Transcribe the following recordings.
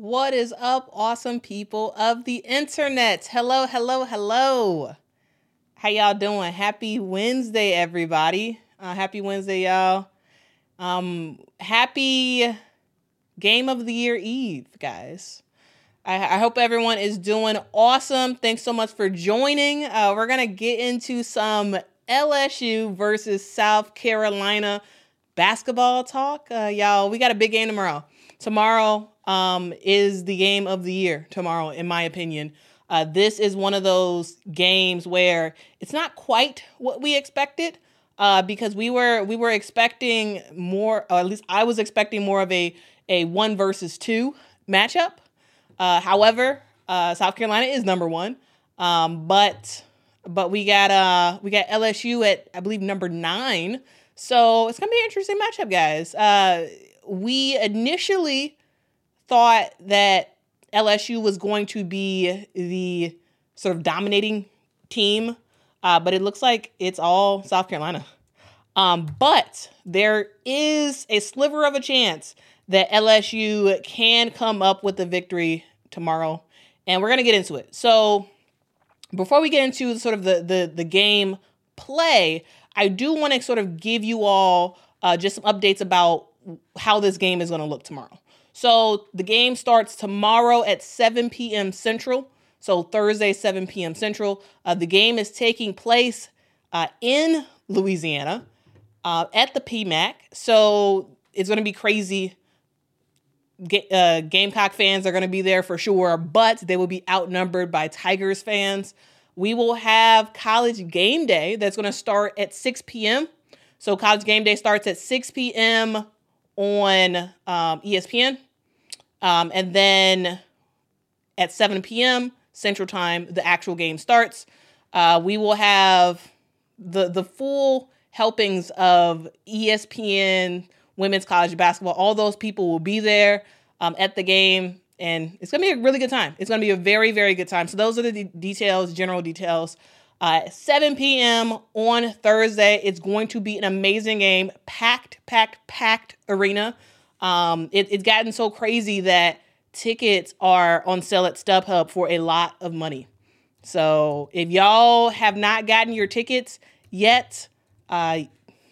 What is up, awesome people of the internet? Hello, hello, hello. How y'all doing? Happy Wednesday, everybody. Uh, happy Wednesday, y'all. Um, happy Game of the Year Eve, guys. I, I hope everyone is doing awesome. Thanks so much for joining. Uh, we're gonna get into some LSU versus South Carolina basketball talk. Uh, y'all, we got a big game tomorrow. Tomorrow um, is the game of the year, tomorrow, in my opinion. Uh, this is one of those games where it's not quite what we expected. Uh, because we were we were expecting more, or at least I was expecting more of a a one versus two matchup. Uh, however, uh, South Carolina is number one, um, but but we got uh we got LSU at I believe number nine, so it's gonna be an interesting matchup, guys. Uh, we initially thought that LSU was going to be the sort of dominating team, uh, but it looks like it's all South Carolina. Um, but there is a sliver of a chance that LSU can come up with a victory tomorrow, and we're gonna get into it. So before we get into sort of the the, the game play, I do want to sort of give you all uh, just some updates about how this game is going to look tomorrow. So the game starts tomorrow at 7 p.m. Central. So Thursday, 7 p.m. Central. Uh, the game is taking place uh, in Louisiana uh, at the PMAC. So it's going to be crazy. Uh, Gamecock fans are going to be there for sure, but they will be outnumbered by Tigers fans. We will have college game day that's going to start at 6 p.m. So college game day starts at 6 p.m. on um, ESPN. Um, and then at 7 p.m. Central Time, the actual game starts. Uh, we will have the the full helpings of ESPN, women's college basketball. All those people will be there um, at the game, and it's gonna be a really good time. It's gonna be a very very good time. So those are the de- details, general details. Uh, 7 p.m. on Thursday. It's going to be an amazing game, packed, packed, packed arena. Um, it, it's gotten so crazy that tickets are on sale at StubHub for a lot of money. So if y'all have not gotten your tickets yet, uh,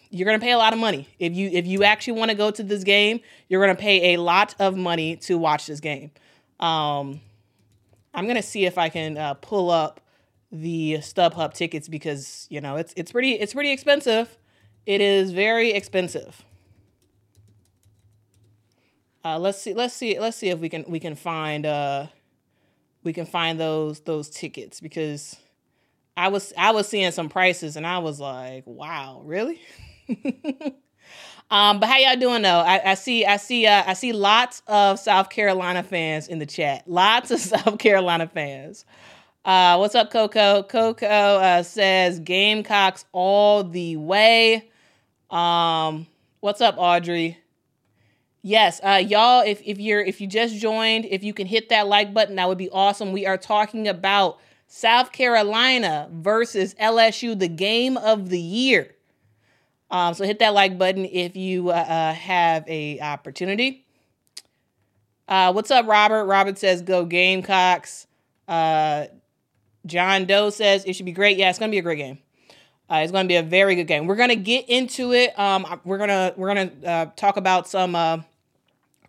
you're gonna pay a lot of money. If you if you actually want to go to this game, you're gonna pay a lot of money to watch this game. Um, I'm gonna see if I can uh, pull up the StubHub tickets because you know it's it's pretty it's pretty expensive. It is very expensive. Uh, let's see. Let's see. Let's see if we can we can find uh, we can find those those tickets because I was I was seeing some prices and I was like, wow, really? um, but how y'all doing though? I, I see I see uh, I see lots of South Carolina fans in the chat. Lots of South Carolina fans. Uh, what's up, Coco? Coco uh, says Gamecocks all the way. Um, what's up, Audrey? Yes, uh, y'all, if, if you're if you just joined, if you can hit that like button, that would be awesome. We are talking about South Carolina versus LSU, the game of the year. Um, so hit that like button if you uh, uh, have a opportunity. Uh, what's up, Robert? Robert says, "Go Gamecocks." Uh, John Doe says it should be great. Yeah, it's gonna be a great game. Uh, it's going to be a very good game. We're going to get into it. Um, we're gonna we're gonna uh, talk about some uh,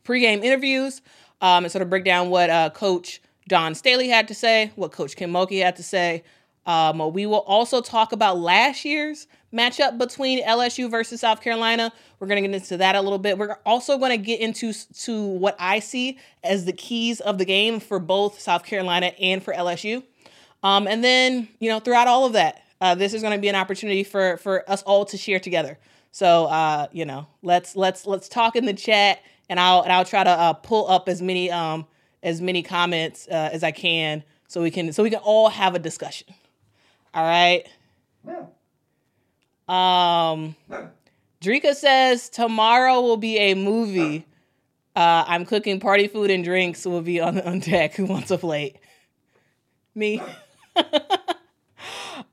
pregame interviews um, and sort of break down what uh, Coach Dawn Staley had to say, what Coach Kim Mulkey had to say. Um, we will also talk about last year's matchup between LSU versus South Carolina. We're going to get into that a little bit. We're also going to get into to what I see as the keys of the game for both South Carolina and for LSU. Um, and then, you know, throughout all of that, uh, this is going to be an opportunity for for us all to share together. So, uh, you know, let's let's let's talk in the chat and I'll and I'll try to uh, pull up as many um as many comments uh, as I can so we can so we can all have a discussion. All right. Um, Drika says tomorrow will be a movie. Uh, I'm cooking party food and drinks will be on on deck. Who wants a plate? Me.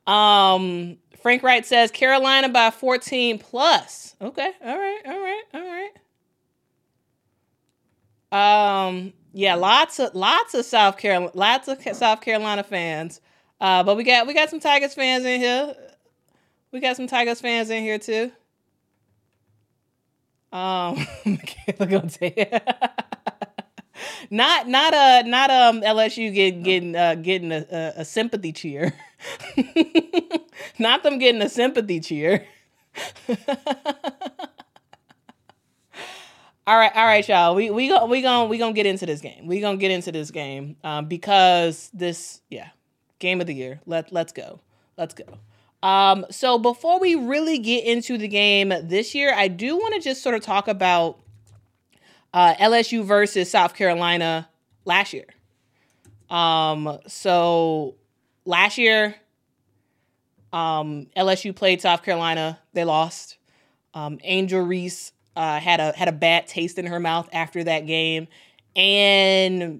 um, Frank Wright says Carolina by 14 plus. Okay. All right. All right. All right. Um, yeah, lots of lots of South Carolina, lots of South Carolina fans. Uh, but we got we got some Tigers fans in here. We got some Tigers fans in here too. Um, Michaela gonna say not not uh not um LSU get, getting uh, getting a, a, a sympathy cheer, not them getting a sympathy cheer. all right, all right, y'all. We we go we gonna we gonna get into this game. We gonna get into this game um, because this yeah game of the year. Let let's go, let's go. Um, so before we really get into the game this year, I do want to just sort of talk about uh, LSU versus South Carolina last year. Um, so last year, um, LSU played South Carolina. They lost. Um, Angel Reese uh, had a had a bad taste in her mouth after that game, and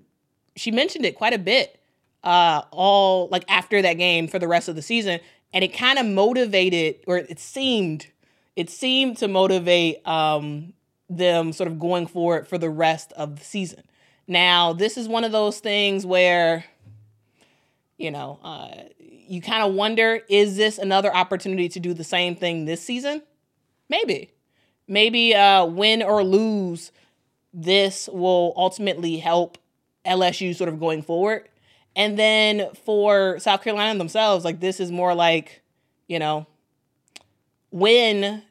she mentioned it quite a bit. Uh, all like after that game for the rest of the season, and it kind of motivated, or it seemed, it seemed to motivate um, them sort of going forward for the rest of the season. Now, this is one of those things where, you know, uh, you kind of wonder is this another opportunity to do the same thing this season? Maybe. Maybe uh, win or lose, this will ultimately help LSU sort of going forward. And then for South Carolina themselves, like this is more like, you know, when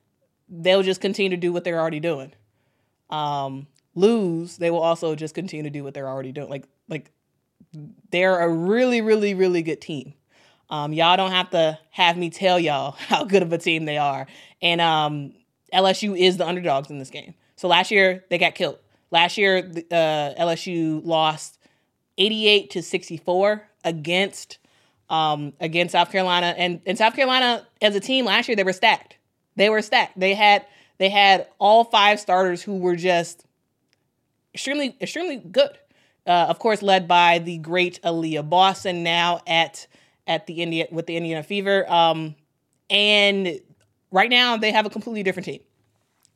they'll just continue to do what they're already doing. Um, lose, they will also just continue to do what they're already doing. Like, like they're a really, really, really good team. Um, y'all don't have to have me tell y'all how good of a team they are. And um, LSU is the underdogs in this game. So last year they got killed. Last year uh, LSU lost 88 to 64 against um, against South Carolina. And and South Carolina as a team last year they were stacked. They were stacked. They had they had all five starters who were just extremely extremely good. Uh, of course, led by the great Aaliyah Boston now at at the India with the Indiana Fever. Um, and right now they have a completely different team.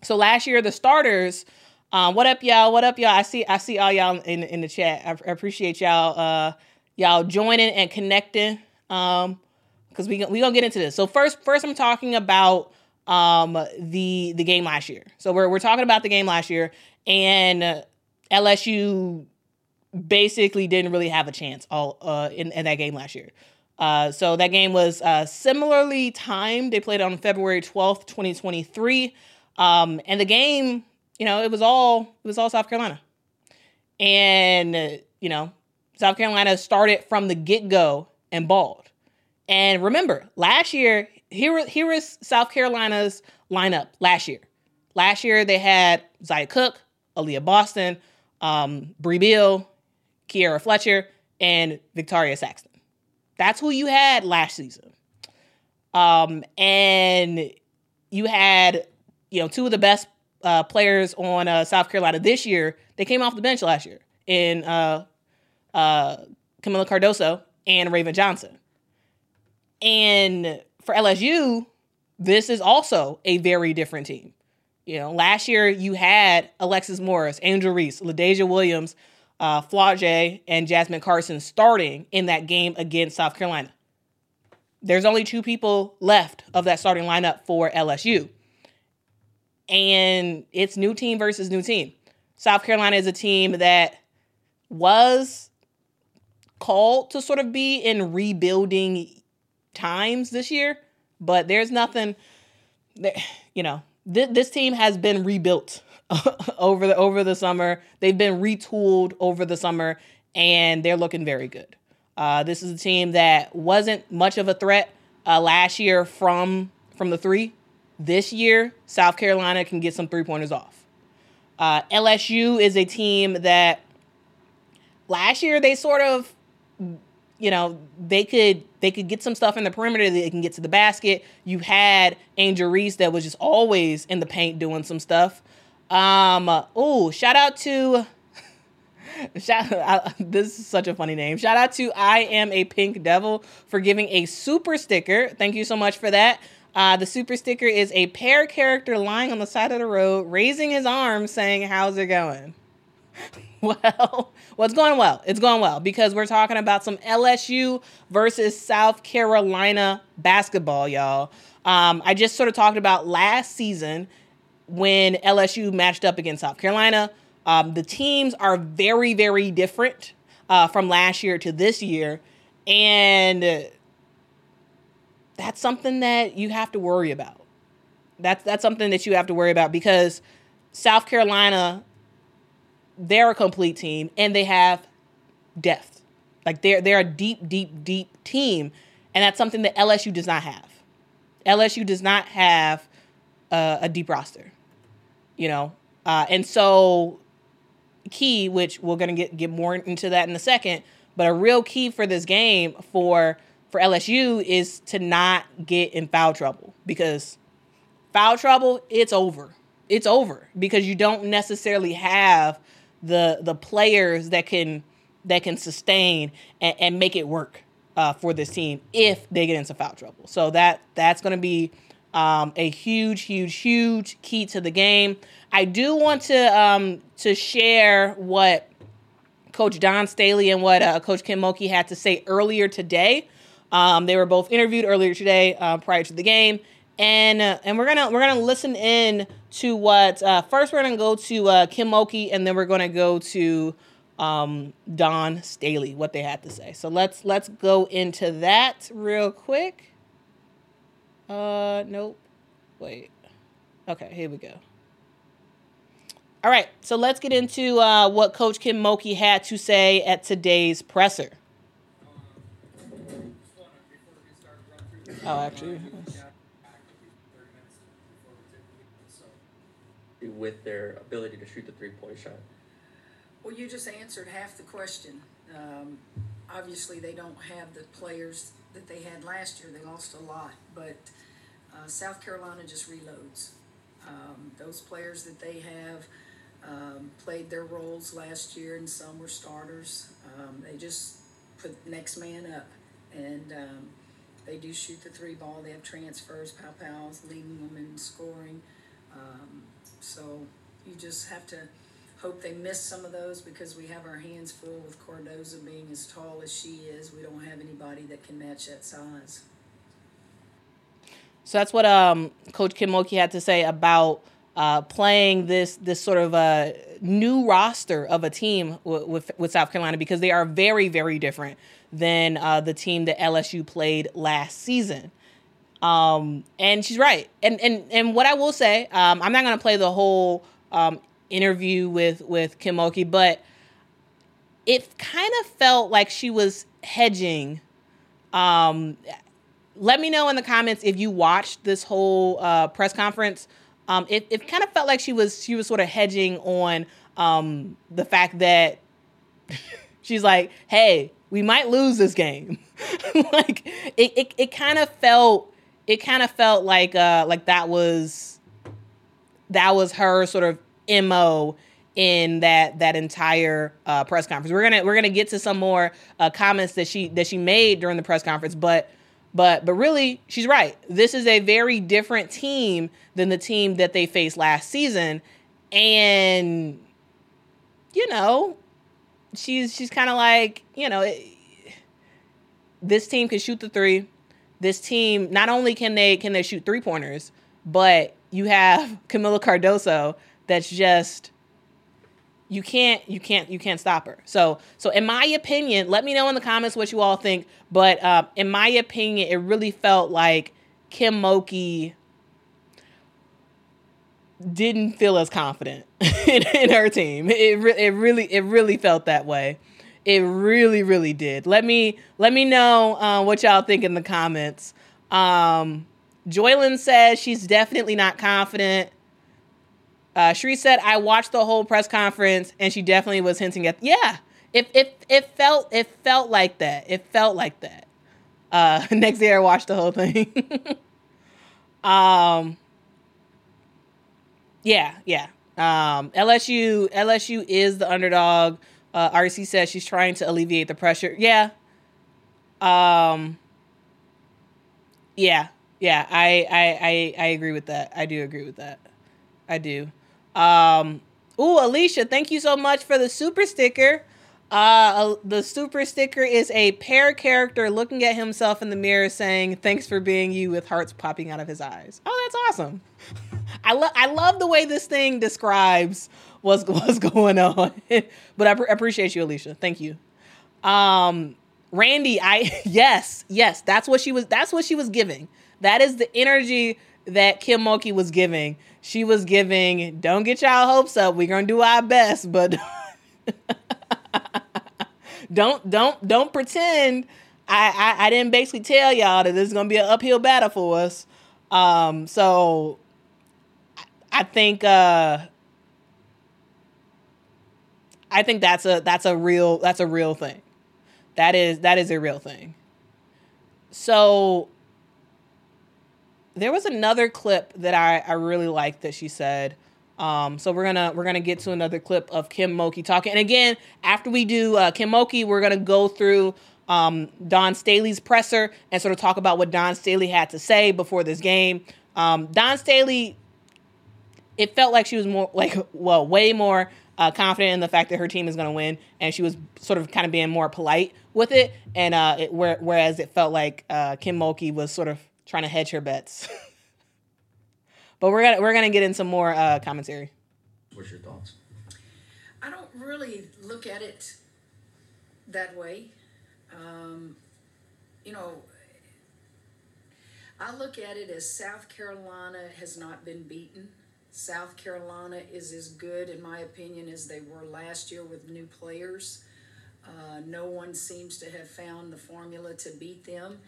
So last year the starters um, what up, y'all? What up, y'all? I see I see all y'all in in the chat. I, I appreciate y'all uh y'all joining and connecting. Um, because we we gonna get into this. So first first I'm talking about um the the game last year. So we're we're talking about the game last year, and LSU basically didn't really have a chance all uh in, in that game last year. Uh, so that game was uh, similarly timed. They played on February 12th, 2023. Um, and the game you know, it was all it was all South Carolina. And you know, South Carolina started from the get-go and balled. And remember, last year, here here is South Carolina's lineup last year. Last year they had Zia Cooke, Aaliyah Boston, um, Brea Beal, Kierra Fletcher, and Victaria Saxton. That's who you had last season. Um, and you had, you know, two of the best uh, players on uh, South Carolina this year, they came off the bench last year in uh, uh, Kamilla Cardoso and Raven Johnson. And for LSU, this is also a very different team. You know, last year you had Alexis Morris, Angel Reese, LaDazhia Williams, uh, Flau'jae, and Jasmine Carson starting in that game against South Carolina. There's only two people left of that starting lineup for LSU and it's new team versus new team. South Carolina is a team that was called to sort of be in rebuilding times this year, but there's nothing you know, th- this team has been rebuilt over the over the summer. They've been retooled over the summer and they're looking very good. Uh, this is a team that wasn't much of a threat uh, last year from from the three. This year, South Carolina can get some three pointers off. Uh, LSU is a team that last year they sort of, you know, they could they could get some stuff in the perimeter. They can get to the basket. You had Angel Reese that was just always in the paint doing some stuff. Um, oh, shout out to Shout, I, this is such a funny name. Shout out to I am a pink devil for giving a super sticker. Thank you so much for that. Uh, the super sticker is a pear character lying on the side of the road, raising his arm, saying, How's it going? well, it's going well. It's going well because we're talking about some LSU versus South Carolina basketball, y'all. Um, I just sort of talked about last season when LSU matched up against South Carolina. Um, the teams are very, very different uh, from last year to this year. And that's something that you have to worry about. That's that's something that you have to worry about because South Carolina, they're a complete team and they have depth. Like they're they're a deep, deep, deep team, and that's something that LSU does not have. LSU does not have a, a deep roster, you know, uh, and so key, which we're gonna get get more into that in a second, but a real key for this game for for LSU is to not get in foul trouble because foul trouble it's over. It's over because you don't necessarily have the the players that can that can sustain and, and make it work uh, for this team if they get into foul trouble. So that that's going to be um, a huge, huge, huge key to the game. I do want to um, to share what Coach Dawn Staley and what uh, Coach Kim Mulkey had to say earlier today. Um, they were both interviewed earlier today uh, prior to the game, and uh, and we're gonna we're gonna listen in to what uh, first we're gonna go to uh, Kim Mulkey, and then we're gonna go to um, Dawn Staley what they had to say. So let's let's go into that real quick. Uh, nope. Wait. Okay, here we go. All right, so let's get into uh, what Coach Kim Mulkey had to say at today's presser. Oh, actually. With their ability to shoot the three point shot. Well, you just answered half the question. Um, obviously, they don't have the players that they had last year. They lost a lot, but uh, South Carolina just reloads. Um, those players that they have um, played their roles last year, and some were starters. Um, they just put next man up, and um, they do shoot the three ball. They have transfers, pow pows, leading them in scoring. Um, so you just have to hope they miss some of those because we have our hands full with Cardoso being as tall as she is. We don't have anybody that can match that size. So that's what um, Coach Kim had to say about uh, playing this this sort of a new roster of a team w- with with South Carolina because they are very very different than uh, the team that LSU played last season. Um, and she's right. And and and what I will say, um, I'm not going to play the whole um, interview with with Kim Mulkey, but it kind of felt like she was hedging. Um, let me know in the comments if you watched this whole uh, press conference um, it, it kind of felt like she was she was sort of hedging on um, the fact that she's like, hey, we might lose this game. like it, it, it kind of felt it kind of felt like uh like that was that was her sort of mo in that that entire uh, press conference. We're gonna we're gonna get to some more uh, comments that she that she made during the press conference, but but but really, she's right. This is a very different team than the team that they faced last season, and you know, she's she's kind of like you know, it, this team can shoot the three. This team not only can they can they shoot three pointers, but you have Kamilla Cardoso that's just you can't you can't you can't stop her. So so in my opinion, let me know in the comments what you all think. But uh, in my opinion, it really felt like Kim Mulkey didn't feel as confident in, in her team. It re- it really it really felt that way. It really really did. Let me let me know uh, what y'all think in the comments. Um, Joylyn says she's definitely not confident. Uh, Sheree said, I watched the whole press conference and she definitely was hinting at, yeah, it, it, it felt, it felt like that. It felt like that. Uh, next day I watched the whole thing. um, yeah, yeah. Um, LSU, LSU is the underdog. Uh, RC says she's trying to alleviate the pressure. Yeah. Um, yeah, yeah. I, I, I, I agree with that. I do agree with that. I do. Um, Ooh, Alicia, thank you so much for the super sticker. Uh, the super sticker is a pear character looking at himself in the mirror saying, "Thanks for being you," with hearts popping out of his eyes. Oh, that's awesome. I love I love the way this thing describes what's what's going on. but I pr- appreciate you, Alicia. Thank you. Um, Randy, I yes, yes, that's what she was. That's what she was giving. That is the energy that Kim Mulkey was giving. She was giving. Don't get y'all hopes up. We're gonna do our best, but. don't don't don't pretend I, I, I didn't basically tell y'all that this is gonna be an uphill battle for us. Um, so I think uh, I think that's a that's a real that's a real thing. That is that is a real thing. So there was another clip that I, I really liked that she said. Um, so we're gonna we're gonna get to another clip of Kim Mulkey talking. And again, after we do uh, Kim Mulkey, we're gonna go through um, Dawn Staley's presser and sort of talk about what Dawn Staley had to say before this game. Um, Dawn Staley, it felt like she was more like well, way more uh, confident in the fact that her team is going to win, and she was sort of kind of being more polite with it. And uh, it, whereas it felt like uh, Kim Mulkey was sort of trying to hedge her bets. But we're gonna we're gonna get into more uh, commentary. What's your thoughts? I don't really look at it that way. Um, you know, I look at it as South Carolina has not been beaten. South Carolina is as good, in my opinion, as they were last year with new players. Uh, no one seems to have found the formula to beat them.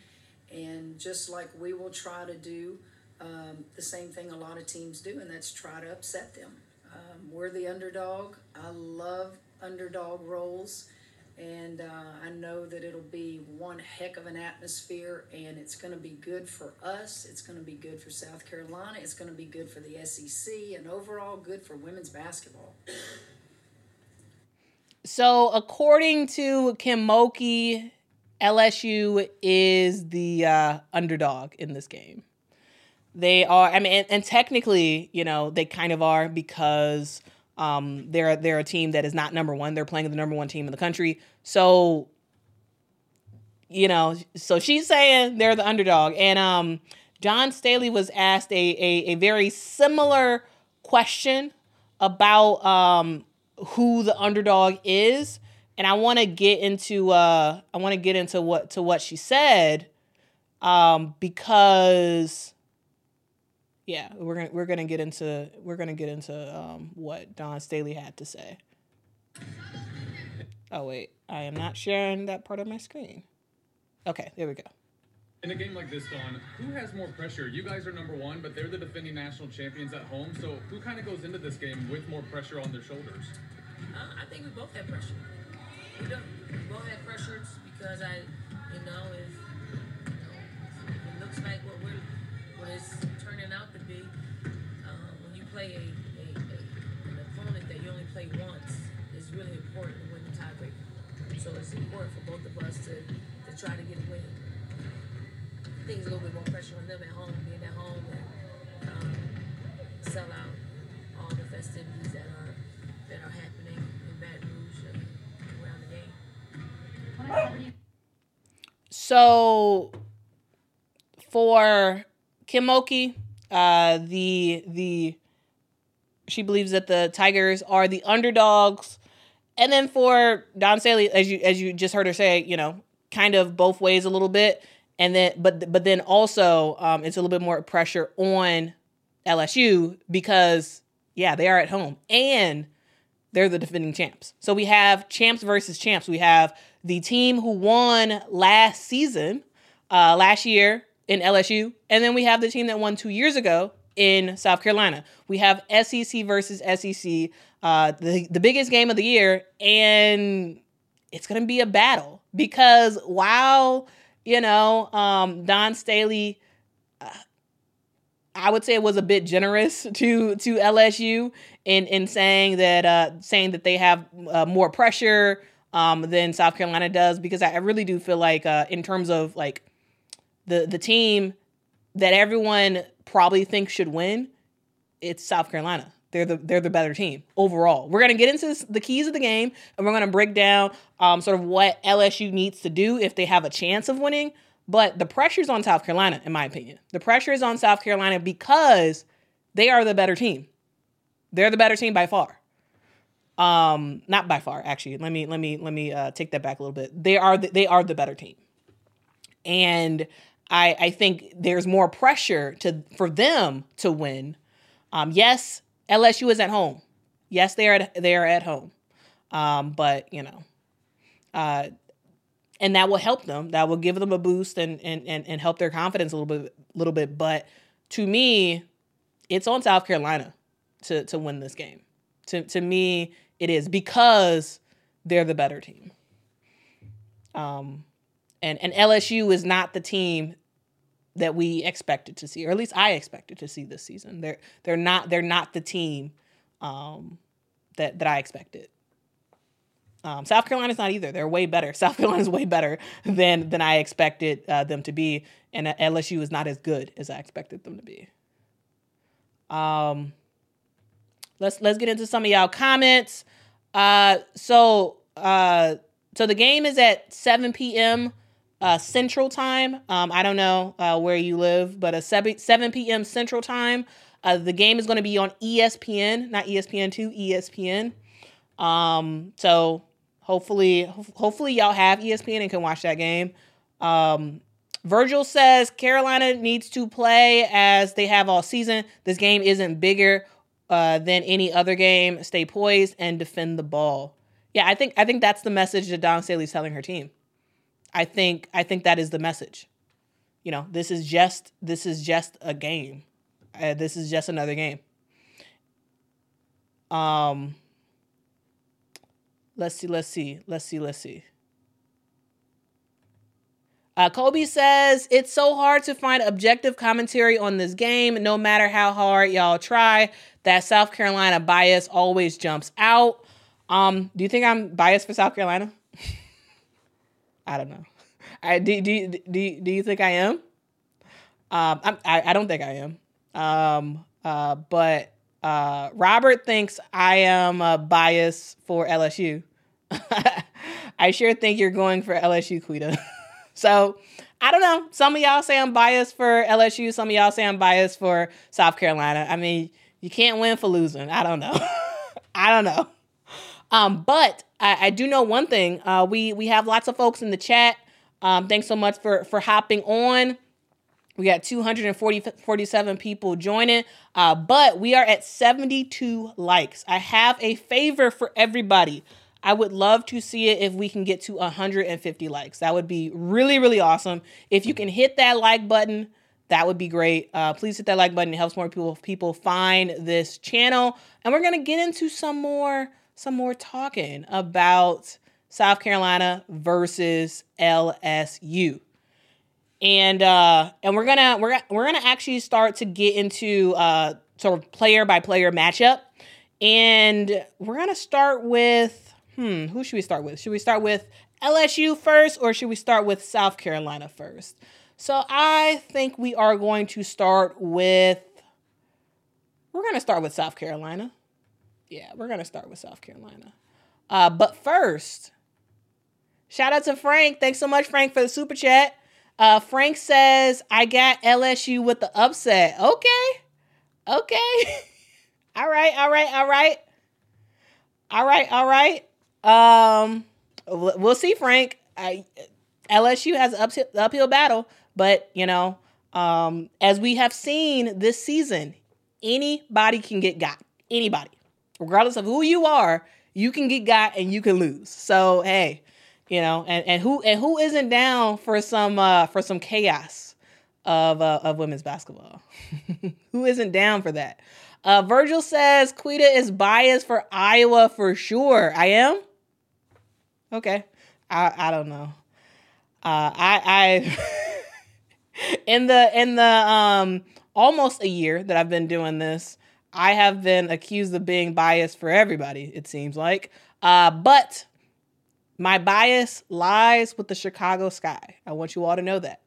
And just like we will try to do, um, the same thing a lot of teams do, and that's try to upset them. Um, we're the underdog. I love underdog roles, and uh, I know that it'll be one heck of an atmosphere, and it's going to be good for us. It's going to be good for South Carolina. It's going to be good for the SEC, and overall good for women's basketball. So, according to Kim Mulkey, LSU is the uh, underdog in this game. They are. I mean, and, and technically, you know, they kind of are because um, they're they're a team that is not number one. They're playing the number one team in the country. So, you know, so she's saying they're the underdog. And um, Dawn Staley was asked a a, a very similar question about um, who the underdog is, and I want to get into uh, I want to get into what to what she said um, because yeah, we're gonna we're gonna get into we're gonna get into um, what Dawn Staley had to say. Oh wait, I am not sharing that part of my screen. Okay, there we go. In a game like this, Dawn, who has more pressure? You guys are number one, but they're the defending national champions at home. So who kind of goes into this game with more pressure on their shoulders? Uh, I think we both have pressure. We, don't, we both have pressure because I, you know, if, you know, if it looks like what we're what it's out to be, uh, when you play a, a, a, an opponent that you only play once, really important to win the tiebreaker. So it's important for both of us to, to try to get a win. It's a little bit more pressure on them at home, being at home and um, sell out all the festivities that are that are happening in Baton Rouge around the game. So for Kim Mulkey, uh, the the she believes that the Tigers are the underdogs, and then for Dawn Staley, as you as you just heard her say, you know, kind of both ways a little bit, and then but but then also um, it's a little bit more pressure on LSU because yeah they are at home and they're the defending champs. So we have champs versus champs. We have the team who won last season, uh, last year in LSU, and then we have the team that won two years ago in South Carolina. We have SEC versus SEC, uh, the the biggest game of the year, and it's gonna be a battle because while you know um, Dawn Staley. Uh, I would say it was a bit generous to to LSU in in saying that uh, saying that they have uh, more pressure um, than South Carolina does because I, I really do feel like uh, in terms of like the the team that everyone probably thinks should win, it's South Carolina. they're the they're the better team overall. We're gonna get into this, the keys of the game, and we're gonna break down um, sort of what LSU needs to do if they have a chance of winning. But the pressure's on South Carolina, in my opinion. The pressure is on South Carolina because they are the better team. They're the better team by far. Um, not by far, actually. Let me let me let me uh, take that back a little bit. They are the, they are the better team, and I I think there's more pressure to for them to win. Um, yes, LSU is at home. Yes, they are at, they are at home. Um, but you know, uh, and that will help them. That will give them a boost and and and, and help their confidence a little bit a little bit. But to me, it's on South Carolina to to win this game. To to me, it is because they're the better team. Um, and and LSU is not the team that we expected to see, or at least I expected to see this season. They're they're not they're not the team um, that that I expected. Um, South Carolina's not either. They're way better. South Carolina's way better than than I expected uh, them to be, and LSU is not as good as I expected them to be. Um, let's let's get into some of y'all comments. Uh, so uh, so the game is at 7 p.m. Uh, Central Time. Um, I don't know uh, where you live, but a 7, 7 p.m. Central Time. Uh, the game is going to be on ESPN, not ESPN two, ESPN. Um, so hopefully, hopefully y'all have ESPN and can watch that game. Um, Virgil says Carolina needs to play as they have all season. This game isn't bigger uh, than any other game. Stay poised and defend the ball. Yeah, I think I think that's the message that Dawn Staley's telling her team. I think I think that is the message. You know, this is just this is just a game. Uh, this is just another game. Um. Let's see. Let's see. Let's see. Let's see. Uh, Kobe says it's so hard to find objective commentary on this game, no matter how hard y'all try. That South Carolina bias always jumps out. Um, do you think I'm biased for South Carolina? I don't know. I do. Do do do you think I am? Um, I I don't think I am. Um, uh, but uh, Robert thinks I am a bias for LSU. I sure think you're going for LSU, Quita. so I don't know. Some of y'all say I'm biased for LSU. Some of y'all say I'm biased for South Carolina. I mean, you can't win for losing. I don't know. I don't know. Um, but I, I, do know one thing. Uh, we we have lots of folks in the chat. Um, thanks so much for for hopping on. We got 247 people joining, uh, but we are at 72 likes. I have a favor for everybody. I would love to see it if we can get to 150 likes. That would be really, really awesome. If you can hit that like button, that would be great. Uh, please hit that like button. It helps more people people find this channel. And we're gonna get into some more some more talking about South Carolina versus LSU. And uh, and we're gonna we're we're gonna actually start to get into uh, sort of player by player matchup. And we're gonna start with hmm, who should we start with? Should we start with LSU first or should we start with South Carolina first? So I think we are going to start with, we're going to start with South Carolina. Yeah, we're to start with South Carolina. Uh, but first, shout out to Frank. Thanks so much, Frank, for the super chat. Uh, Frank says, I got LSU with the upset. Okay. Okay. all right. All right. All right. All right. All right. Um, we'll see, Frank. I, LSU has an uphill, uphill battle, but you know, um, as we have seen this season, anybody can get got. Anybody, regardless of who you are, you can get got and you can lose. So hey, you know, and, and who and who isn't down for some uh, for some chaos of uh, of women's basketball? who isn't down for that? Uh, Virgil says Quita is biased for Iowa for sure. I am. Okay. I I don't know. Uh, I I in the in the um almost a year that I've been doing this, I have been accused of being biased for everybody. It seems like, uh, but my bias lies with the Chicago Sky. I want you all to know that.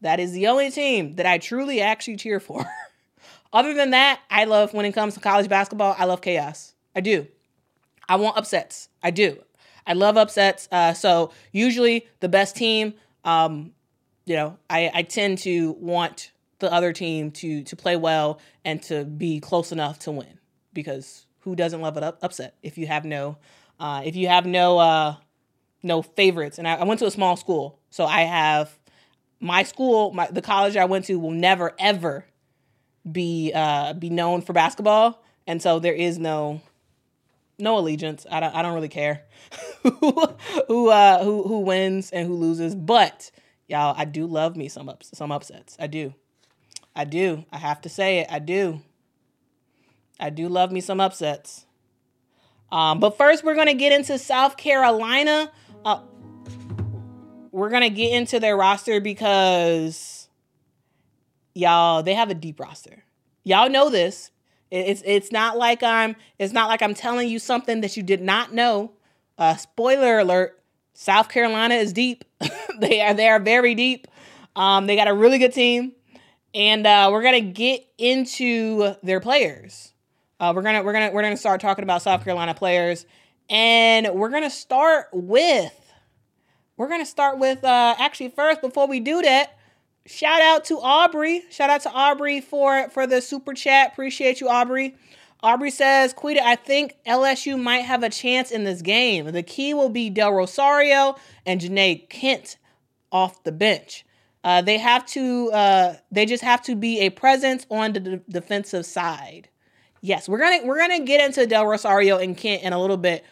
That is the only team that I truly actually cheer for. Other than that, I love when it comes to college basketball, I love chaos. I do. I want upsets. I do. I love upsets. Uh, so usually the best team, um, you know, I, I tend to want the other team to to play well and to be close enough to win. Because who doesn't love an up- upset if you have no uh, if you have no uh, no favorites? And I, I went to a small school. So I have my school my the college I went to will never ever be uh, be known for basketball. And so there is no no allegiance. I don't I don't really care who who uh, who who wins and who loses. But y'all I do love me some ups some upsets. I do I do. I have to say it. I do. I do love me some upsets. Um, but first, we're going to get into South Carolina. Uh, we're going to get into their roster because, y'all, they have a deep roster. Y'all know this. It's it's not like I'm it's not like I'm telling you something that you did not know. Uh, spoiler alert: South Carolina is deep. they are they are very deep. Um, they got a really good team and uh, we're gonna get into their players. Uh, we're gonna we're gonna we're gonna start talking about South Carolina players, and we're gonna start with we're gonna start with uh, actually first before we do that. Shout out to Aubrey. Shout out to Aubrey for for the super chat. Appreciate you, Aubrey. Aubrey says, Quita, I think LSU might have a chance in this game. The key will be Del Rosario and Janae Kent off the bench. Uh, they have to. Uh, they just have to be a presence on the d- defensive side. Yes, we're gonna we're gonna get into Del Rosario and Kent in a little bit,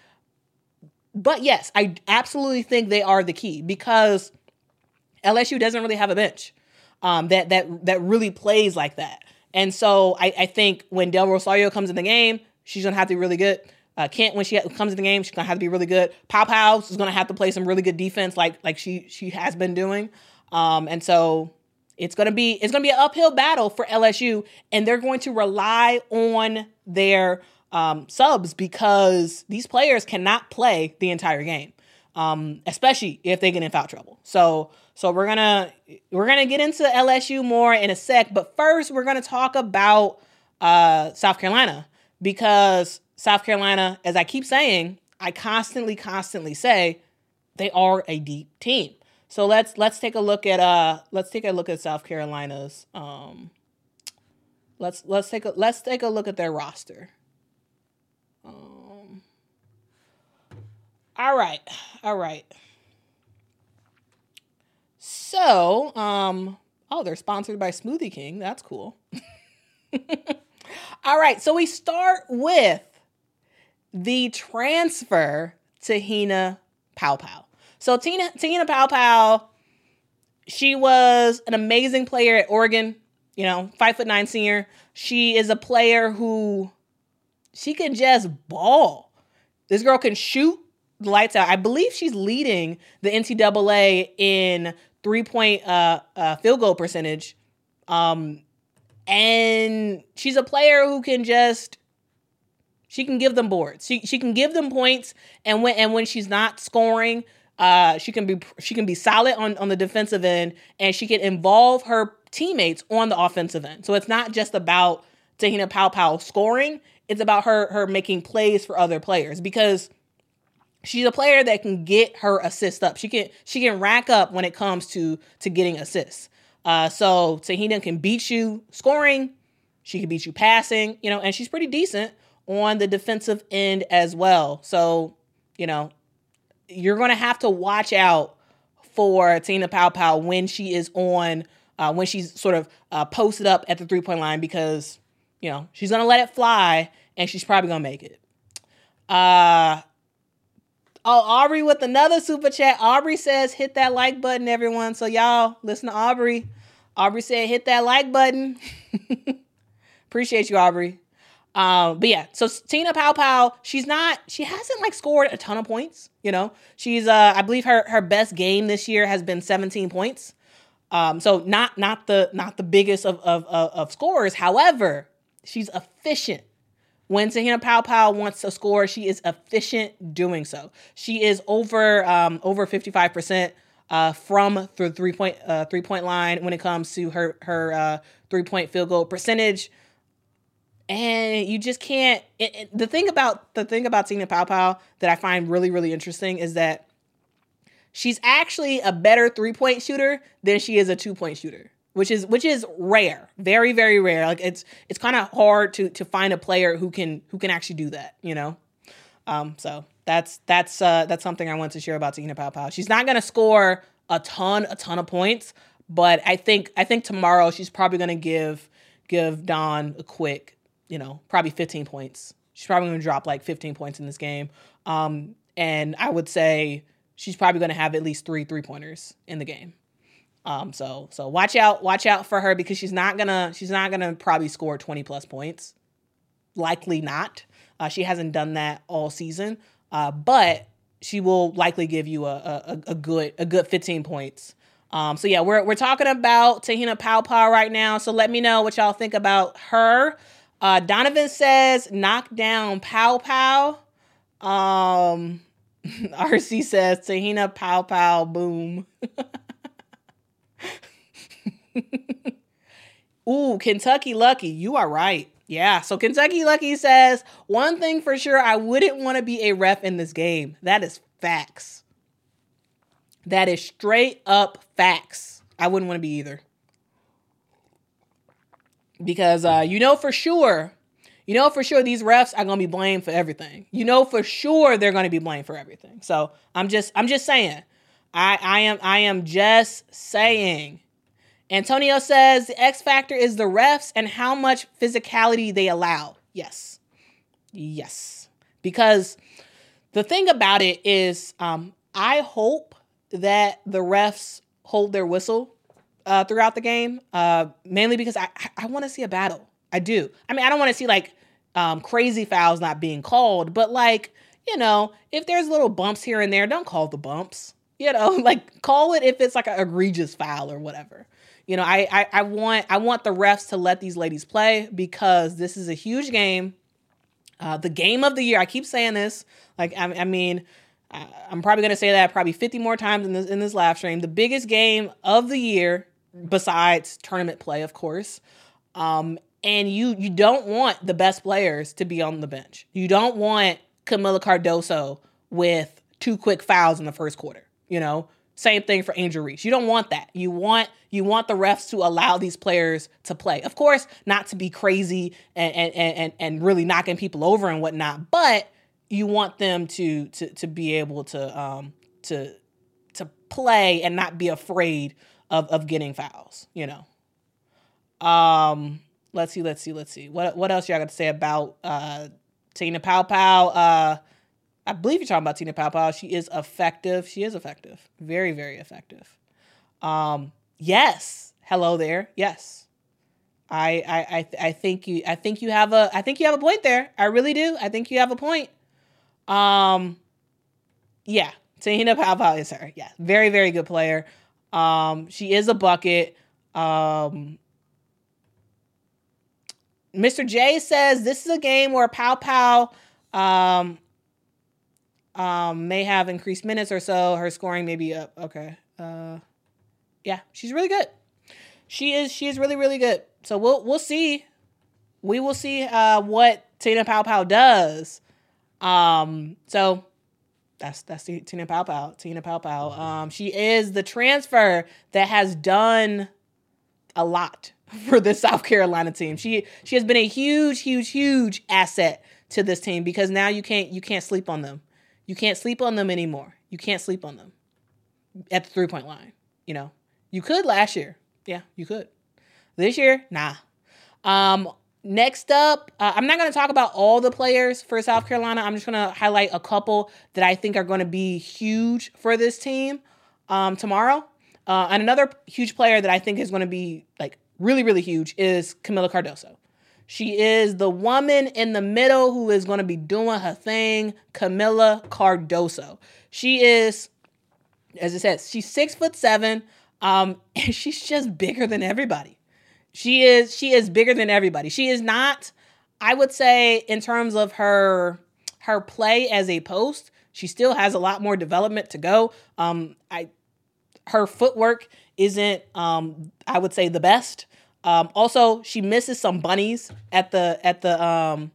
but yes, I absolutely think they are the key because LSU doesn't really have a bench um, that that that really plays like that. And so I, I think when Del Rosario comes in the game, she's gonna have to be really good. Uh, Kent, when she comes in the game, she's gonna have to be really good. Pop House is gonna have to play some really good defense, like like she she has been doing. Um, and so it's gonna be it's gonna be an uphill battle for LSU, and they're going to rely on their um, subs because these players cannot play the entire game, um, especially if they get in foul trouble. So so we're gonna we're gonna get into LSU more in a sec, but first we're gonna talk about uh, South Carolina because South Carolina, as I keep saying, I constantly constantly say they are a deep team. So let's let's take a look at uh let's take a look at South Carolina's um let's let's take a let's take a look at their roster. Um all right. All right. So, um oh, they're sponsored by Smoothie King. That's cool. all right, so we start with the transfer to Hina Paopao. So Tina Tina Paopao, she was an amazing player at Oregon. You know, five foot nine senior. She is a player who she can just ball. This girl can shoot the lights out. I believe she's leading the NCAA in three point uh, uh, field goal percentage. Um, and she's a player who can just she can give them boards. She she can give them points, and when and when she's not scoring, uh, she can be she can be solid on on the defensive end, and she can involve her teammates on the offensive end. So it's not just about Te-Hina Pow Pow scoring; it's about her her making plays for other players because she's a player that can get her assist up. She can she can rack up when it comes to to getting assists. Uh, so Te-Hina can beat you scoring, she can beat you passing, you know, and she's pretty decent on the defensive end as well. So you know, you're going to have to watch out for Tina Paopao when she is on, uh, when she's sort of uh, posted up at the three point line because, you know, she's going to let it fly and she's probably going to make it. Uh, oh, Aubrey with another super chat. Aubrey says, hit that like button, everyone. So, y'all, listen to Aubrey. Aubrey said, hit that like button. Appreciate you, Aubrey. Um, but yeah, so Tina Paopao, she's not, she hasn't like scored a ton of points. You know, she's, uh, I believe her her best game this year has been 17 points. Um, so not not the not the biggest of of of, of scores. However, she's efficient. When Te-Hina Pow Pow wants to score, she is efficient doing so. She is over um, over 55 percent uh, from the three point uh, three point line when it comes to her her uh, three point field goal percentage. And you just can't. It, it, the thing about the thing about Tina Paopao that I find really really interesting is that she's actually a better three point shooter than she is a two point shooter, which is which is rare, very very rare. Like it's it's kind of hard to to find a player who can who can actually do that. You know, um, so that's that's uh, that's something I want to share about Tina Paopao. She's not gonna score a ton a ton of points, but I think I think tomorrow she's probably gonna give give don a quick, you know, probably 15 points. She's probably gonna drop like 15 points in this game. Um, and I would say she's probably gonna have at least three three pointers in the game. Um, so so watch out, watch out for her because she's not gonna she's not gonna probably score 20 plus points. Likely not. Uh, she hasn't done that all season, uh, but she will likely give you a, a, a good a good 15 points. Um, so yeah, we're we're talking about Te-Hina Paopao right now. So let me know what y'all think about her. Uh, Donovan says knock down Paopao. Um, RC says Te-Hina Paopao boom. Ooh, Kentucky Lucky, you are right. Yeah, so Kentucky Lucky says one thing for sure I wouldn't want to be a ref in this game. That is facts. That is straight up facts. I wouldn't want to be either. Because uh, you know for sure, you know for sure these refs are gonna be blamed for everything. You know for sure they're gonna be blamed for everything. So I'm just I'm just saying. I I am I am just saying. Antonio says the X factor is the refs and how much physicality they allow. Yes. Yes. Because the thing about it is, um, I hope that the refs hold their whistle uh, throughout the game, uh, mainly because I, I want to see a battle. I do. I mean, I don't want to see like um, crazy fouls not being called, but like, you know, if there's little bumps here and there, don't call the bumps. You know, like call it if it's like an egregious foul or whatever. You know, I, I I want I want the refs to let these ladies play because this is a huge game. Uh, the game of the year. I keep saying this. Like I, I mean, I'm probably gonna say that probably 50 more times in this in this live stream. The biggest game of the year, besides tournament play, of course. Um, and you you don't want the best players to be on the bench. You don't want Kamilla Cardoso with two quick fouls in the first quarter. You know, same thing for Angel Reese. You don't want that. You want you want the refs to allow these players to play. Of course, not to be crazy and and and, and really knocking people over and whatnot, but you want them to to to be able to um to to play and not be afraid of of getting fouls, you know. Um let's see, let's see, let's see. What what else y'all got to say about uh Tina Paopao? Uh I believe you're talking about Tina Paopao. She is effective. She is effective. Very, very effective. Um, yes. Hello there. Yes. I I I, I think you I think you have a I think you have a point there. I really do. I think you have a point. Um yeah. Te-Hina Paopao is her. Yeah. Very, very good player. Um, she is a bucket. Um Mr. J says this is a game where Paopao um, um, may have increased minutes or so. Her scoring may be up. Okay. Uh, yeah, she's really good. She is. She is really, really good. So we'll we'll see. We will see uh, what Tina Paopao does. Um, so that's that's Tina Paopao. Tina Paopao. Um, she is the transfer that has done a lot for the South Carolina team. She she has been a huge, huge, huge asset to this team because now you can't you can't sleep on them. You can't sleep on them anymore. You can't sleep on them at the three point line. You know, you could last year. Yeah, you could. This year, nah. Um, next up, uh, I'm not going to talk about all the players for South Carolina. I'm just going to highlight a couple that I think are going to be huge for this team um, tomorrow. Uh, and another huge player that I think is going to be like really, really huge is Kamilla Cardoso. She is the woman in the middle who is going to be doing her thing, Kamilla Cardoso. She is, as it says, she's six foot seven, um, and she's just bigger than everybody. She is, she is bigger than everybody. She is not, I would say, in terms of her her play as a post, she still has a lot more development to go. Um, I her footwork isn't, um, I would say, the best. Um, also, she misses some bunnies at the at the um,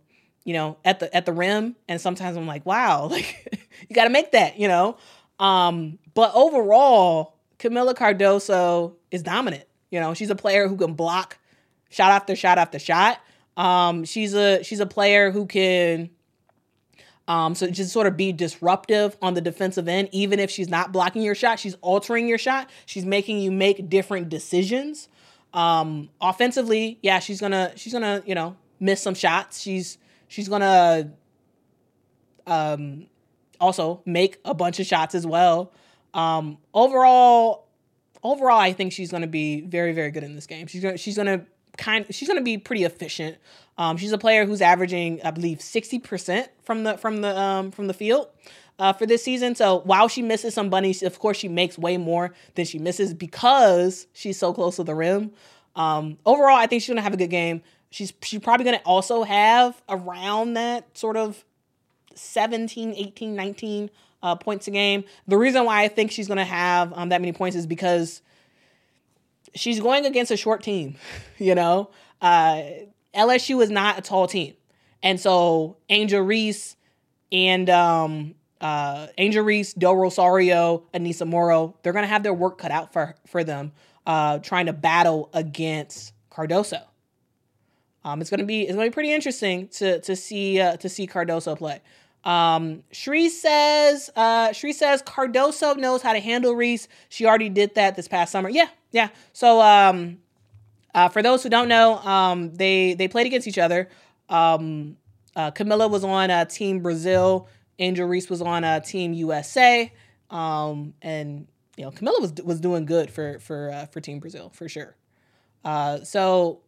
you know at the at the rim, and sometimes I'm like, wow, like you got to make that, you know. Um, but overall, Kamilla Cardoso is dominant. You know, she's a player who can block shot after shot after shot. Um, she's a she's a player who can um, so just sort of be disruptive on the defensive end, even if she's not blocking your shot, she's altering your shot. She's making you make different decisions. Um, offensively, yeah, she's gonna she's gonna you know miss some shots. She's she's gonna um, also make a bunch of shots as well. Um, overall, overall, I think she's gonna be very very good in this game. She's gonna she's gonna kind she's going to be pretty efficient. Um, she's a player who's averaging, I believe, sixty percent from the from the um, from the field uh, for this season. So while she misses some bunnies, of course she makes way more than she misses because she's so close to the rim. Um, overall, I think she's going to have a good game. She's she's probably going to also have around that sort of 17, 18, 19 uh, points a game. The reason why I think she's going to have um, that many points is because she's going against a short team, you know. Uh, LSU is not a tall team, and so Angel Reese and um, uh, Angel Reese, Del Rosario, Aneesah Morrow, they're gonna have their work cut out for for them, uh, trying to battle against Cardoso. Um, it's gonna be it's gonna be pretty interesting to to see uh, to see Cardoso play. Um, Shree says, uh, Shree says Cardoso knows how to handle Reese. She already did that this past summer. Yeah, yeah. So, um, uh, for those who don't know, um, they they played against each other. Um, uh, Kamilla was on uh, Team Brazil. Angel Reese was on uh, Team USA. Um, and you know, Kamilla was was doing good for for uh, for Team Brazil for sure. Uh, so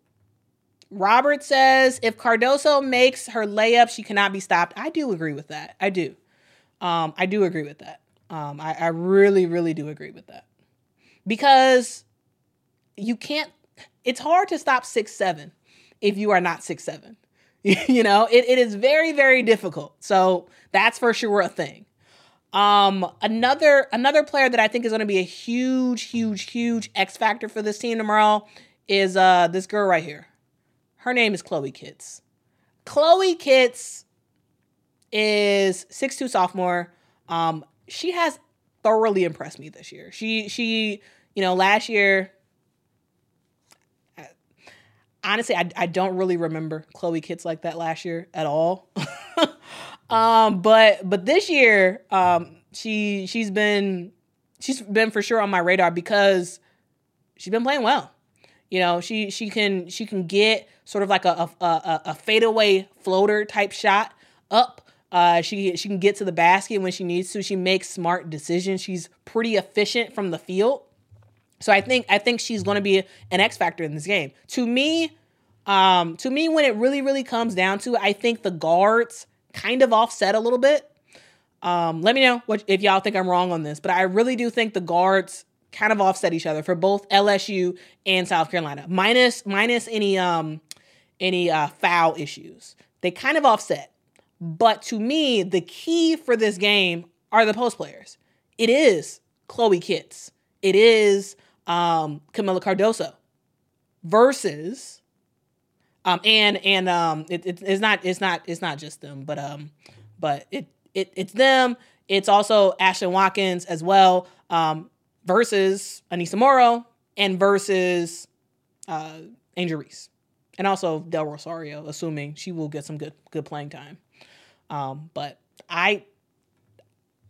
Robert says if Cardoso makes her layup, she cannot be stopped. I do agree with that. I do. Um, I do agree with that. Um, I, I really, really do agree with that because you can't. It's hard to stop six seven if you are not six seven. you know, it, it is very, very difficult. So that's for sure a thing. Um, another another player that I think is going to be a huge, huge, huge X factor for this team tomorrow is uh this girl right here. Her name is Chloe Kitts. Chloe Kitts is six two sophomore. Um, she has thoroughly impressed me this year. She she, you know, last year honestly, I, I don't really remember Chloe Kitts like that last year at all. um, but but this year, um, she she's been she's been for sure on my radar because she's been playing well. You know, she she can she can get sort of like a a, a, a fadeaway floater type shot up. Uh, she she can get to the basket when she needs to. She makes smart decisions. She's pretty efficient from the field. So I think I think she's going to be an X factor in this game. To me, um, to me, when it really really comes down to it, I think the guards kind of offset a little bit. Um, let me know what if y'all think I'm wrong on this, but I really do think the guards kind of offset each other for both LSU and South Carolina, minus minus any um any uh, foul issues. They kind of offset. But to me, the key for this game are the post players. It is Chloe Kitts. It is um, Kamilla Cardoso versus um, and and um, it, it, it's not it's not it's not just them, but um, but it it it's them. It's also Ashlyn Watkins as well. Um, versus Aneesah Morrow and versus uh, Angel Reese. And also Del Rosario, assuming she will get some good good playing time. Um, but I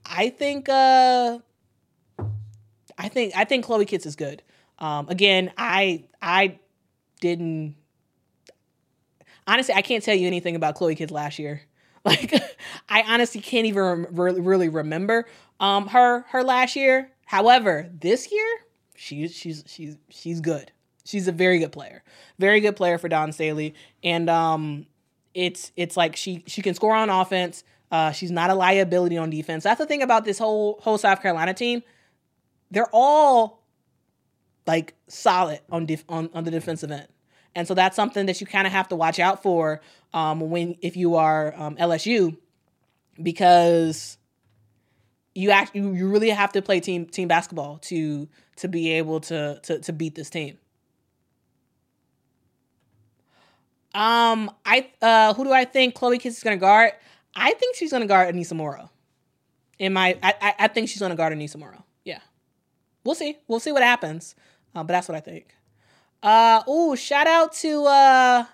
I think uh I think I think Chloe Kitts is good. Um, again, I I didn't honestly I can't tell you anything about Chloe Kitts last year. Like I honestly can't even really, really remember um her her last year. However, this year, she's she's she's she's good. She's a very good player. Very good player for Dawn Staley. And um it's it's like she she can score on offense. Uh, she's not a liability on defense. That's the thing about this whole whole South Carolina team. They're all like solid on def- on, on the defensive end. And so that's something that you kind of have to watch out for um, when if you are um, LSU because you act you, really have to play team team basketball to to be able to to to beat this team. Um, I uh, who do I think Chloe Kitts is gonna guard? I think she's gonna guard Aneesah Morrow. In my, I, I, I think she's gonna guard Aneesah Morrow. Yeah, we'll see. We'll see what happens. Uh, but that's what I think. Uh, ooh, shout out to uh,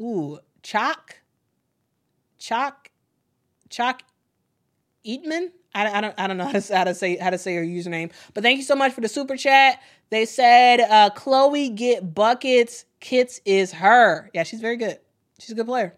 ooh, Chalk, Chalk, Chalk Eatman. I, I don't I don't know how to, how to say how to say her username, but thank you so much for the super chat. They said uh, Chloe get buckets. Kitts is her. Yeah, she's very good. She's a good player.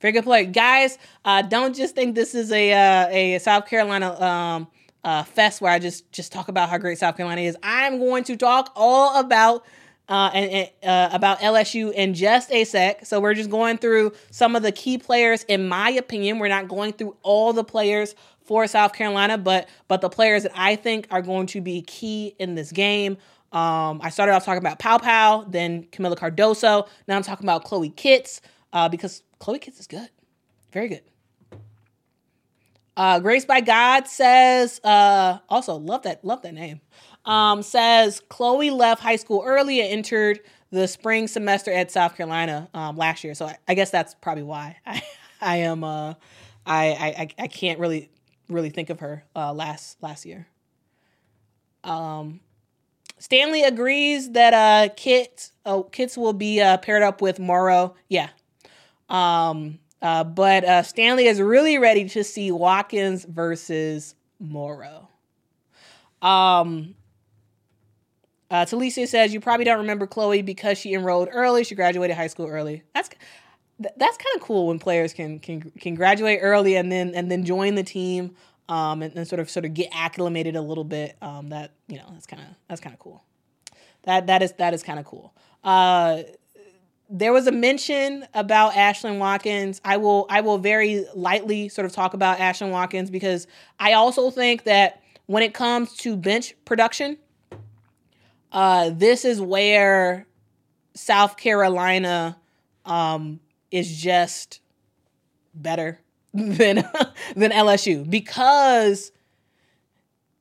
Very good player, guys. Uh, don't just think this is a uh, a South Carolina um, uh, fest where I just just talk about how great South Carolina is. I'm going to talk all about uh, and, uh, about LSU in just a sec. So we're just going through some of the key players, in my opinion. We're not going through all the players for South Carolina, but but the players that I think are going to be key in this game. Um, I started off talking about Paopao, then Kamilla Cardoso. Now I'm talking about Chloe Kitts uh, because Chloe Kitts is good, very good. Uh, Grace by God says, uh, also love that love that name. Um, says Chloe left high school early and entered the spring semester at South Carolina um, last year. So I, I, guess that's probably why I, I am uh, I, I I can't really really think of her uh, last last year. Um, Stanley agrees that uh, Kit oh, Kitts will be uh, paired up with Morrow. Yeah. Um, uh, but uh, Stanley is really ready to see Watkins versus Morrow. Um, uh, Talicia says you probably don't remember Chloe because she enrolled early. She graduated high school early. That's that's kind of cool when players can can can graduate early and then and then join the team um, and, and sort of sort of get acclimated a little bit. Um, that you know that's kind of that's kind of cool. That that is that is kind of cool. Uh, there was a mention about Ashlyn Watkins. I will I will very lightly sort of talk about Ashlyn Watkins because I also think that when it comes to bench production, uh, this is where South Carolina um, is just better than than LSU because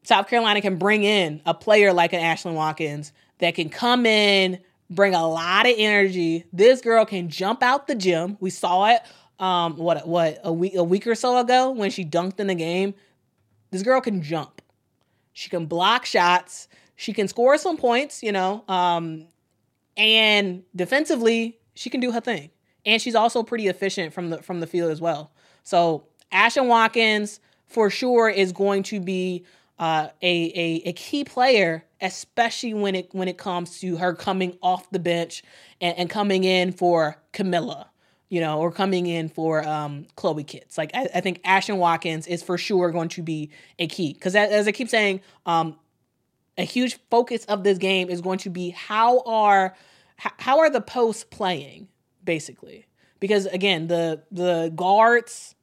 South Carolina can bring in a player like an Ashlyn Watkins that can come in, bring a lot of energy. This girl can jump out the gym. We saw it um what what a week a week or so ago when she dunked in the game. This girl can jump. She can block shots. She can score some points, you know. Um and defensively, she can do her thing. And she's also pretty efficient from the from the field as well. So Ashlyn Watkins for sure is going to be uh, a, a a key player, especially when it when it comes to her coming off the bench and, and coming in for Kamilla, you know, or coming in for um, Chloe Kitts. Like I, I think Ashlyn Watkins is for sure going to be a key because as I keep saying, um, a huge focus of this game is going to be how are how are the posts playing basically because again the the guards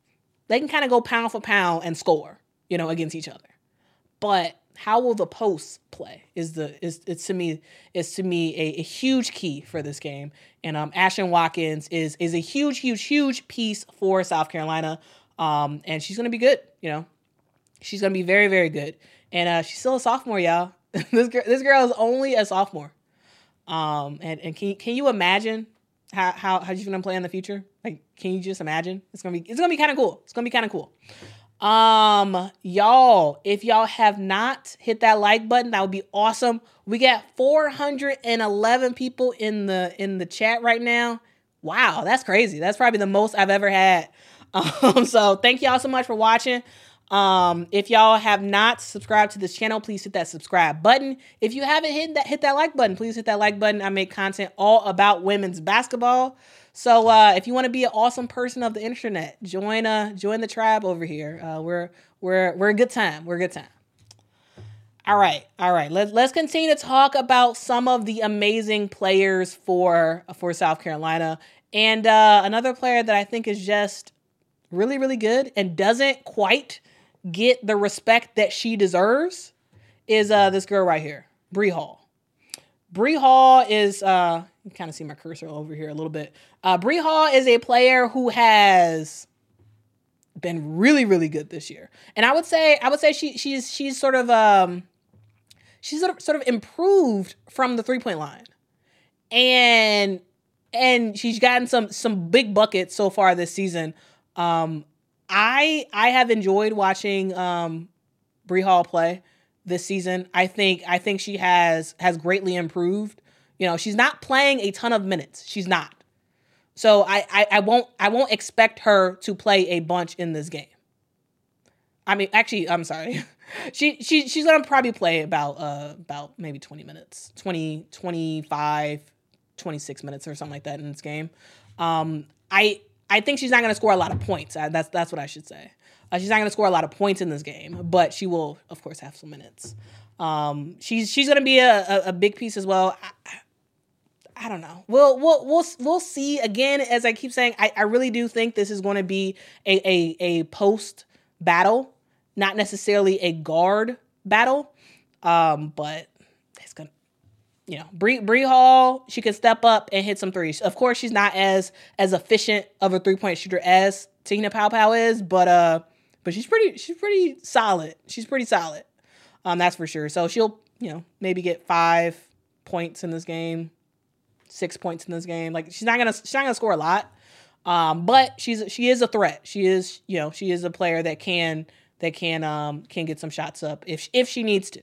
they can kind of go pound for pound and score, you know, against each other. But how will the posts play is the is it's to me is to me a, a huge key for this game. And um Ashlyn Watkins is is a huge, huge, huge piece for South Carolina. Um and she's gonna be good, you know. She's gonna be very, very good. And uh she's still a sophomore, y'all. this girl this girl is only a sophomore. Um and, and can can you imagine how how how you gonna play in the future? Like, can you just imagine? It's gonna be it's gonna be kind of cool. It's gonna be kind of cool. Um, y'all, if y'all have not hit that like button, that would be awesome. We got 411 people in the in the chat right now. Wow, that's crazy. That's probably the most I've ever had. Um, so thank y'all so much for watching. Um, if y'all have not subscribed to this channel, please hit that subscribe button. If you haven't hit that hit that like button, please hit that like button. I make content all about women's basketball. So uh, if you want to be an awesome person of the internet, join uh join the tribe over here. Uh, we're we're we're a good time. We're a good time. All right, all right. Let's let's continue to talk about some of the amazing players for for South Carolina, and uh, another player that I think is just really really good and doesn't quite get the respect that she deserves is uh this girl right here, Bree Hall. Bree Hall is uh you kind of see my cursor over here a little bit. Uh Bree Hall is a player who has been really really good this year. And I would say I would say she she's she's sort of um she's sort of, sort of improved from the three-point line. And and she's gotten some some big buckets so far this season. Um, I I have enjoyed watching um, Bree Hall play this season. I think I think she has has greatly improved. You know, she's not playing a ton of minutes. She's not. So I, I, I won't I won't expect her to play a bunch in this game. I mean, actually, I'm sorry. she she she's gonna probably play about uh about maybe 20 minutes, 20, 25, 26 minutes or something like that in this game. Um, I I think she's not gonna score a lot of points. Uh, that's that's what I should say. Uh, she's not going to score a lot of points in this game, but she will, of course, have some minutes. Um, she's she's going to be a, a, a, big piece as well. I, I, don't know. We'll we'll we'll we'll see. Again, as I keep saying, I, I really do think this is going to be a a, a post battle, not necessarily a guard battle. Um, but you know, Bree Bree Hall, she can step up and hit some threes. Of course, she's not as as efficient of a three point shooter as Te-Hina Paopao is, but uh, but she's pretty she's pretty solid. She's pretty solid. Um, that's for sure. So she'll, you know, maybe get five points in this game, six points in this game. Like she's not gonna she's not gonna score a lot. Um, but she's she is a threat. She is, you know, she is a player that can that can um can get some shots up if if she needs to.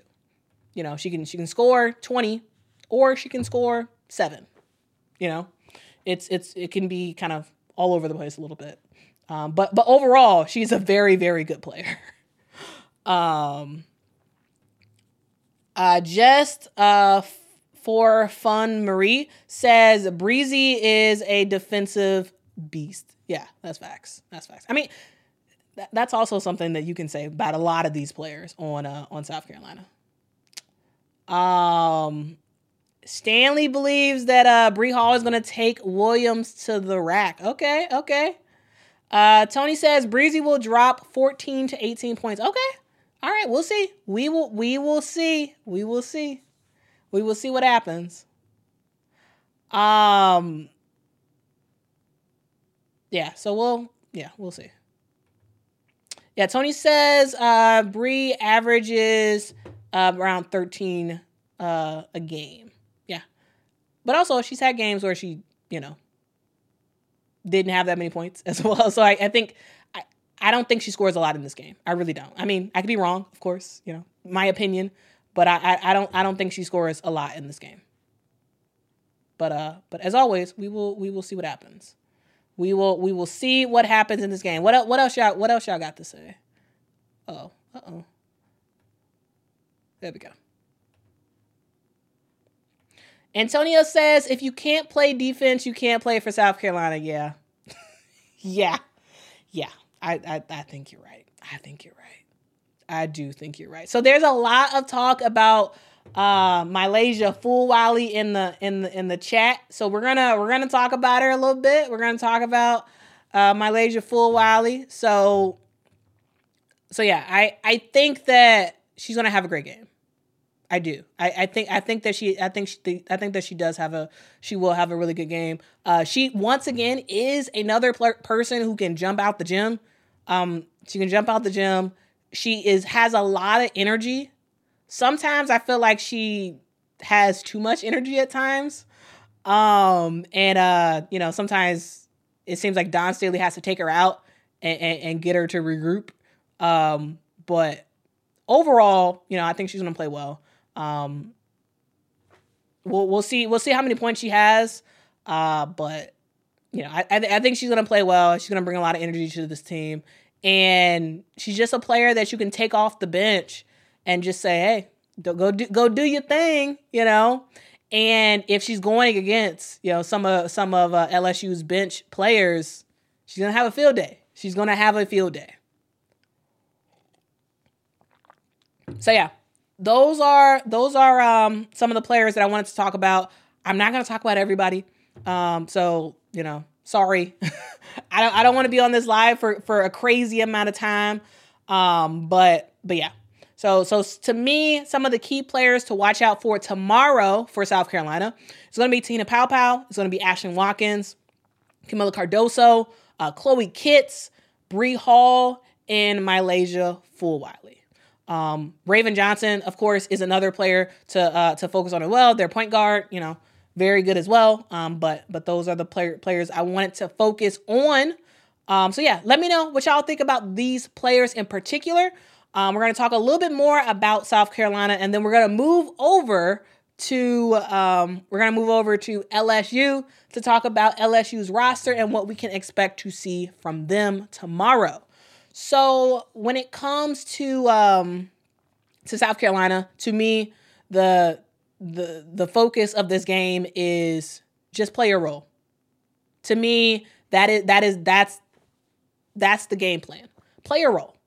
You know, she can she can score 20 or she can score 7. You know. It's it's it can be kind of all over the place a little bit. Um, but but overall, she's a very very good player. um, uh, just uh, f- for fun, Marie says Breezy is a defensive beast. Yeah, that's facts. That's facts. I mean, th- that's also something that you can say about a lot of these players on uh, on South Carolina. Um, Stanley believes that uh, Bree Hall is going to take Williams to the rack. Okay, okay. Uh, Tony says Breezy will drop 14 to 18 points. Okay. All right, we'll see. We will we will see. We will see. We will see what happens. Um Yeah, so we'll yeah, we'll see. Yeah, Tony says uh Bree averages uh, around 13 uh a game. But also she's had games where she, you know, didn't have that many points as well. So I, I think I, I don't think she scores a lot in this game. I really don't. I mean, I could be wrong, of course, you know, my opinion, but I, I, I don't I don't think she scores a lot in this game. But uh but as always, we will we will see what happens. We will we will see what happens in this game. What what else y'all what else y'all got to say? Oh, uh oh. There we go. Antonio says if you can't play defense, you can't play for South Carolina. Yeah. yeah. Yeah. I, I, I think you're right. I think you're right. I do think you're right. So there's a lot of talk about uh Mylasia Fulwiley in the in the in the chat. So we're gonna we're gonna talk about her a little bit. We're gonna talk about uh Mylasia Fulwiley. So so yeah, I I think that she's gonna have a great game. I do. I, I think I think that she I think she I think that she does have a she will have a really good game. Uh, she once again is another pl- person who can jump out the gym. Um, she can jump out the gym. She is has a lot of energy. Sometimes I feel like she has too much energy at times. Um, and uh, you know, sometimes it seems like Dawn Staley has to take her out and, and, and get her to regroup. Um, but overall, you know, I think she's gonna play well. Um, we'll we'll see we'll see how many points she has. Uh, but you know, I I, th- I think she's gonna play well. She's gonna bring a lot of energy to this team, and she's just a player that you can take off the bench and just say, hey, go do go do your thing, you know. And if she's going against you know some of some of uh, LSU's bench players, she's gonna have a field day. She's gonna have a field day. So yeah, those are those are um, some of the players that I wanted to talk about. I'm not going to talk about everybody. Um, so you know, sorry. I don't I don't want to be on this live for for a crazy amount of time. Um, but but yeah. So so to me, some of the key players to watch out for tomorrow for South Carolina it's going to be Te-Hina Paopao. It's going to be Ashlyn Watkins, Kamilla Cardoso, uh, Chloe Kitts, Bree Hall, and Mylasia Fulwiley. Um, Raven Johnson, of course, is another player to uh, to focus on as well. Their point guard, you know, very good as well. Um, but but those are the player, players I wanted to focus on. Um, so yeah, let me know what y'all think about these players in particular. Um, we're going to talk a little bit more about South Carolina, and then we're going to move over to um, we're going to move over to LSU to talk about LSU's roster and what we can expect to see from them tomorrow. So when it comes to um, to South Carolina, to me, the the the focus of this game is just play your role. To me, that is that is that's that's the game plan. Play your role.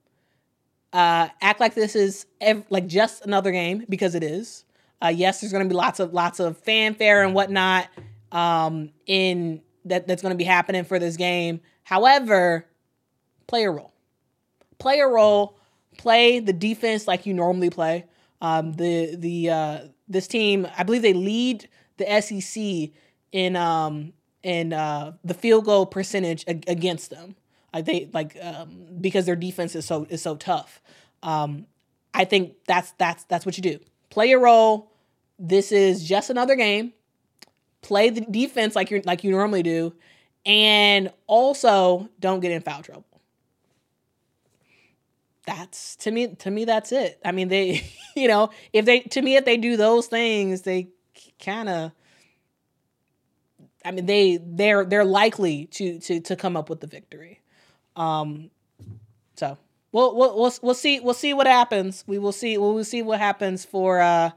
Uh, act like this is ev- like just another game because it is. Uh, yes, there's going to be lots of lots of fanfare and whatnot um, in that that's going to be happening for this game. However, play a role. Play a role. Play the defense like you normally play. Um, the the uh, this team, I believe they lead the SEC in um, in uh, the field goal percentage ag- against them. Like they like um, because their defense is so is so tough. Um, I think that's that's that's what you do. Play a role. This is just another game. Play the defense like you like you normally do, and also don't get in foul trouble. That's to me to me that's it. I mean they you know if they to me if they do those things they kind of I mean they they're they're likely to to to come up with the victory. Um, so we'll we'll we'll we'll see we'll see what happens. We will see we'll see what happens for uh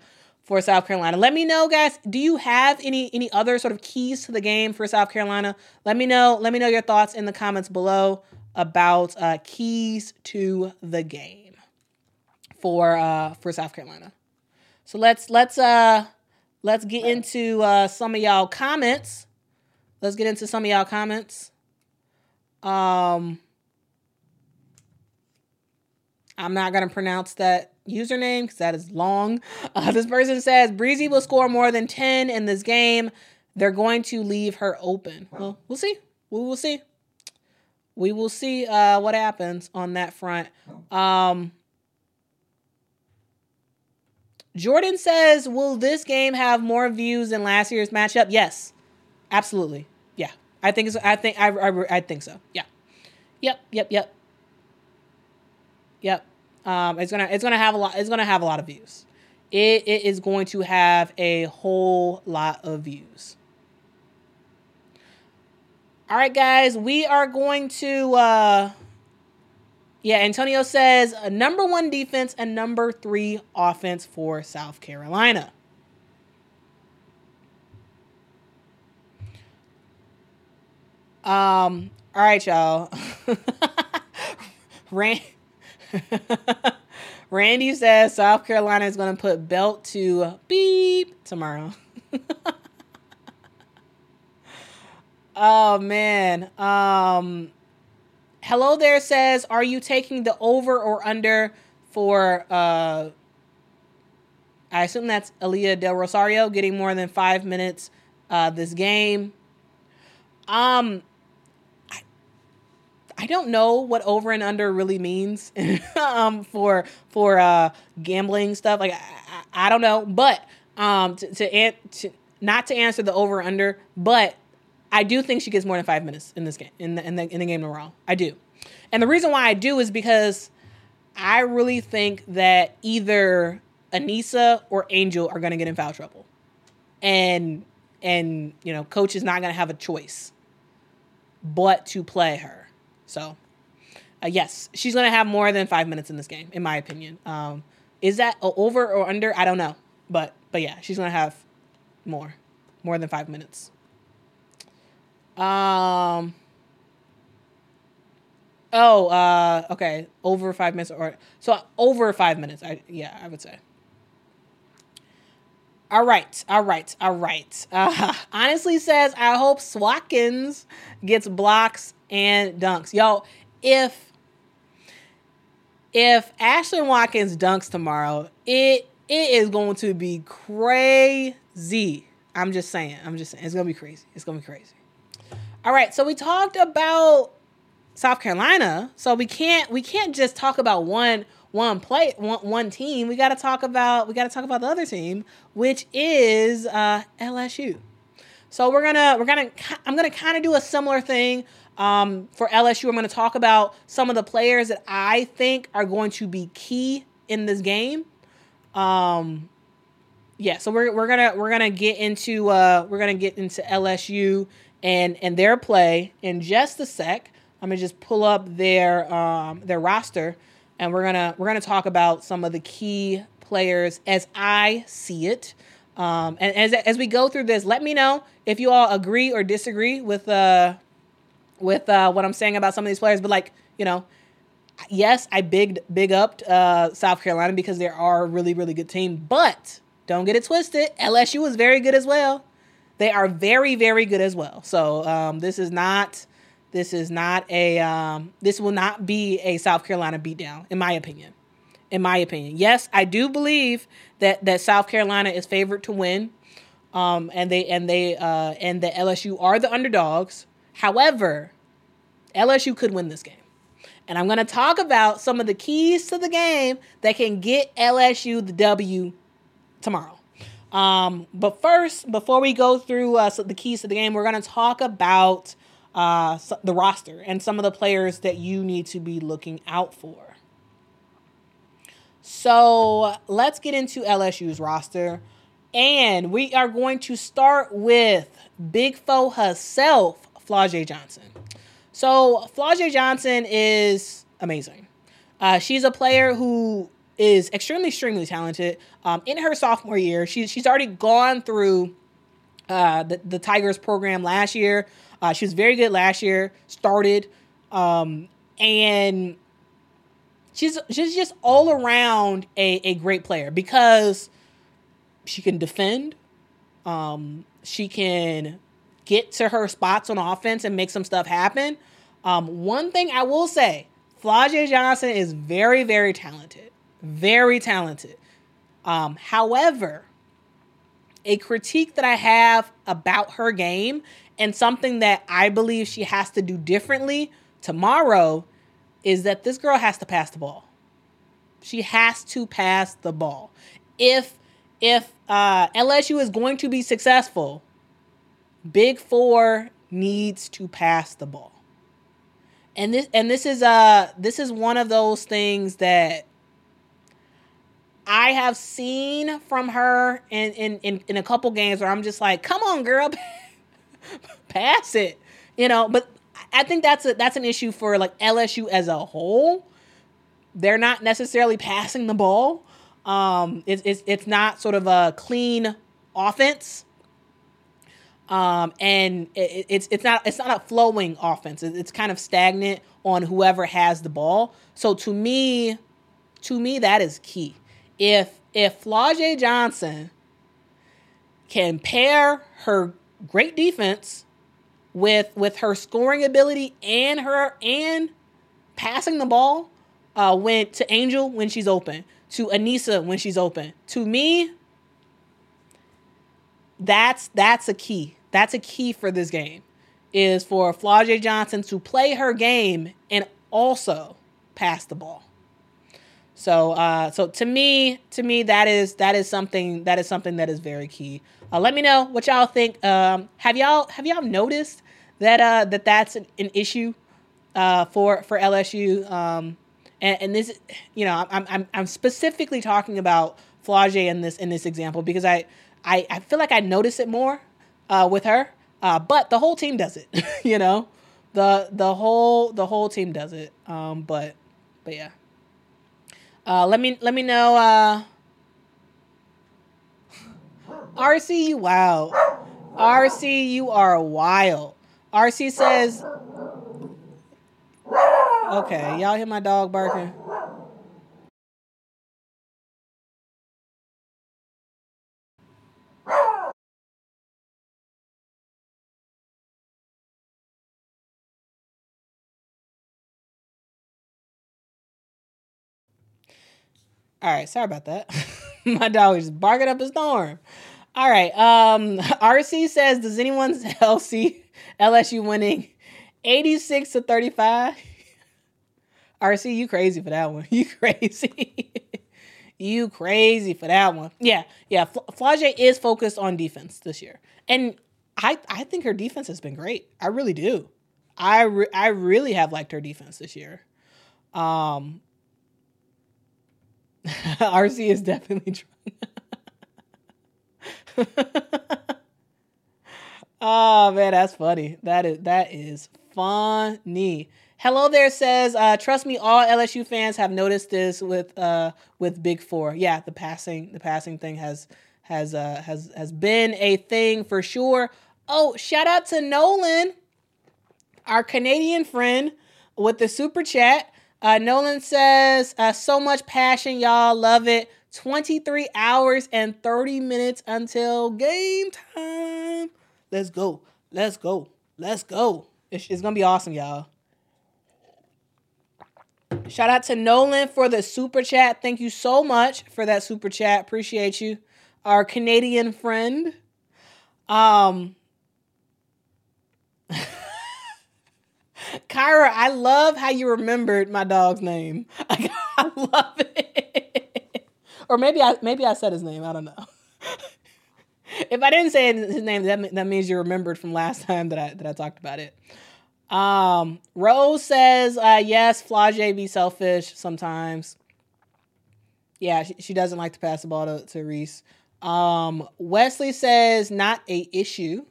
for South Carolina. Let me know, guys. Do you have any any other sort of keys to the game for South Carolina? Let me know. Let me know your thoughts in the comments below about uh, keys to the game for uh for South Carolina. So let's let's uh let's get into uh some of y'all comments. Let's get into some of y'all comments. Um I'm not gonna pronounce that username because that is long. Uh, this person says Breezy will score more than 10 in this game. They're going to leave her open. Well, we'll see. We will see. We will see uh, what happens on that front. Um, Jordan says, "Will this game have more views than last year's matchup?" Yes, absolutely. Yeah, I think so. I think I, I, I think so. Yeah. Yep. Yep. Yep. Yep. Um, it's gonna it's gonna have a lot. It's gonna have a lot of views. It, it is going to have a whole lot of views. All right, guys, we are going to. Uh, yeah, Antonio says uh, number one defense and number three offense for South Carolina. Um. All right, y'all. Rand. Randy says South Carolina is going to put belt to beep tomorrow. oh man. Um Hello there says are you taking the over or under for uh I assume that's Aaliyah Del Rosario getting more than 5 minutes uh this game. Um I I don't know what over and under really means um, for for uh, gambling stuff. Like I, I, don't know, but um, to, to, an- to not to answer the over under, but I do think she gets more than five minutes in this game in the in the, in the game overall. I do, and the reason why I do is because I really think that either Aneesah or Angel are going to get in foul trouble, and and you know, coach is not going to have a choice but to play her. So, uh, yes, she's going to have more than five minutes in this game, in my opinion. Um, is that over or under? I don't know, but but yeah, she's going to have more, more than five minutes. Um. Oh, uh, okay, over five minutes or so over five minutes. I yeah, I would say. All right, all right, all right. Uh, honestly says, I hope Swatkins gets blocks and dunks. Yo, if if Ashlyn Watkins dunks tomorrow, it it is going to be crazy. I'm just saying. I'm just saying. It's gonna be crazy. It's gonna be crazy. All right. So we talked about South Carolina. So we can't we can't just talk about one one play one, one team. We got to talk about we got to talk about the other team, which is uh, LSU. So we're gonna we're gonna I'm gonna kind of do a similar thing um, for LSU. I'm gonna talk about some of the players that I think are going to be key in this game. Um, yeah, so we're we're gonna we're gonna get into uh, we're gonna get into LSU and and their play in just a sec. I'm gonna just pull up their um, their roster, and we're gonna we're gonna talk about some of the key players as I see it. Um, and as as we go through this, let me know if you all agree or disagree with uh with uh, what I'm saying about some of these players. But like you know, yes, I big big up uh, South Carolina because they are a really really good team. But don't get it twisted, LSU was very good as well. They are very very good as well. So um, this is not this is not a um, this will not be a South Carolina beatdown in my opinion. In my opinion, yes, I do believe that that South Carolina is favored to win, um, and they and they uh, and the LSU are the underdogs. However, LSU could win this game. And I'm going to talk about some of the keys to the game that can get LSU the W tomorrow. Um, but first, before we go through uh, the keys to the game, we're going to talk about uh, the roster and some of the players that you need to be looking out for. So let's get into LSU's roster. And we are going to start with Big Foe herself, Flau'jae Johnson. So Flau'jae Johnson is amazing. Uh, she's a player who is extremely, extremely talented. Um, in her sophomore year, she's she's already gone through uh, the the Tigers program last year. Uh, she was very good last year. Started, um, and she's she's just all around a, a great player because she can defend. Um, she can get to her spots on offense and make some stuff happen. Um, one thing I will say, Flau'jae Johnson is very, very talented. Very talented. Um, however, a critique that I have about her game and something that I believe she has to do differently tomorrow is that this girl has to pass the ball. She has to pass the ball. If if uh, LSU is going to be successful, Big Four needs to pass the ball. And this and this is uh this is one of those things that I have seen from her in in in, in a couple games where I'm just like, come on, girl, pass it. You know, but I think that's a that's an issue for like LSU as a whole. They're not necessarily passing the ball. Um, it's, it's it's not sort of a clean offense um, and it, it's it's not it's not a flowing offense. It's kind of stagnant on whoever has the ball. So to me, to me that is key. If if Flau'jae Johnson can pair her great defense with with her scoring ability and her and passing the ball uh, went to Angel when she's open, to Aneesah when she's open. To me, that's that's a key. That's a key for this game. Is for Flau'jae Johnson to play her game and also pass the ball. So uh, so to me, to me that is that is something that is something that is very key. Uh, let me know what y'all think. Um, have y'all have y'all noticed that uh, that that's an, an issue uh, for for LSU? Um, and, and this, you know, I'm I'm I'm specifically talking about Flau'jae in this in this example because I I, I feel like I notice it more uh, with her, uh, but the whole team does it. you know, the the whole the whole team does it. Um, but but yeah. Uh, let me let me know. Uh, RC, you wow. RC, you are wild. RC says. Okay, y'all hear my dog barking? All right, sorry about that. My dog is barking up a storm. All right. Um, RC says, does anyone else see LSU winning 86 to 35? RC, you crazy for that one. You crazy. you crazy for that one. Yeah, yeah. Flau'jae is focused on defense this year. And I I think her defense has been great. I really do. I re- I really have liked her defense this year. Um, RC is definitely trying. oh man, that's funny. That is that is funny. Hello there says, uh, trust me, all LSU fans have noticed this with uh with Big Four. Yeah, the passing the passing thing has has uh has has been a thing for sure. Oh, shout out to Nolan, our Canadian friend, with the super chat. Uh, Nolan says, uh, so much passion, y'all. Love it. 23 hours and 30 minutes until game time. Let's go. Let's go. Let's go. It's, it's going to be awesome, y'all. Shout out to Nolan for the super chat. Thank you so much for that super chat. Appreciate you. Our Canadian friend. Um, Kyra, I love how you remembered my dog's name. I love it. or maybe I maybe I said his name. I don't know. if I didn't say his name, that that means you remembered from last time that I that I talked about it. Um, Rose says, uh, yes, Flau'jae be selfish sometimes. Yeah, she, she doesn't like to pass the ball to, to Reese. Um, Wesley says, not a issue.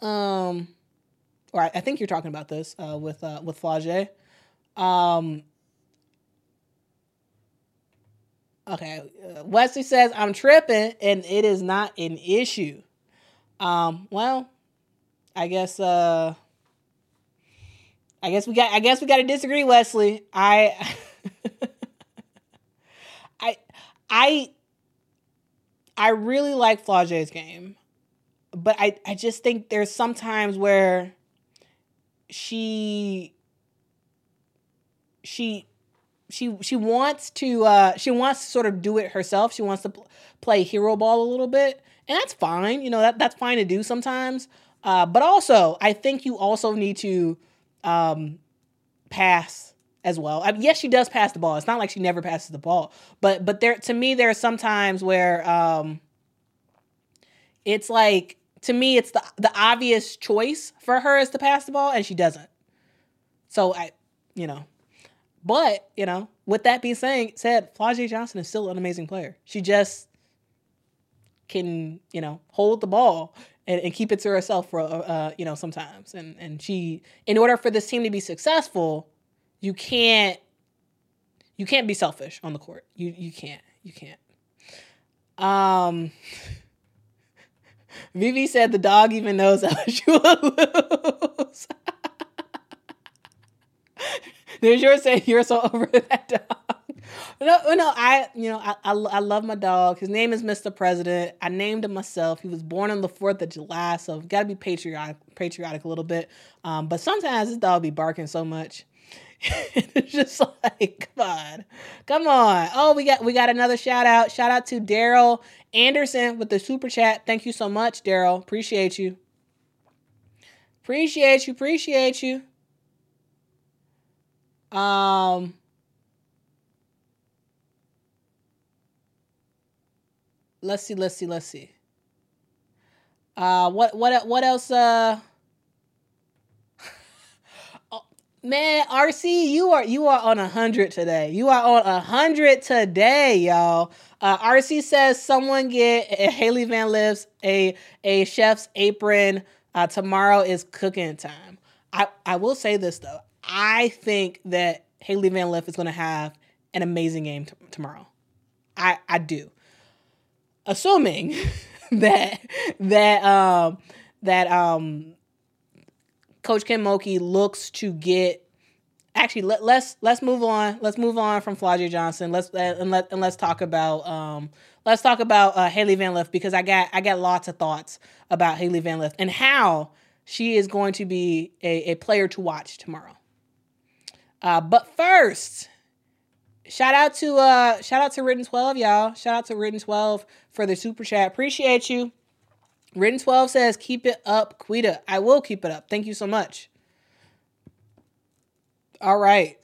Um, or I, I think you're talking about this uh, with uh, with Flau'jae. Um, okay, uh, Wesley says I'm tripping, and it is not an issue. Um, well, I guess uh, I guess we got I guess we got to disagree, Wesley. I I I I really like Flau'jae's game, but I I just think there's sometimes where she she she she wants to uh she wants to sort of do it herself. She wants to pl- play hero ball a little bit, and that's fine. You know that that's fine to do sometimes. Uh, but also, I think you also need to um, pass as well. I mean, yes, she does pass the ball. It's not like she never passes the ball, but but there to me there are some times where um, it's like to me it's the the obvious choice for her is to pass the ball and she doesn't. So I, you know, but you know, with that being saying said, Flau'jae Johnson is still an amazing player. She just can you know hold the ball and, and keep it to herself for uh, you know sometimes and and she in order for this team to be successful you can't you can't be selfish on the court you you can't you can't um Vivi said the dog even knows LSU will lose. There's your saying you're so over that dog. No, no, I, you know, I, I, I, love my dog. His name is Mr. President. I named him myself. He was born on the 4th of July, so got to be patriotic, patriotic a little bit. Um, but sometimes this dog be barking so much. it's just like, come on, come on. Oh, we got we got another shout out. Shout out to Daryl Anderson with the super chat. Thank you so much, Daryl. Appreciate you. Appreciate you. Appreciate you. Um. Let's see. Let's see. Let's see. Uh, what what what else? Uh. Man, RC, you are you are on a hundred today. You are on a hundred today, y'all. Uh, RC says someone get a Hailey Van Lith's a a chef's apron. Uh, tomorrow is cooking time. I I will say this though. I think that Hailey Van Lith is going to have an amazing game t- tomorrow. I I do. Assuming that that um that um Coach Kim Mulkey looks to get. Actually, let, let's let's move on. Let's move on from Flau'jae Johnson. Let's uh, and let and let's talk about um let's talk about uh, Hailey Van Lith because I got I got lots of thoughts about Hailey Van Lith and how she is going to be a, a player to watch tomorrow. Uh, but first, shout out to uh shout out to Written 12, y'all. Shout out to Written 12 for the super chat. Appreciate you. Written 12 says, keep it up, Quita. I will keep it up. Thank you so much. All right.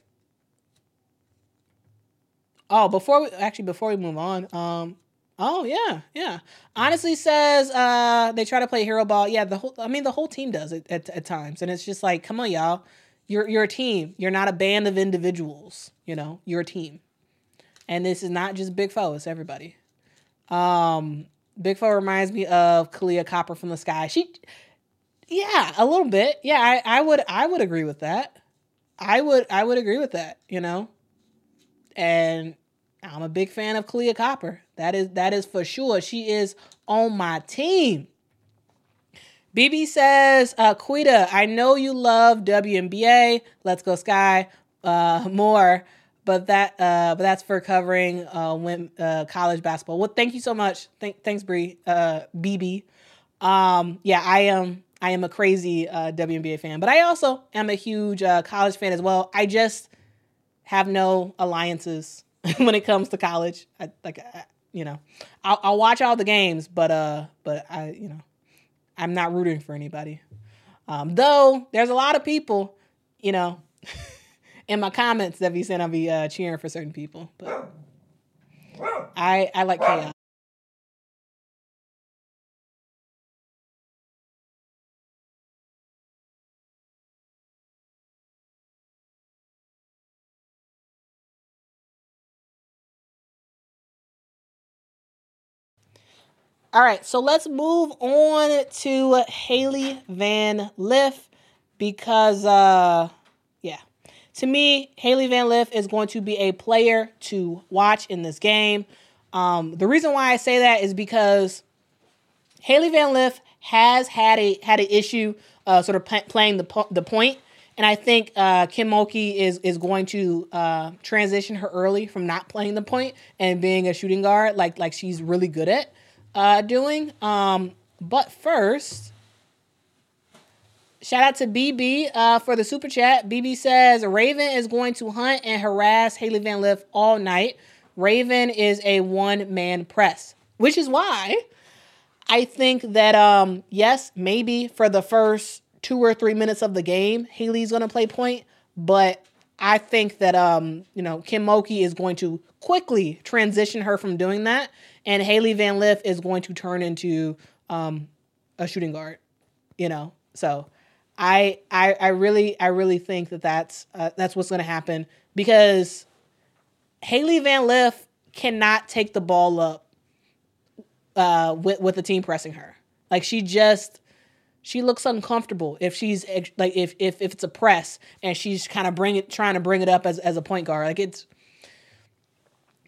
Oh, before we actually before we move on, um, Oh yeah, yeah. Honestly, says uh, they try to play hero ball. Yeah, the whole. I mean, the whole team does it at, at times, and it's just like, come on, y'all. You're you're a team. You're not a band of individuals. You know, you're a team. And this is not just Big Foe; it's everybody. Um, Big Foe reminds me of Kahleah Copper from the Sky. She, yeah, a little bit. Yeah, I, I would I would agree with that. I would I would agree with that. You know, and I'm a big fan of Kahleah Copper. That is that is for sure. She is on my team. BB says, uh, Quita, I know you love WNBA. Let's go Sky uh, more, but that uh, but that's for covering uh, when, uh, college basketball. Well, thank you so much. Thank, thanks, Bree. Uh, BB. Um, yeah, I am. I am a crazy uh, WNBA fan, but I also am a huge uh, college fan as well. I just have no alliances when it comes to college. I, like, I, you know, I'll, I'll watch all the games, but uh, but I, you know, I'm not rooting for anybody. Um, though there's a lot of people, you know, in my comments that be saying I'll be uh, cheering for certain people, but I I like chaos. All right, so let's move on to Hailey Van Lith because, uh, to me, Hailey Van Lith is going to be a player to watch in this game. Um, the reason why I say that is because Hailey Van Lith has had a had an issue, uh, sort of p- playing the po- the point, and I think uh, Kim Mulkey is is going to uh, transition her early from not playing the point and being a shooting guard, like like she's really good at uh, doing. Um, but first, shout out to BB uh, for the super chat. BB says Raven is going to hunt and harass Hailey Van Lith all night. Raven is a one man press, which is why I think that um, yes, maybe for the first two or three minutes of the game, Hailey's going to play point, but I think that um, you know Kim Mulkey is going to quickly transition her from doing that, and Hailey Van Lith is going to turn into um, a shooting guard. You know, so I I I really I really think that that's uh, that's what's going to happen because Hailey Van Lith cannot take the ball up uh, with with the team pressing her. Like she just she looks uncomfortable if she's like if if if it's a press and she's kind of bring it trying to bring it up as as a point guard. Like it's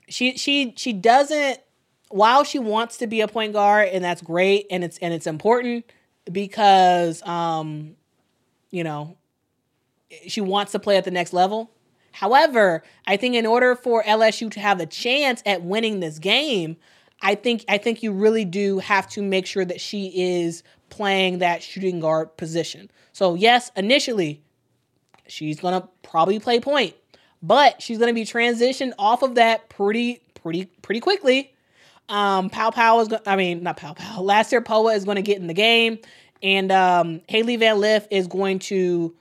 she she she doesn't while she wants to be a point guard and that's great and it's and it's important because um you know she wants to play at the next level. However, I think in order for LSU to have a chance at winning this game, I think I think you really do have to make sure that she is playing that shooting guard position. So yes, initially she's going to probably play point, but she's going to be transitioned off of that pretty pretty pretty quickly. Um Pow Pow is going I mean, not Pow Pow. Last-Tear Poa is going to get in the game and um Hailey Van Lith is going to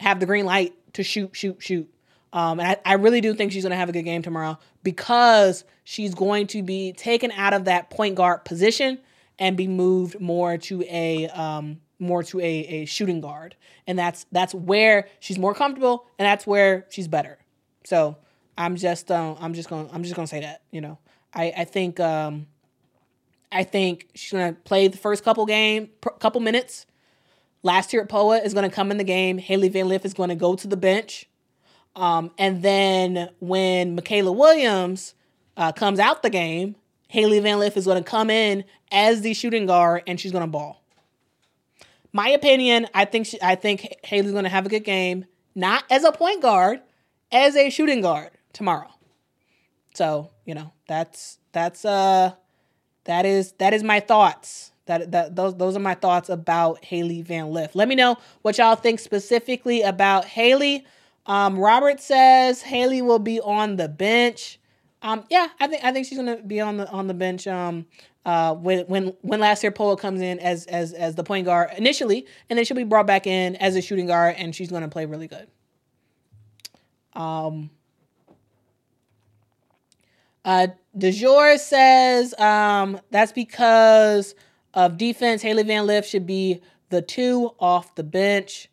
have the green light to shoot shoot shoot. Um, and I, I really do think she's going to have a good game tomorrow because she's going to be taken out of that point guard position and be moved more to a um, more to a, a shooting guard, and that's that's where she's more comfortable, and that's where she's better. So I'm just um, I'm just going I'm just to say that you know I I think um, I think she's going to play the first couple game couple minutes. Last year at Poa is going to come in the game. Hailey Van Lith is going to go to the bench. Um, and then when Mikaylah Williams uh, comes out the game, Hailey Van Lith is going to come in as the shooting guard and she's going to ball. My opinion, I think she, I think Hailey's going to have a good game, not as a point guard, as a shooting guard tomorrow. So you know that's that's uh that is that is my thoughts. That that those those are my thoughts about Hailey Van Lith. Let me know what y'all think specifically about Hailey. Um, Robert says Hailey will be on the bench. Um, yeah, I think I think she's gonna be on the on the bench. Um, uh, when when when Last-Tear Poa comes in as as as the point guard initially, and then she'll be brought back in as a shooting guard, and she's gonna play really good. Um. Uh, De says um, that's because of defense. Hailey Van Lith should be the two off the bench.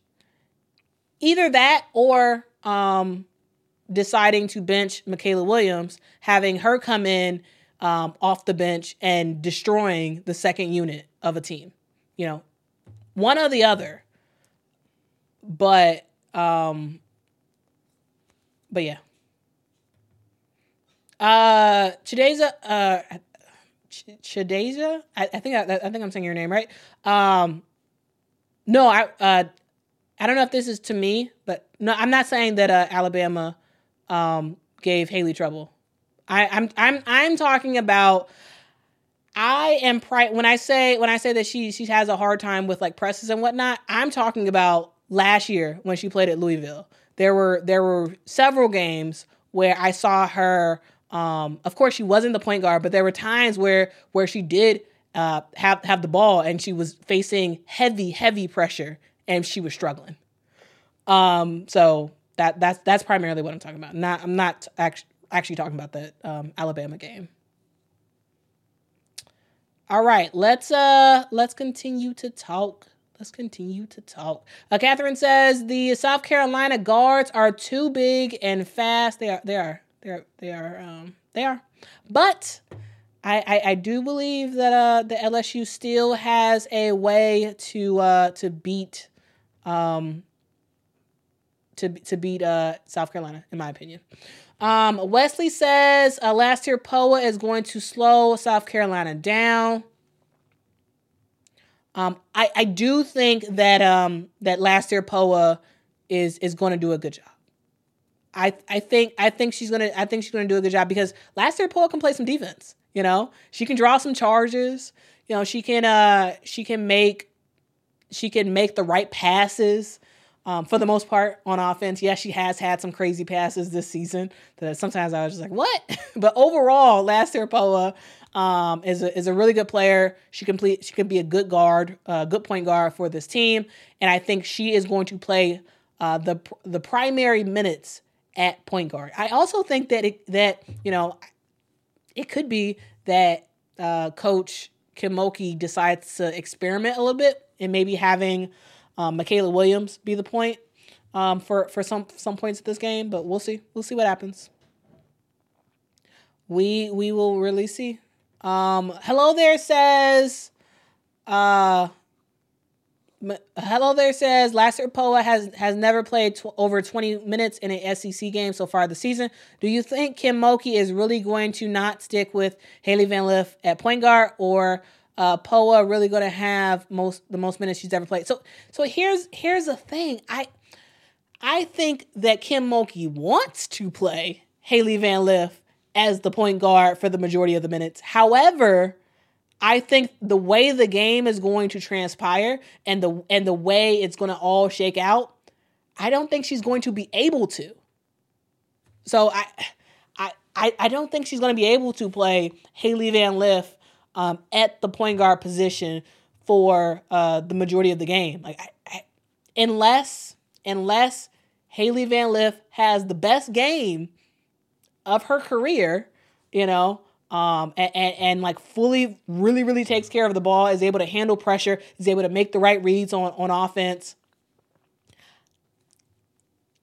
Either that or um, deciding to bench Mikaylah Williams, having her come in um, off the bench and destroying the second unit of a team. You know, one or the other. But um, but yeah. Uh, Chideza, uh, Ch- Chideza, I, I think I, I think I'm saying your name right. Um, no, I uh, I don't know if this is to me, but no, I'm not saying that uh, Alabama um gave Hailey trouble. I, I'm I'm I'm talking about. I am pri- when I say when I say that she she has a hard time with like presses and whatnot. I'm talking about last year when she played at Louisville. There were there were several games where I saw her. Um, of course, she wasn't the point guard, but there were times where where she did uh, have have the ball and she was facing heavy heavy pressure and she was struggling. Um, so that that's that's primarily what I'm talking about. Not I'm not actually actually talking about that um, Alabama game. All right, let's uh let's continue to talk. Let's continue to talk. Uh, Catherine says the South Carolina guards are too big and fast. They are. They are. They are. They are. Um, they are. But I, I, I do believe that uh, the LSU still has a way to uh, to beat um, to to beat uh, South Carolina, in my opinion. Um, Wesley says uh, Last-Tear Poa is going to slow South Carolina down. Um, I, I do think that um, that Last-Tear Poa is is going to do a good job. I I think I think she's gonna I think she's gonna do a good job because Last-Tear Poa can play some defense. You know, she can draw some charges. You know, she can uh she can make she can make the right passes. Um, for the most part on offense, yes, she has had some crazy passes this season that sometimes I was just like, what? but overall, Last-Tear Poa um, is a, is a really good player. She complete she could be a good guard, a uh, good point guard for this team, and I think she is going to play uh, the the primary minutes at point guard. I also think that it that you know it could be that uh, Coach Kim Mulkey decides to experiment a little bit and maybe having um, Mikaylah Williams be the point um, for for some some points of this game, but we'll see. We'll see what happens. We we will really see. Um, hello there says, uh, hello there says Last-Tear Poa has has never played tw- over 20 minutes in an SEC game so far this season. Do you think Kim Mulkey is really going to not stick with Hailey Van Lith at point guard or uh, Poa really going to have most the most minutes she's ever played? So so here's here's the thing. I I think that Kim Mulkey wants to play Hailey Van Lith as the point guard for the majority of the minutes. However, I think the way the game is going to transpire and the and the way it's going to all shake out, I don't think she's going to be able to. So I I I, I don't think she's going to be able to play Hailey Van Lith um, at the point guard position for uh, the majority of the game. Like I, I, unless unless Hailey Van Lith has the best game of her career, you know, um, and, and, and, like fully, really, really takes care of the ball, is able to handle pressure, is able to make the right reads on, on offense.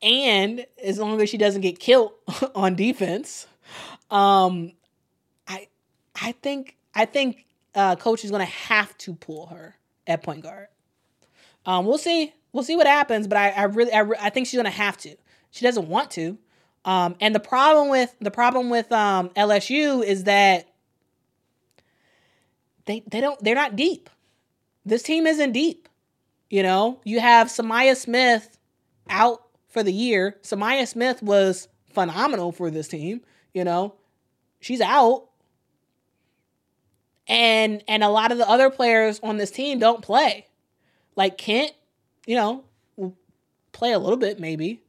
And as long as she doesn't get killed on defense, um, I I think I think uh, coach is going to have to pull her at point guard. Um, we'll see. We'll see what happens, but I, I really I, I think she's going to have to. She doesn't want to, um, and the problem with the problem with um, LSU is that they they don't they're not deep. This team isn't deep. You know, you have Sa'Myah Smith out for the year. Sa'Myah Smith was phenomenal for this team. You know, she's out, and and a lot of the other players on this team don't play. Like Kent, you know, play a little bit maybe,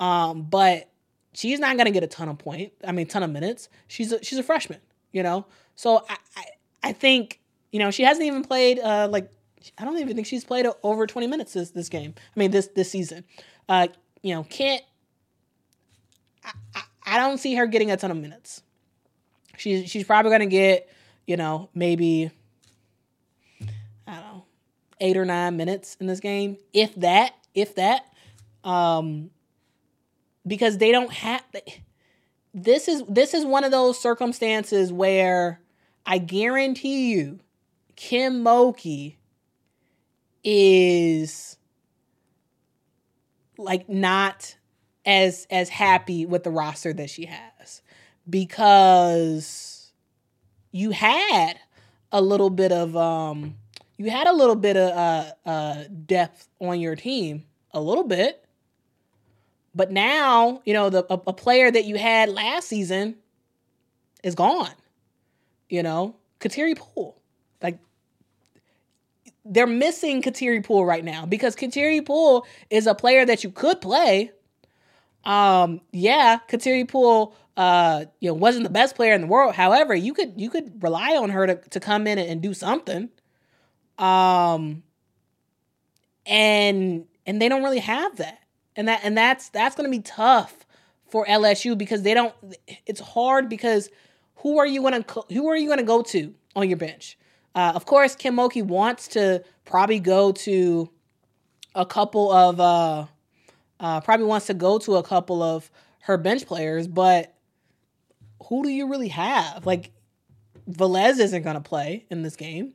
um, but she's not gonna get a ton of point. I mean, ton of minutes. She's a, she's a freshman, you know. So I, I, I think you know she hasn't even played uh like I don't even think she's played over twenty minutes this this game. I mean this this season. Uh, you know, can't. I, I, I don't see her getting a ton of minutes. She's she's probably gonna get, you know, maybe I don't know, eight or nine minutes in this game, if that, if that. Um because they don't have this is this is one of those circumstances where I guarantee you Kim Mulkey is like not as as happy with the roster that she has because you had a little bit of um you had a little bit of uh uh depth on your team a little bit but now you know the a, a player that you had last season is gone you know Kateri Poole like they're missing Kateri Poole right now because Kateri Poole is a player that you could play um, yeah, Kateri Poole, uh, you know, wasn't the best player in the world. However, you could you could rely on her to, to come in and, and do something. Um, and and they don't really have that, and that and that's that's going to be tough for LSU because they don't. It's hard because who are you going to who are you going to go to on your bench? Uh, of course, Kim Mulkey wants to probably go to a couple of. Uh, uh, probably wants to go to a couple of her bench players, but who do you really have? Like, Velez isn't going to play in this game.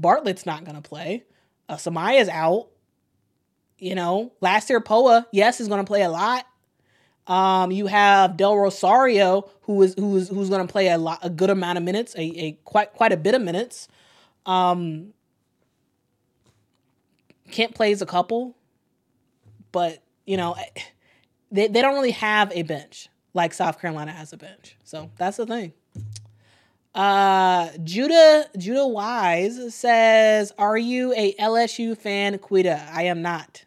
Bartlett's not going to play. Uh, Sa'Myah's out. You know, Last-Tear Poa, yes, is going to play a lot. Um, you have Del Rosario, who is who is who's going to play a lot, a good amount of minutes, a, a quite quite a bit of minutes. Um, Kent plays a couple, but you know, they, they don't really have a bench like South Carolina has a bench. So that's the thing. Uh, Judah Judah Wise says, "Are you a LSU fan, Quita? I am not.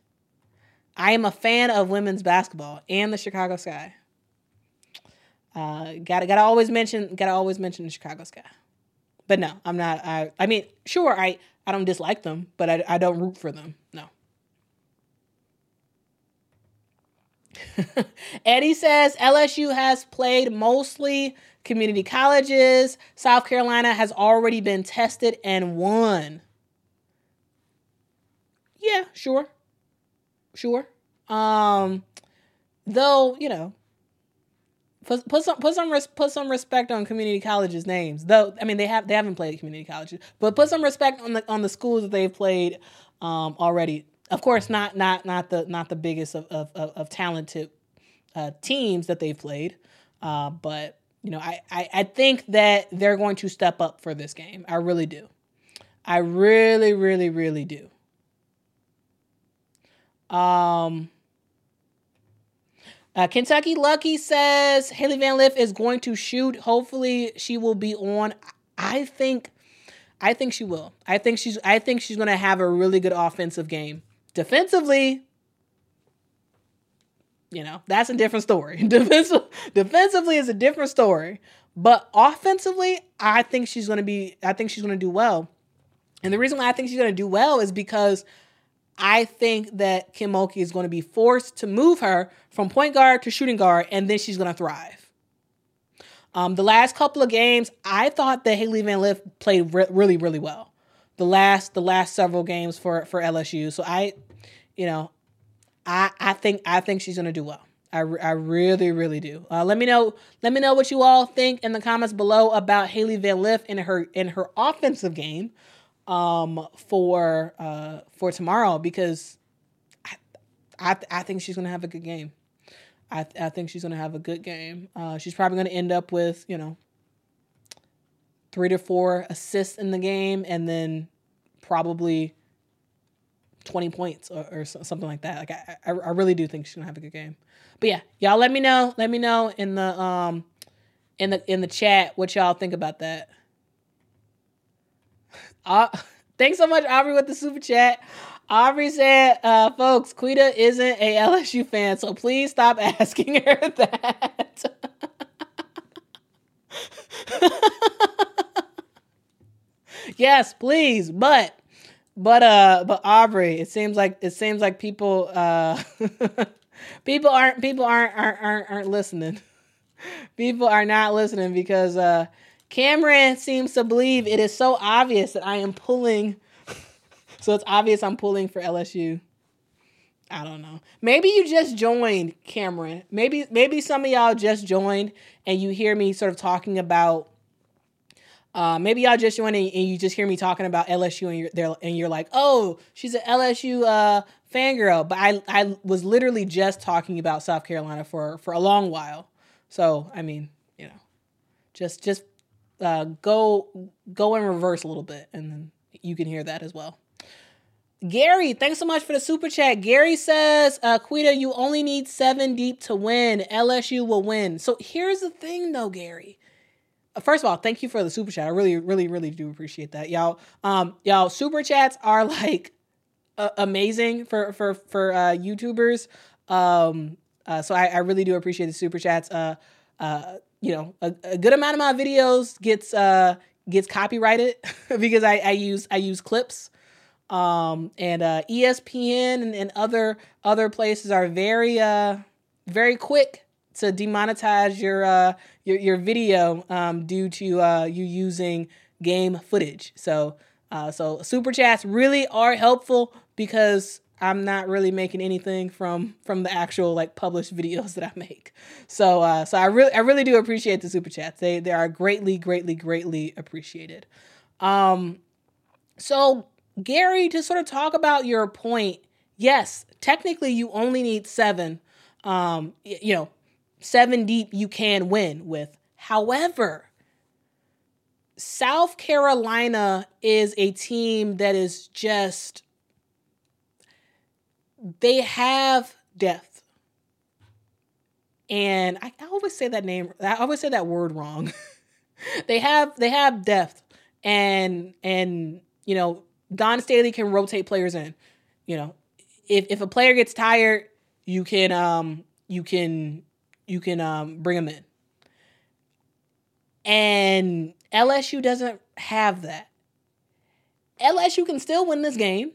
I am a fan of women's basketball and the Chicago Sky. Uh, gotta gotta always mention gotta always mention the Chicago Sky. But no, I'm not. I I mean, sure, I I don't dislike them, but I I don't root for them. No. Eddie says LSU has played mostly community colleges. South Carolina has already been tested and won. Yeah, sure. Sure. Um though, you know, put, put some put some res, put some respect on community colleges names. Though I mean they have they haven't played community colleges, but put some respect on the on the schools that they've played um already of course, not not not the not the biggest of of, of talented uh, teams that they've played, uh, but you know, I, I I think that they're going to step up for this game. I really do. I really, really, really do. Um. Uh, Kentucky Lucky says Hailey Van Lith is going to shoot. Hopefully, she will be on. I think, I think she will. I think she's. I think she's going to have a really good offensive game. Defensively, you know, that's a different story. Defensive, defensively is a different story. But offensively, I think she's going to be, I think she's going to do well. And the reason why I think she's going to do well is because I think that Kim Mulkey is going to be forced to move her from point guard to shooting guard, and then she's going to thrive. Um, the last couple of games, I thought that Hailey Van Lith played re- really, really well the last the last several games for for LSU. So I, you know, I I think I think she's gonna do well. I, I really really do. Uh, let me know let me know what you all think in the comments below about Hailey Van Lith in her in her offensive game um for uh for tomorrow because I I, I think she's gonna have a good game. I I think she's gonna have a good game. Uh, she's probably gonna end up with you know three to four assists in the game, and then probably 20 points or, or something like that. Like I, I, I really do think she's gonna have a good game. But yeah, y'all let me know. Let me know in the um in the in the chat what y'all think about that. Uh, thanks so much, Aubrey, with the super chat. Aubrey said, uh, folks, Quita isn't a LSU fan, so please stop asking her that. yes, please. But but uh but Aubrey, it seems like it seems like people uh people aren't people aren't aren't aren't, aren't listening. People are not listening because uh, Cameron seems to believe it is so obvious that I am pulling. so it's obvious I'm pulling for LSU. I don't know. Maybe you just joined, Cameron. Maybe maybe some of y'all just joined and you hear me sort of talking about. Uh, maybe y'all just joined and, you just hear me talking about LSU and you're there and you're like, oh, she's an LSU uh, fangirl. But I I was literally just talking about South Carolina for for a long while. So I mean, you know, just just uh, go go in reverse a little bit, and then you can hear that as well. Gary, thanks so much for the super chat. Gary says, uh, Quita, you only need seven deep to win. LSU will win. So here's the thing, though, Gary. Uh, first of all, thank you for the super chat. I really, really, really do appreciate that, y'all. Um, y'all, super chats are like uh, amazing for for for uh, YouTubers. Um, uh, so I, I really do appreciate the super chats. Uh, uh, you know, a, a good amount of my videos gets uh gets copyrighted because I, I use I use clips. Um, and uh, ESPN and, and other other places are very uh very quick to demonetize your uh your your video um due to uh you using game footage. So uh so super chats really are helpful because I'm not really making anything from from the actual like published videos that I make. So uh, so I really I really do appreciate the super chats. They they are greatly greatly greatly appreciated. Um, so Gary, to sort of talk about your point, yes, technically you only need seven. Um, you know, seven deep you can win with. However, South Carolina is a team that is just they have depth. And I, I always say that name, I always say that word wrong. they have they have depth and and you know, Dawn Staley can rotate players in. You know, if if a player gets tired, you can um you can you can um bring them in. And LSU doesn't have that. LSU can still win this game.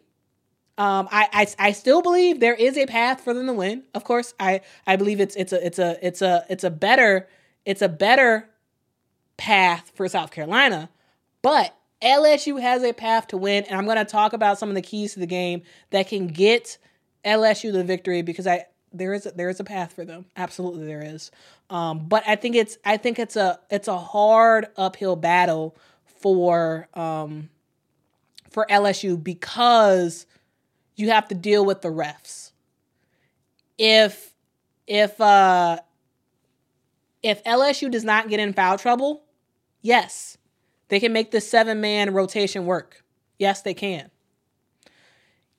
Um, I, I I still believe there is a path for them to win. Of course, I I believe it's it's a it's a it's a it's a better it's a better path for South Carolina, but LSU has a path to win, and I'm going to talk about some of the keys to the game that can get LSU the victory because I there is a, there is a path for them. Absolutely, there is. Um, but I think it's I think it's a it's a hard uphill battle for um, for LSU because you have to deal with the refs. If if uh if LSU does not get in foul trouble, yes, they can make the seven man rotation work. Yes, they can.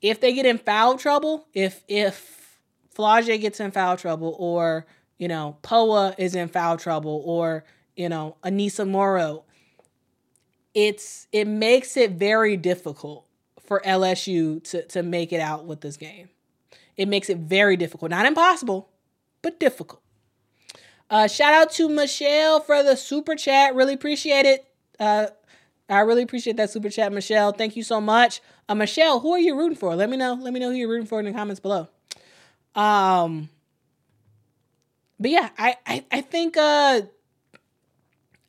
If they get in foul trouble, if if Flau'jae gets in foul trouble, or you know Poa is in foul trouble, or you know Aneesah Morrow, it's it makes it very difficult for LSU to, to make it out with this game. It makes it very difficult. Not impossible, but difficult. Uh, shout out to Michelle for the super chat. Really appreciate it. Uh, I really appreciate that super chat, Michelle. Thank you so much. Uh, Michelle, who are you rooting for? Let me know. Let me know who you're rooting for in the comments below. Um, but yeah, I, I, I think uh,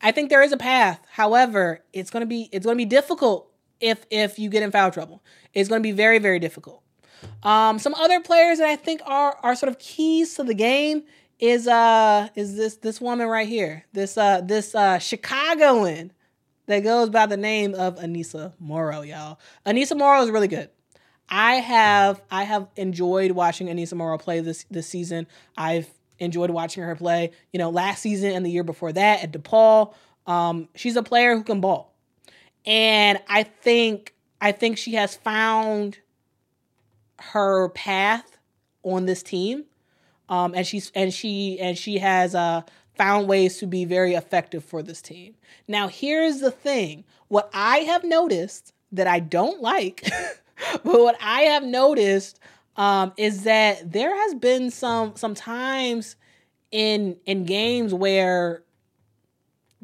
I think there is a path. However, it's gonna be it's gonna be difficult if if you get in foul trouble. It's going to be very very difficult. Um, some other players that I think are are sort of keys to the game is uh is this this woman right here. This uh this uh Chicagoan that goes by the name of Aneesah Morrow, y'all. Aneesah Morrow is really good. I have I have enjoyed watching Aneesah Morrow play this this season. I've enjoyed watching her play, you know, last season and the year before that at DePaul. Um, she's a player who can ball. And I think I think she has found her path on this team. Um, and she's and she and she has uh, found ways to be very effective for this team. Now, here's the thing: what I have noticed that I don't like, but what I have noticed um, is that there has been some some times in in games where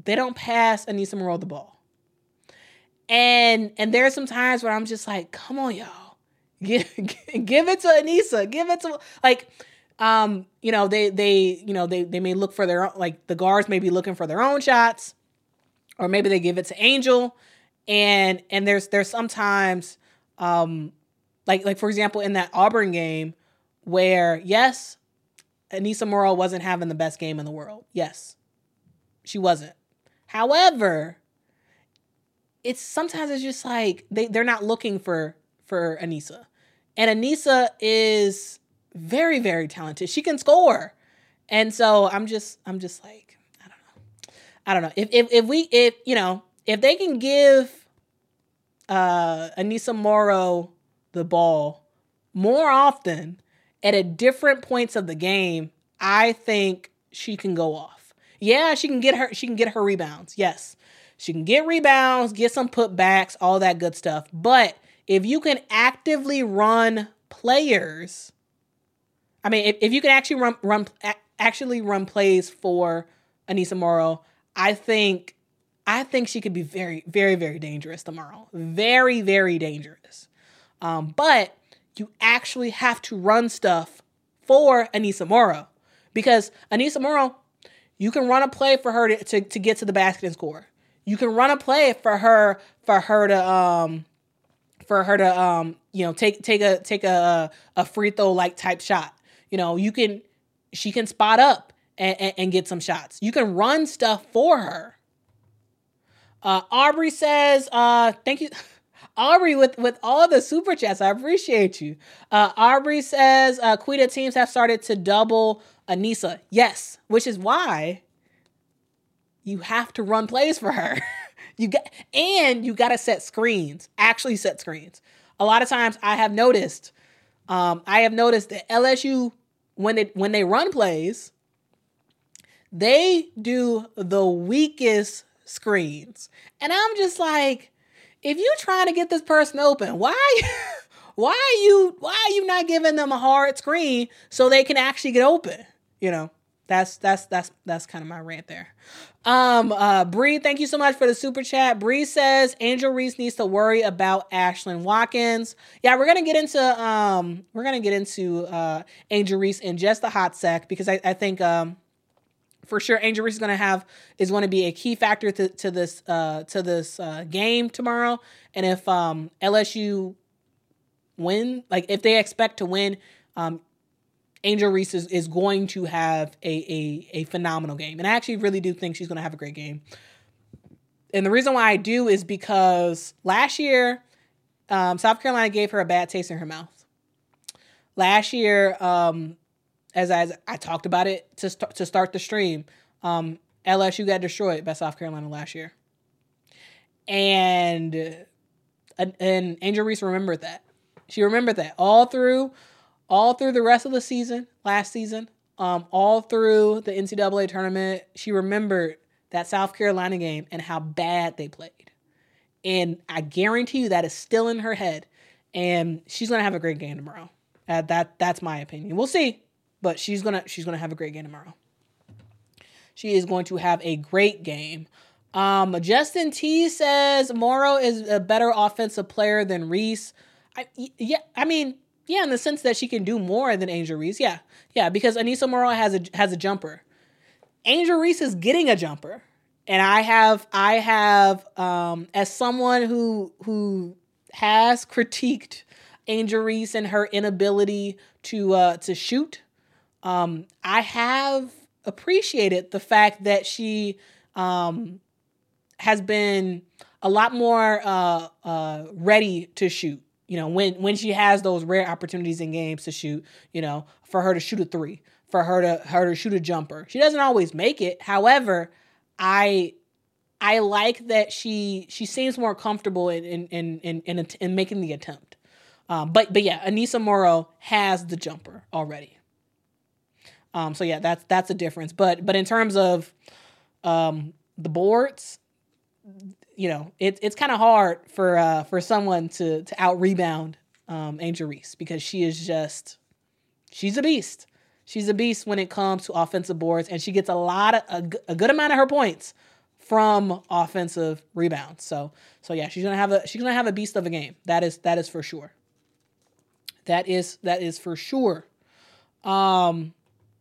they don't pass Aneesah Morrow the ball. And and there are some times where I'm just like, come on, y'all. Give, give it to Aneesah. Give it to like um, you know, they they you know they they may look for their own like the guards may be looking for their own shots, or maybe they give it to Angel, and and there's there's sometimes um like like for example in that Auburn game where yes, Aneesah Morrow wasn't having the best game in the world. Yes, she wasn't. However, it's sometimes it's just like they, they're not looking for for Aneesah. And Aneesah is very, very talented. She can score. And so I'm just I'm just like, I don't know. I don't know. If if if we if you know, if they can give uh Aneesah Morrow the ball more often at a different points of the game, I think she can go off. Yeah, she can get her she can get her rebounds. Yes. She can get rebounds, get some putbacks, all that good stuff. But if you can actively run players, I mean, if, if you can actually run run actually run plays for Aneesah Morrow, I think I think she could be very, very, very dangerous tomorrow. Very, very dangerous. Um, but you actually have to run stuff for Aneesah Morrow because Aneesah Morrow, you can run a play for her to, to, to get to the basket and score. You can run a play for her for her to um for her to um you know take take a take a a free throw like type shot. You know you can she can spot up and, and, and get some shots. You can run stuff for her. Uh, Aubrey says, uh, thank you. Aubrey with with all the super chats. I appreciate you. Uh, Aubrey says uh, Quita teams have started to double Aneesah. Yes, which is why you have to run plays for her. you get and you got to set screens. Actually, set screens. A lot of times, I have noticed. Um, I have noticed that LSU when they when they run plays, they do the weakest screens, and I'm just like if you're trying to get this person open, why why are you why are you not giving them a hard screen so they can actually get open? You know, that's that's that's that's kind of my rant there. Um uh Bree, thank you so much for the super chat. Bree says Angel Reese needs to worry about Ashlyn Watkins. Yeah, we're gonna get into um we're gonna get into uh Angel Reese in just a hot sec because I, I think um for sure Angel Reese is to have is going to be a key factor to, to this uh, to this uh, game tomorrow. And if um, LSU win, like if they expect to win, um, Angel Reese is, is going to have a, a a phenomenal game. And I actually really do think she's going to have a great game. And the reason why I do is because last year, um, South Carolina gave her a bad taste in her mouth. Last year, um, as I, as I talked about it to start, to start the stream, um, LSU got destroyed by South Carolina last year, and and Angel Reese remembered that. She remembered that all through all through the rest of the season last season, um, all through the NCAA tournament. She remembered that South Carolina game and how bad they played, and I guarantee you that is still in her head. And she's gonna have a great game tomorrow. Uh, that that's my opinion. We'll see but she's gonna she's gonna have a great game tomorrow. She is going to have a great game. Um, Justin T says Morrow is a better offensive player than Reese. I yeah, I mean yeah, in the sense that she can do more than Angel Reese. Yeah, yeah, because Aneesah Morrow has a has a jumper. Angel Reese is getting a jumper, and I have I have um, as someone who who has critiqued Angel Reese and her inability to uh, to shoot um, I have appreciated the fact that she um, has been a lot more uh, uh, ready to shoot. You know, when when she has those rare opportunities in games to shoot, you know, for her to shoot a three, for her to her to shoot a jumper. She doesn't always make it. However, I I like that she she seems more comfortable in in in in, in, in making the attempt. Um, but but yeah, Aneesah Morrow has the jumper already. Um, so yeah, that's that's a difference. But but in terms of um, the boards, you know, it, it's kind of hard for uh, for someone to to out rebound um, Angel Reese because she is just she's a beast. She's a beast when it comes to offensive boards, and she gets a lot of a, a good amount of her points from offensive rebounds. So so yeah, she's gonna have a she's gonna have a beast of a game. That is that is for sure. That is that is for sure. Um,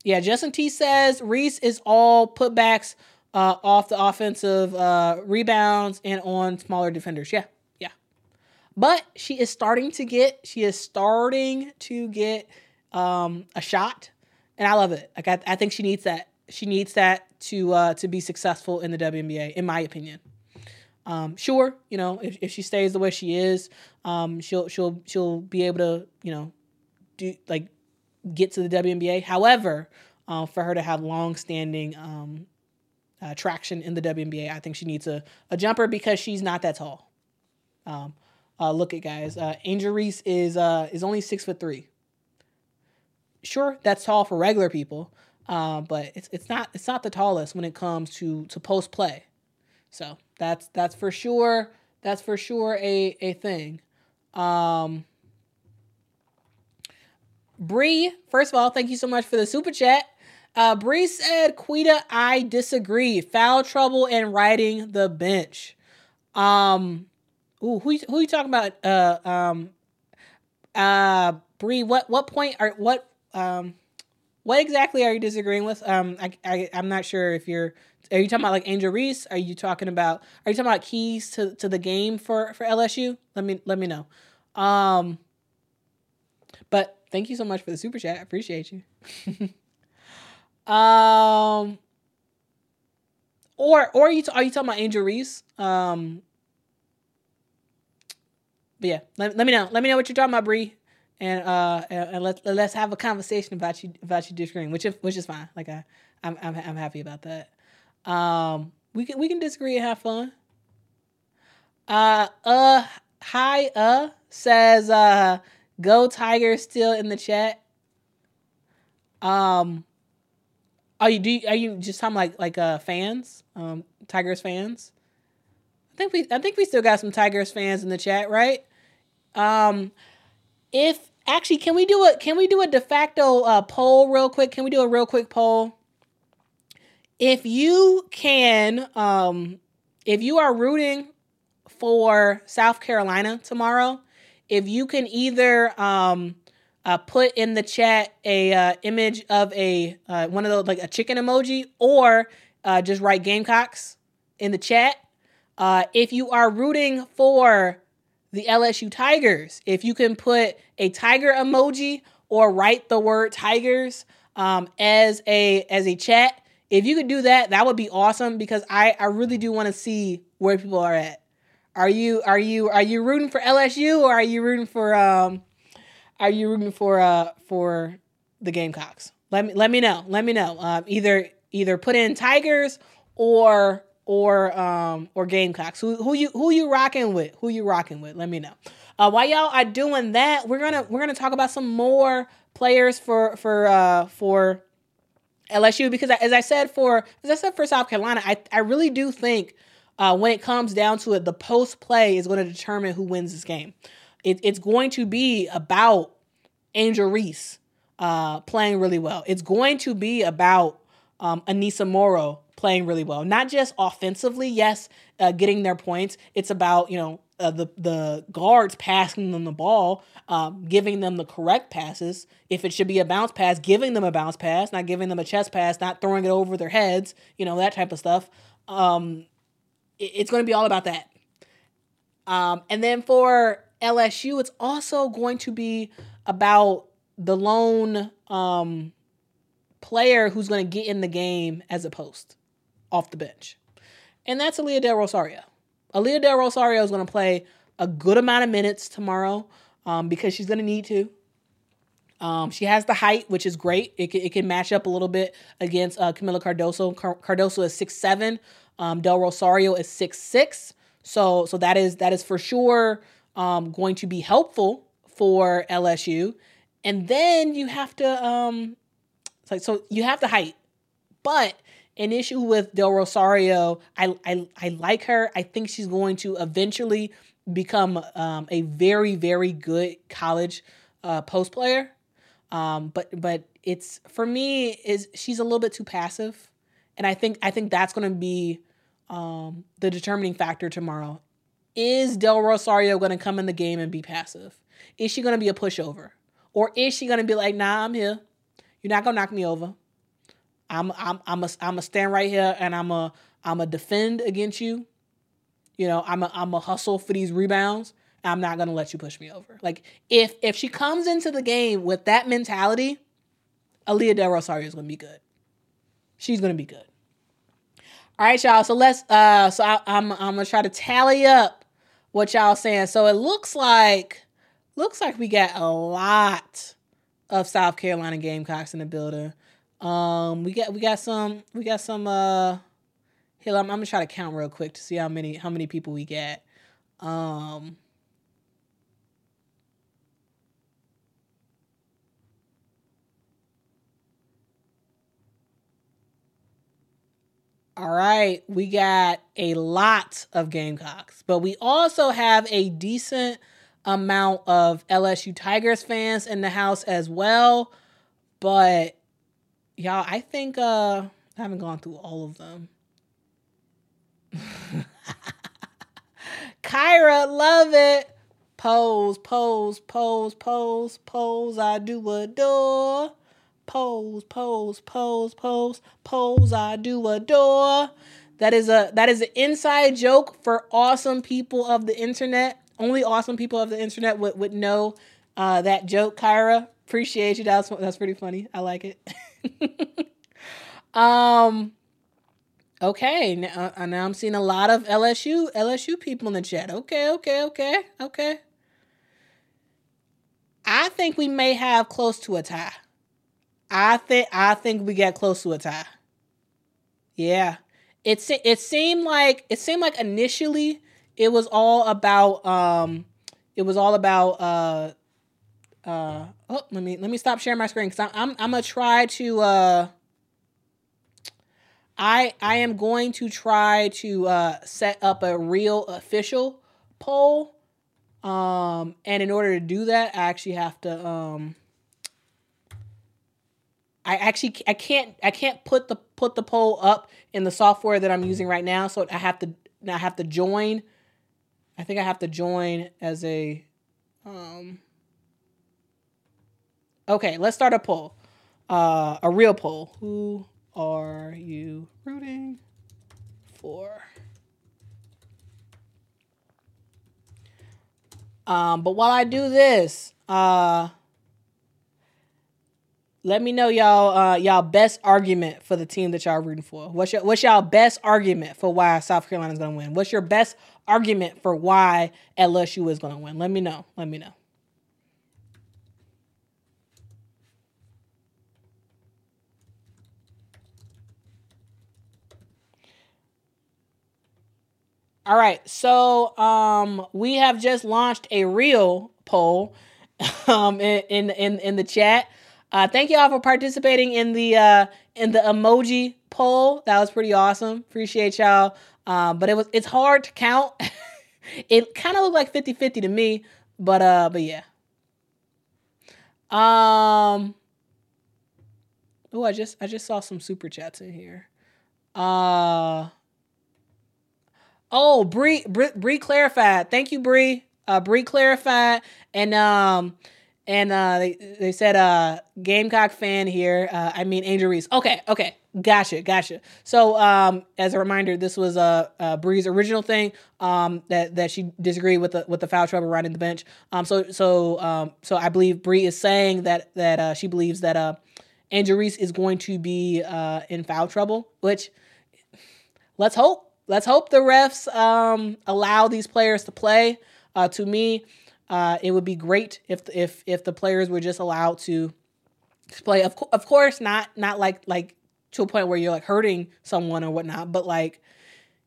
yeah, Justin T says Reese is all putbacks uh, off the offensive uh, rebounds and on smaller defenders. Yeah, yeah. But she is starting to get, she is starting to get um, a shot, and I love it. Like I, I think she needs that. She needs that to uh, to be successful in the WNBA, in my opinion. Um, sure, you know, if, if she stays the way she is, um, she'll she'll she'll be able to, you know, do like get to the WNBA. However, uh, for her to have long-standing um, uh, traction in the WNBA, I think she needs a, a jumper because she's not that tall. Um, uh, look at guys, uh, Angel Reese is uh, is only six foot three. Sure, that's tall for regular people, uh, but it's it's not it's not the tallest when it comes to to post play. So that's that's for sure. That's for sure a a thing. Um, Bree, first of all, thank you so much for the super chat. Uh, Bree said, "Quita, I disagree. Foul trouble and riding the bench." Um, ooh, who who you talking about? Uh, um, uh, Bree, what what point are what um, what exactly are you disagreeing with? Um, I, I I'm not sure if you're. Are you talking about like Angel Reese? Are you talking about? Are you talking about keys to, to the game for for LSU? Let me let me know. Um, but thank you so much for the super chat. I appreciate you. um, or or are you are you talking about Angel Reese? Um, but yeah, let, let me know. Let me know what you're talking about, Bree, and uh, and, and let's let's have a conversation about you about you disagreeing, which is which is fine. Like I, I'm I'm I'm happy about that. Um, we can we can disagree and have fun. Uh, uh, hi, uh, says uh, go Tigers still in the chat. Um, are you do are you just talking like like uh fans, um, Tigers fans? I think we I think we still got some Tigers fans in the chat, right? Um, if actually, can we do a can we do a de facto uh, poll real quick? Can we do a real quick poll? If you can, um, if you are rooting for South Carolina tomorrow, if you can either um, uh, put in the chat a uh, image of a uh, one of those like a chicken emoji, or uh, just write Gamecocks in the chat. Uh, if you are rooting for the LSU Tigers, if you can put a tiger emoji or write the word Tigers um, as a as a chat, if you could do that, that would be awesome because I I really do want to see where people are at. Are you are you are you rooting for LSU or are you rooting for um are you rooting for uh for the Gamecocks? Let me let me know. Let me know. Um, either either put in Tigers or or um or Gamecocks. Who who you who you rocking with? Who you rocking with? Let me know. Uh, while y'all are doing that, we're gonna we're gonna talk about some more players for for uh for LSU because as I said for as I said for South Carolina, I I really do think uh, when it comes down to it, the post play is going to determine who wins this game. It, it's going to be about Angel Reese uh, playing really well. It's going to be about um, Aneesah Morrow playing really well, not just offensively. Yes, uh, getting their points. It's about you know uh, the the guards passing them the ball, um, giving them the correct passes. If it should be a bounce pass, giving them a bounce pass, not giving them a chest pass, not throwing it over their heads. You know that type of stuff. Um, it, it's going to be all about that. Um, and then for LSU, it's also going to be about the lone um, player who's going to get in the game as a post off the bench. And that's Aaliyah Del Rosario. Aaliyah Del Rosario is going to play a good amount of minutes tomorrow um, because she's going to need to. Um, she has the height, which is great. It can, it can match up a little bit against uh, Kamilla Cardoso. Car- Cardoso is six seven. Um, Del Rosario is six six. So so that is that is for sure um, going to be helpful for LSU. And then you have to um, like so you have the height, but an issue with Del Rosario, I I, I like her. I think she's going to eventually become um, a very very good college uh, post player. Um, but but it's for me is she's a little bit too passive, and I think I think that's going to be um, the determining factor tomorrow. Is Del Rosario going to come in the game and be passive? Is she going to be a pushover, or is she going to be like, Nah, I'm here. You're not gonna knock me over. I'm I'm I'm a I'm a stand right here and I'm a I'm a defend against you. You know, I'm a I'm a hustle for these rebounds. I'm not gonna let you push me over. Like if if she comes into the game with that mentality, Aaliyah Del Rosario is gonna be good. She's gonna be good. All right, y'all. So let's uh so I, I'm I'm gonna try to tally up what y'all saying. So it looks like looks like we got a lot of South Carolina Gamecocks in the building. Um, we got we got some we got some uh here I'm, I'm gonna try to count real quick to see how many how many people we get. Um All right, we got a lot of Gamecocks, but we also have a decent amount of LSU Tigers fans in the house as well. But y'all, I think uh I haven't gone through all of them. Kyra, love it. Pose, pose, pose, pose, pose. I do adore. Pose, pose, pose, pose, pose. I do adore. That is a that is an inside joke for awesome people of the internet. Only awesome people of the internet would, would know uh, that joke, Kyra. Appreciate you. That's that's pretty funny. I like it. um. Okay, now, uh, now I'm seeing a lot of LSU LSU people in the chat. Okay, okay, okay, okay. I think we may have close to a tie. I think I think we get close to a tie. Yeah, it it seemed like it seemed like initially it was all about um it was all about uh uh oh let me let me stop sharing my screen because I'm, I'm I'm gonna try to uh I I am going to try to uh set up a real official poll um and in order to do that I actually have to um I actually I can't I can't put the put the poll up in the software that I'm using right now so I have to I have to join I think I have to join as a um Okay, let's start a poll. Uh a real poll. Who are you rooting for? Um but while I do this, uh let me know y'all uh y'all best argument for the team that y'all rooting for. What's your what's y'all best argument for why South Carolina's gonna win? What's your best argument for why LSU is gonna win? Let me know. Let me know. All right, so um, we have just launched a real poll um, in, in in in the chat. Uh, thank you all for participating in the uh, in the emoji poll. That was pretty awesome. Appreciate y'all. Uh, but it was it's hard to count. it kind of looked like 50-50 to me, but uh, but yeah. Um. Oh, I just I just saw some super chats in here. Uh. Oh, Bree, Bree clarified. Thank you, Bree. Uh, Bree clarified, and um, and uh, they they said uh, Gamecock fan here. Uh, I mean Angel Reese. Okay, okay, gotcha, gotcha. So um, as a reminder, this was a, uh Bree's original thing. Um, that that she disagreed with the with the foul trouble riding the bench. Um, so so um, so I believe Bree is saying that that uh, she believes that uh, Angel Reese is going to be uh in foul trouble. Which let's hope let's hope the refs um, allow these players to play. Uh, to me, uh, it would be great if if if the players were just allowed to play. Of co- of course, not not like like to a point where you're like hurting someone or whatnot, but like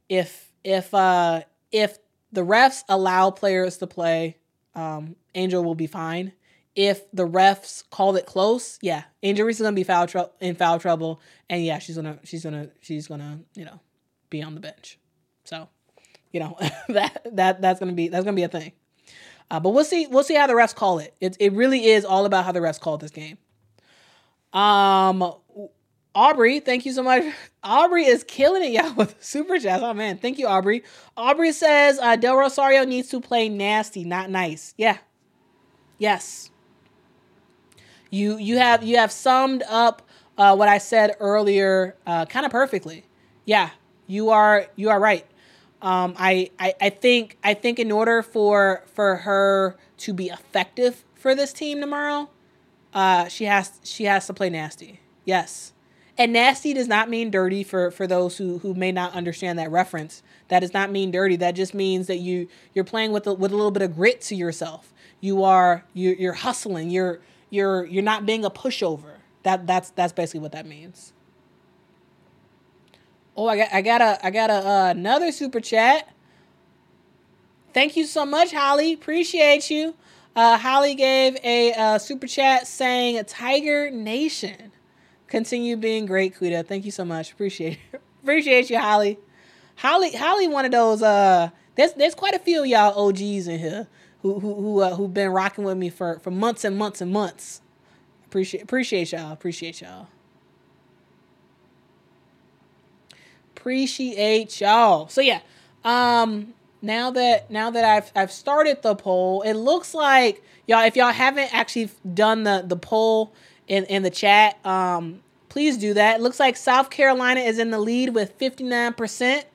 if if uh if the refs allow players to play, um, Angel will be fine. If the refs call it close, yeah, Angel Reese is gonna be foul tr- in foul trouble, and yeah, she's gonna she's gonna she's gonna you know be on the bench. So, you know that that that's gonna be that's gonna be a thing. Uh, but we'll see we'll see how the refs call it. It it really is all about how the refs call this game. Um, Aubrey, thank you so much. Aubrey is killing it, y'all, with super chats. Oh man, thank you, Aubrey. Aubrey says uh, Del Rosario needs to play nasty, not nice. Yeah. Yes. You you have you have summed up uh, what I said earlier uh, kind of perfectly. Yeah, you are you are right. Um, I, I I think I think in order for for her to be effective for this team tomorrow, uh, she has she has to play nasty. Yes. And nasty does not mean dirty for, for those who, who may not understand that reference. That does not mean dirty. That just means that you you're playing with a, with a little bit of grit to yourself. You are you you're hustling. You're you're you're not being a pushover. That that's that's basically what that means. Oh, I got I got a I got a uh, another super chat. Thank you so much, Holly. Appreciate you. Uh, Holly gave a uh, super chat saying Tiger Nation. Continue being great, Quita. Thank you so much. Appreciate it. Appreciate you, Holly. Holly, Holly, one of those. Uh, there's there's quite a few y'all OGs in here who who who uh, who've been rocking with me for for months and months and months. Appreciate appreciate y'all. Appreciate y'all. Appreciate y'all. So yeah, um, now that now that I've I've started the poll, it looks like y'all. If y'all haven't actually done the the poll in in the chat, um, please do that. It looks like South Carolina is in the lead with fifty nine percent.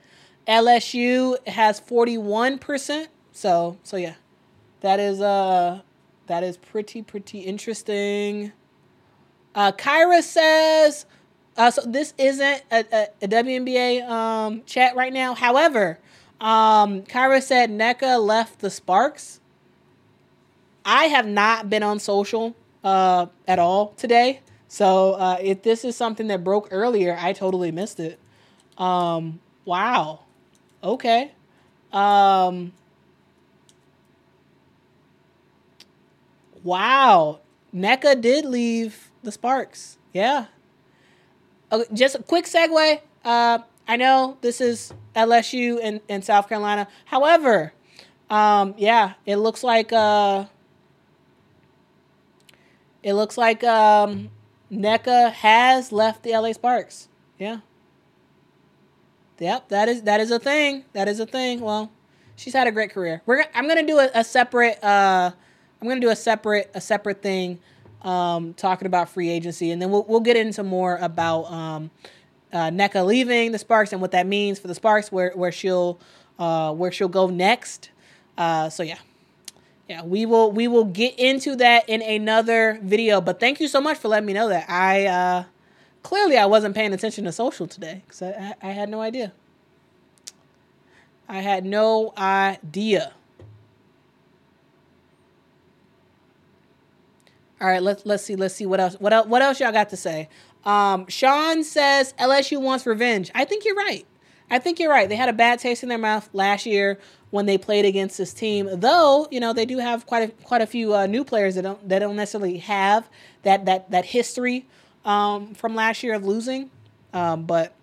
LSU has forty one percent. So so yeah, that is uh that is pretty pretty interesting. Uh, Kyra says, uh, so this isn't a, a, a WNBA um, chat right now. However, um, Kyra said Nneka left the Sparks. I have not been on social uh, at all today. So uh, if this is something that broke earlier, I totally missed it. Um, wow. Okay. Um, wow. Nneka did leave the Sparks. Yeah. Just a quick segue. Uh, I know this is LSU and, and South Carolina. However, um, yeah, it looks like uh, it looks like um, Nneka has left the LA Sparks. Yeah. Yep, that is that is a thing. That is a thing. Well, she's had a great career. We're I'm gonna do a, a separate. Uh, I'm gonna do a separate a separate thing, um, talking about free agency, and then we'll we'll get into more about um, uh, Nneka leaving the Sparks and what that means for the Sparks, where where she'll uh, where she'll go next. Uh, so yeah, yeah, we will we will get into that in another video. But thank you so much for letting me know that. I uh, clearly I wasn't paying attention to social today because I, I, I had no idea. I had no idea. All right, let's let's see let's see what else what else what else y'all got to say. Um, Sean says LSU wants revenge. I think you're right. I think you're right. They had a bad taste in their mouth last year when they played against this team. Though you know they do have quite a quite a few uh, new players that don't that don't necessarily have that that that history um, from last year of losing. Um, but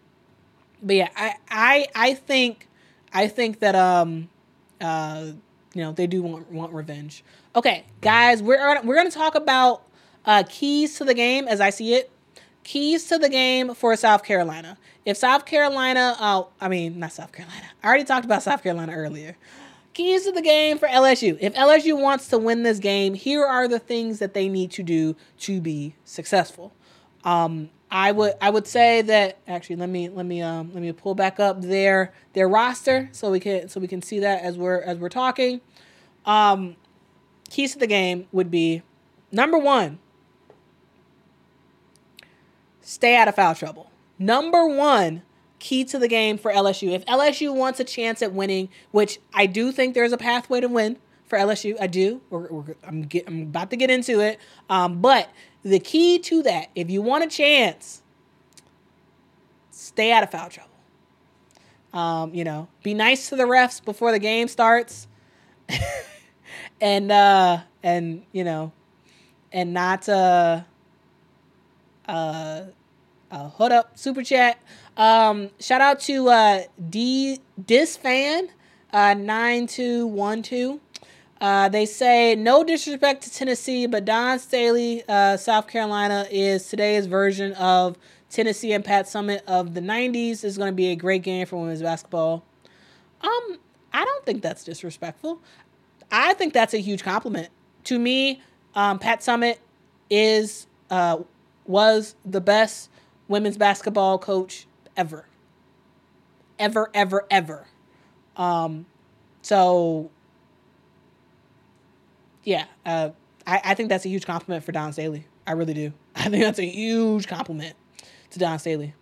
but yeah, I I I think I think that um uh you know they do want want revenge. Okay, guys, we're we're gonna talk about uh, keys to the game as I see it. Keys to the game for South Carolina. If South Carolina, uh, I mean not South Carolina. I already talked about South Carolina earlier. Keys to the game for LSU. If LSU wants to win this game, here are the things that they need to do to be successful. Um, I would I would say that actually let me let me um let me pull back up their their roster so we can so we can see that as we're as we're talking. Um, keys to the game would be number one, stay out of foul trouble. Number one key to the game for LSU. If LSU wants a chance at winning, which I do think there's a pathway to win for LSU, I do. We're, we're, I'm, get, I'm about to get into it. Um, but the key to that, if you want a chance, stay out of foul trouble. Um, you know, be nice to the refs before the game starts. and uh and you know and not uh uh uh hold up super chat um shout out to uh d dis fan uh 9212 uh, they say no disrespect to Tennessee, but Dawn Staley, uh, South Carolina, is today's version of Tennessee and Pat Summitt of the '90s. Is going to be a great game for women's basketball. Um, I don't think that's disrespectful. I think that's a huge compliment. To me, um, Pat Summitt is uh, was the best women's basketball coach ever. Ever, ever, ever. Um, so yeah, uh, I, I think that's a huge compliment for Dawn Staley. I really do. I think that's a huge compliment to Dawn Staley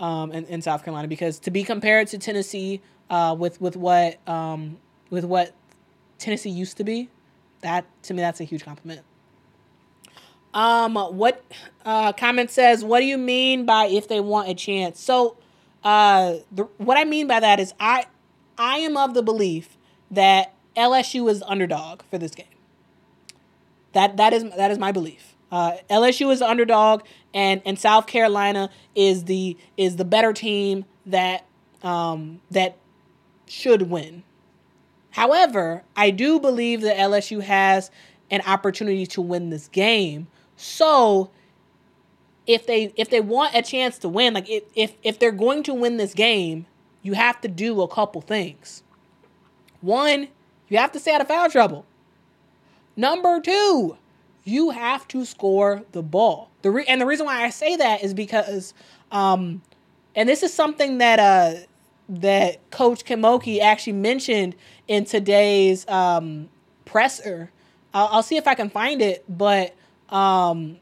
um, in, in South Carolina because to be compared to Tennessee uh, with with what um, with what Tennessee used to be, that to me that's a huge compliment. Um, what uh, comment says? What do you mean by if they want a chance? So, uh, the, what I mean by that is I I am of the belief that LSU is underdog for this game. That that is that is my belief. Uh, LSU is the underdog, and and South Carolina is the is the better team that um, that should win. However, I do believe that LSU has an opportunity to win this game. So if they if they want a chance to win, like if if, if they're going to win this game, you have to do a couple things. One, you have to stay out of foul trouble. Number two, you have to score the ball. The re- and the reason why I say that is because, um, and this is something that uh, that Coach Kim Mulkey actually mentioned in today's um, presser. I'll, I'll see if I can find it, but um,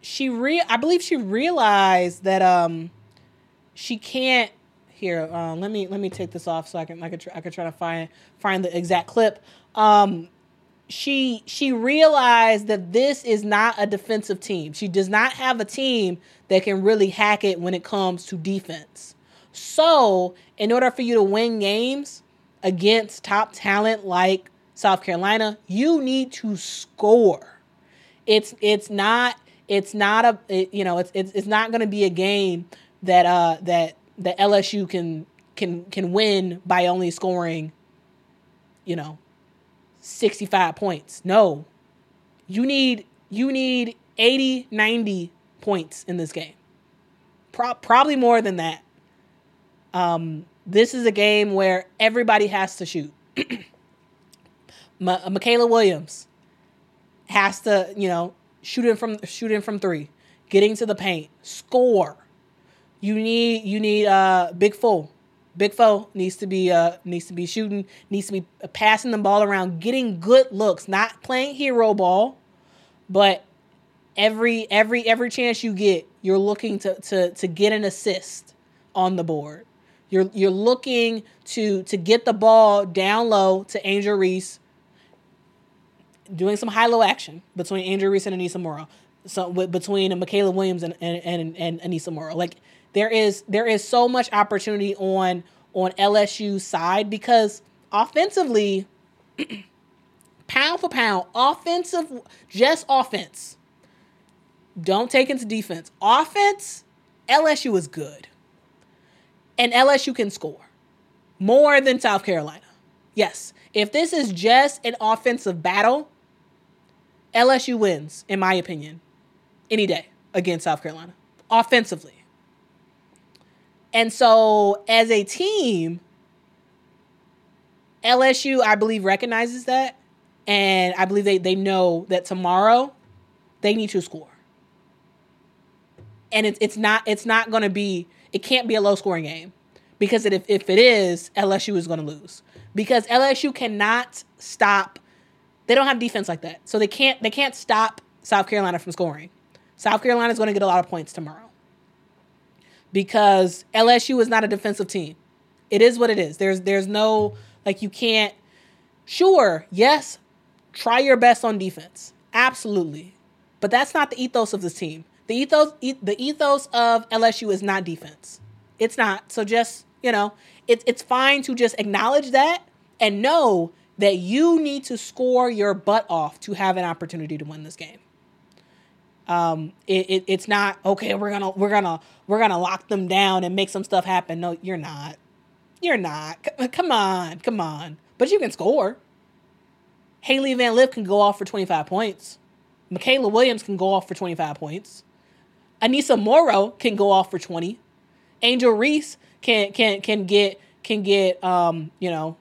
she re I believe she realized that um, she can't. Here, uh, let me let me take this off so I can I could try, I could try to find find the exact clip. Um, she she realized that this is not a defensive team. She does not have a team that can really hack it when it comes to defense. So, in order for you to win games against top talent like South Carolina, you need to score. It's it's not it's not a it, you know it's it's, it's not going to be a game that uh that that LSU can can can win by only scoring you know 65 points. No. You need you need 80, 90 points in this game. Pro- probably more than that. Um, this is a game where everybody has to shoot. Ma- Mikaylah Williams has to, you know, shoot in from shoot in from three, getting to the paint, score. You need you need uh big full Big Foe needs to be uh needs to be shooting, needs to be passing the ball around, getting good looks, not playing hero ball, but every every every chance you get, you're looking to to to get an assist on the board. You're you're looking to to get the ball down low to Angel Reese, doing some high low action between Angel Reese and Aneesah Morrow. So between Mikaylah Williams and and and, and Aneesah Morrow, like there is there is so much opportunity on on LSU's side because offensively, pound for pound, offensive, just offense. Don't take into defense. Offense, LSU is good. And LSU can score more than South Carolina. Yes. If this is just an offensive battle, LSU wins, in my opinion, any day against South Carolina. Offensively. And so, as a team, LSU, I believe, recognizes that. And I believe they, they know that tomorrow they need to score. And it's, it's not it's not going to be it can't be a low scoring game because if, if it is LSU is going to lose because LSU cannot stop they don't have defense like that so they can't they can't stop South Carolina from scoring. South Carolina is going to get a lot of points tomorrow because LSU is not a defensive team. It is what it is. There's there's no like you can't sure, yes, try your best on defense. Absolutely. But that's not the ethos of this team. The ethos the ethos of LSU is not defense. It's not. So just, you know, it's it's fine to just acknowledge that and know that you need to score your butt off to have an opportunity to win this game. Um, it, it, it's not okay. We're gonna we're gonna we're gonna lock them down and make some stuff happen. No, you're not. You're not. C- come on, come on. But you can score. Hailey Van Lith can go off for 25 points. Mikaylah Williams can go off for 25 points. Aneesah Morrow can go off for 20. Angel Reese can can can get can get um, you know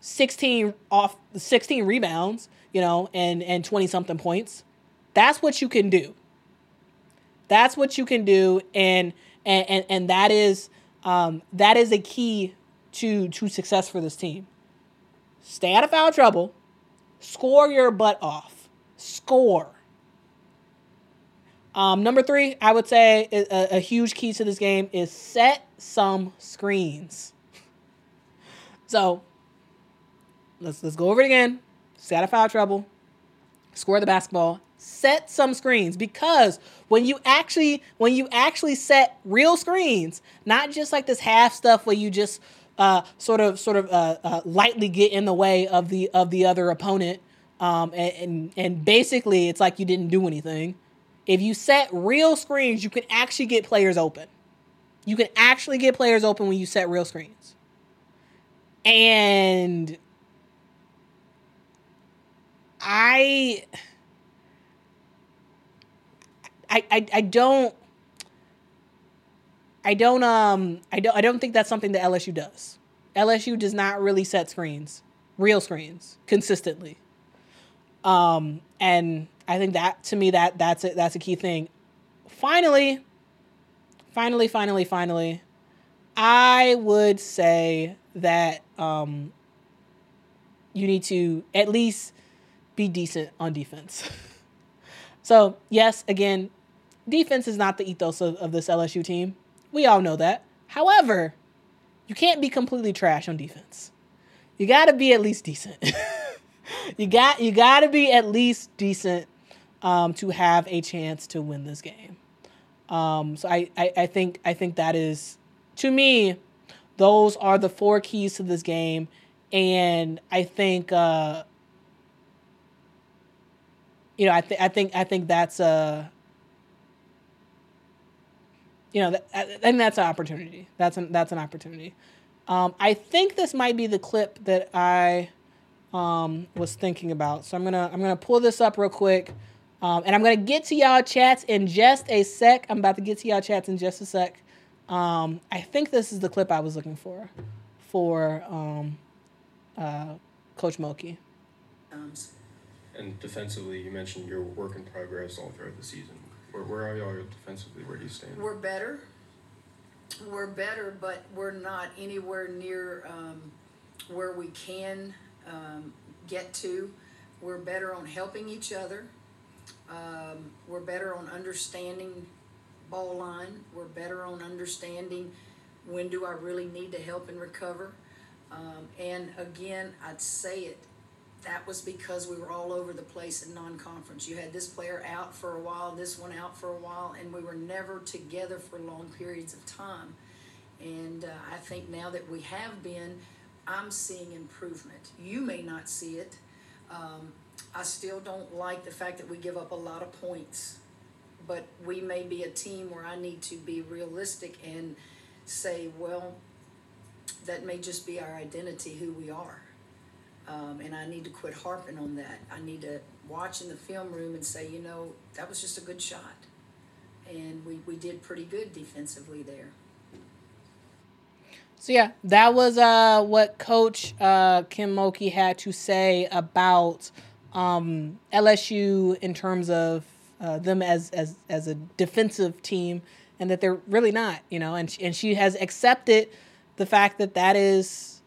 16 off 16 rebounds, you know, and and 20 something points. That's what you can do. That's what you can do, and and and, and that is um, that is a key to to success for this team. Stay out of foul trouble, score your butt off, score. Um, number three, I would say a, a huge key to this game is set some screens. So let's let's go over it again. Stay out of foul trouble, score the basketball, set some screens because when you actually when you actually set real screens, not just like this half stuff where you just uh, sort of sort of uh, uh, lightly get in the way of the of the other opponent, um, and, and and basically it's like you didn't do anything. If you set real screens, you can actually get players open. You can actually get players open when you set real screens. And I I, I, I don't I don't um I don't I don't think that's something that LSU does. LSU does not really set screens, real screens, consistently. Um and I think that to me that that's it that's a key thing. Finally, finally, finally, finally, I would say that um you need to at least be decent on defense. so, yes, again, defense is not the ethos of, of this LSU team. We all know that. However, you can't be completely trash on defense. You got to be at least decent. you got you got to be at least decent um, to have a chance to win this game. Um, so I, I, I think I think that is to me, those are the four keys to this game, and I think uh, you know I think I think I think that's a you know, and that's an opportunity. That's an that's an opportunity. Um, I think this might be the clip that I um, was thinking about. So I'm gonna I'm gonna pull this up real quick, um, and I'm gonna get to y'all chats in just a sec. I'm about to get to y'all chats in just a sec. Um, I think this is the clip I was looking for, for um, uh, Coach Mulkey. And defensively, you mentioned your work in progress all throughout the season. Where, where are y'all defensively? Where do you stand? We're better. We're better, but we're not anywhere near um, where we can um, get to. We're better on helping each other. Um, we're better on understanding ball line. We're better on understanding when do I really need to help and recover. Um, and again, I'd say it that was because we were all over the place in non-conference. You had this player out for a while, this one out for a while, and we were never together for long periods of time. And uh, I think now that we have been, I'm seeing improvement. You may not see it. Um, I still don't like the fact that we give up a lot of points, but we may be a team where I need to be realistic and say, well, that may just be our identity, who we are. Um, and I need to quit harping on that. I need to watch in the film room and say, you know, that was just a good shot. And we, we did pretty good defensively there. So yeah, that was uh, what Coach uh, Kim Mulkey had to say about um, LSU in terms of uh, them as as as a defensive team, and that they're really not, you know. And and she has accepted the fact that that is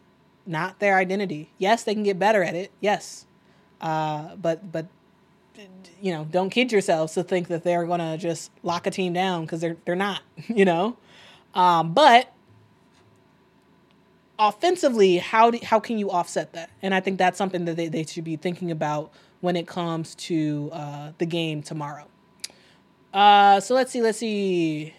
not their identity. Yes, they can get better at it. Yes, uh, but but you know, don't kid yourselves to think that they're gonna just lock a team down because they're they're not. You know, um, but offensively, how do, how can you offset that? And I think that's something that they, they should be thinking about when it comes to uh, the game tomorrow. Uh, so let's see, let's see.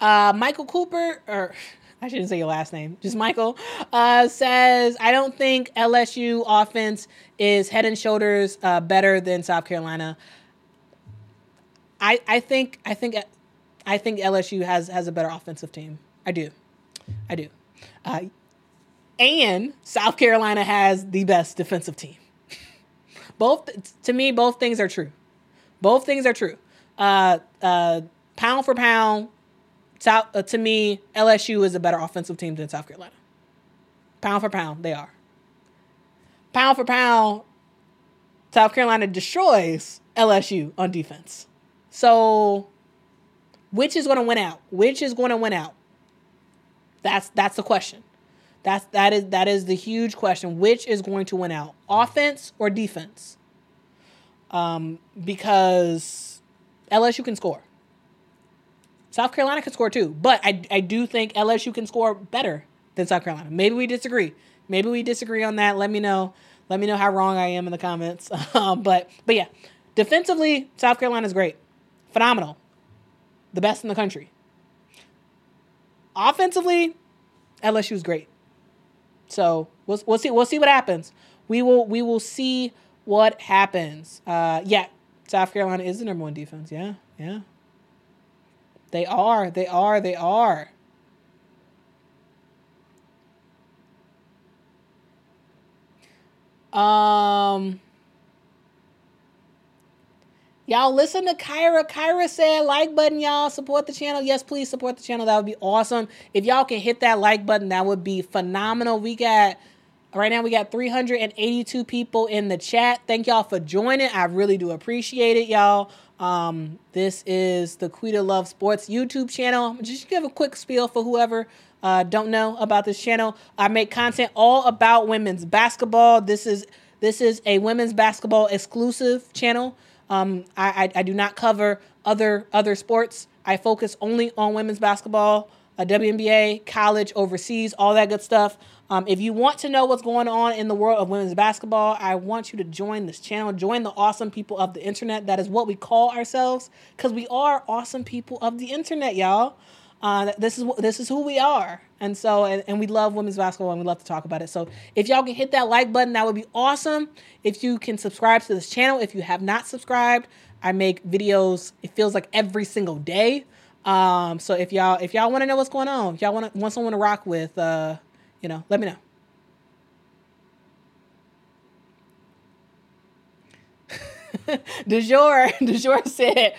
Uh, Michael Cooper, or I shouldn't say your last name, just Michael, uh, says, I don't think LSU offense is head and shoulders uh, better than South Carolina. I, I think I think I think LSU has has a better offensive team. I do, I do, uh, and South Carolina has the best defensive team. both to me, both things are true. Both things are true. Uh, uh, pound for pound, South, uh, to me, LSU is a better offensive team than South Carolina. Pound for pound, they are. Pound for pound, South Carolina destroys LSU on defense. So, which is going to win out? Which is going to win out? That's that's the question. That's that is that is the huge question. Which is going to win out? Offense or defense? Um, because LSU can score. South Carolina can score too, but I I do think LSU can score better than South Carolina. Maybe we disagree. Maybe we disagree on that. Let me know. Let me know how wrong I am in the comments. Um, but but yeah, defensively, South Carolina is great, phenomenal, the best in the country. Offensively, LSU is great. So we'll, we'll see we'll see what happens. We will we will see what happens. Uh, yeah, South Carolina is the number one defense. Yeah, yeah. They are. They are. They are. Um. Y'all listen to Kyra. Kyra said, like button, y'all. Support the channel. Yes, please support the channel. That would be awesome. If y'all can hit that like button, that would be phenomenal. We got, right now, we got 382 people in the chat. Thank y'all for joining. I really do appreciate it, y'all. Um, this is the Quita Love Sports YouTube channel. Just give a quick spiel for whoever uh, don't know about this channel. I make content all about women's basketball. This is this is a women's basketball exclusive channel. Um, I, I, I do not cover other other sports. I focus only on women's basketball, uh, WNBA, college, overseas, all that good stuff. Um, if you want to know what's going on in the world of women's basketball, I want you to join this channel. Join the awesome people of the internet. That is what we call ourselves because we are awesome people of the internet, y'all. Uh, this is this is who we are, and so and, and we love women's basketball and we love to talk about it. So if y'all can hit that like button, that would be awesome. If you can subscribe to this channel, if you have not subscribed, I make videos. It feels like every single day. Um, so if y'all if y'all want to know what's going on, y'all want want someone to rock with, uh, you know, let me know. DeJour, DeJour said,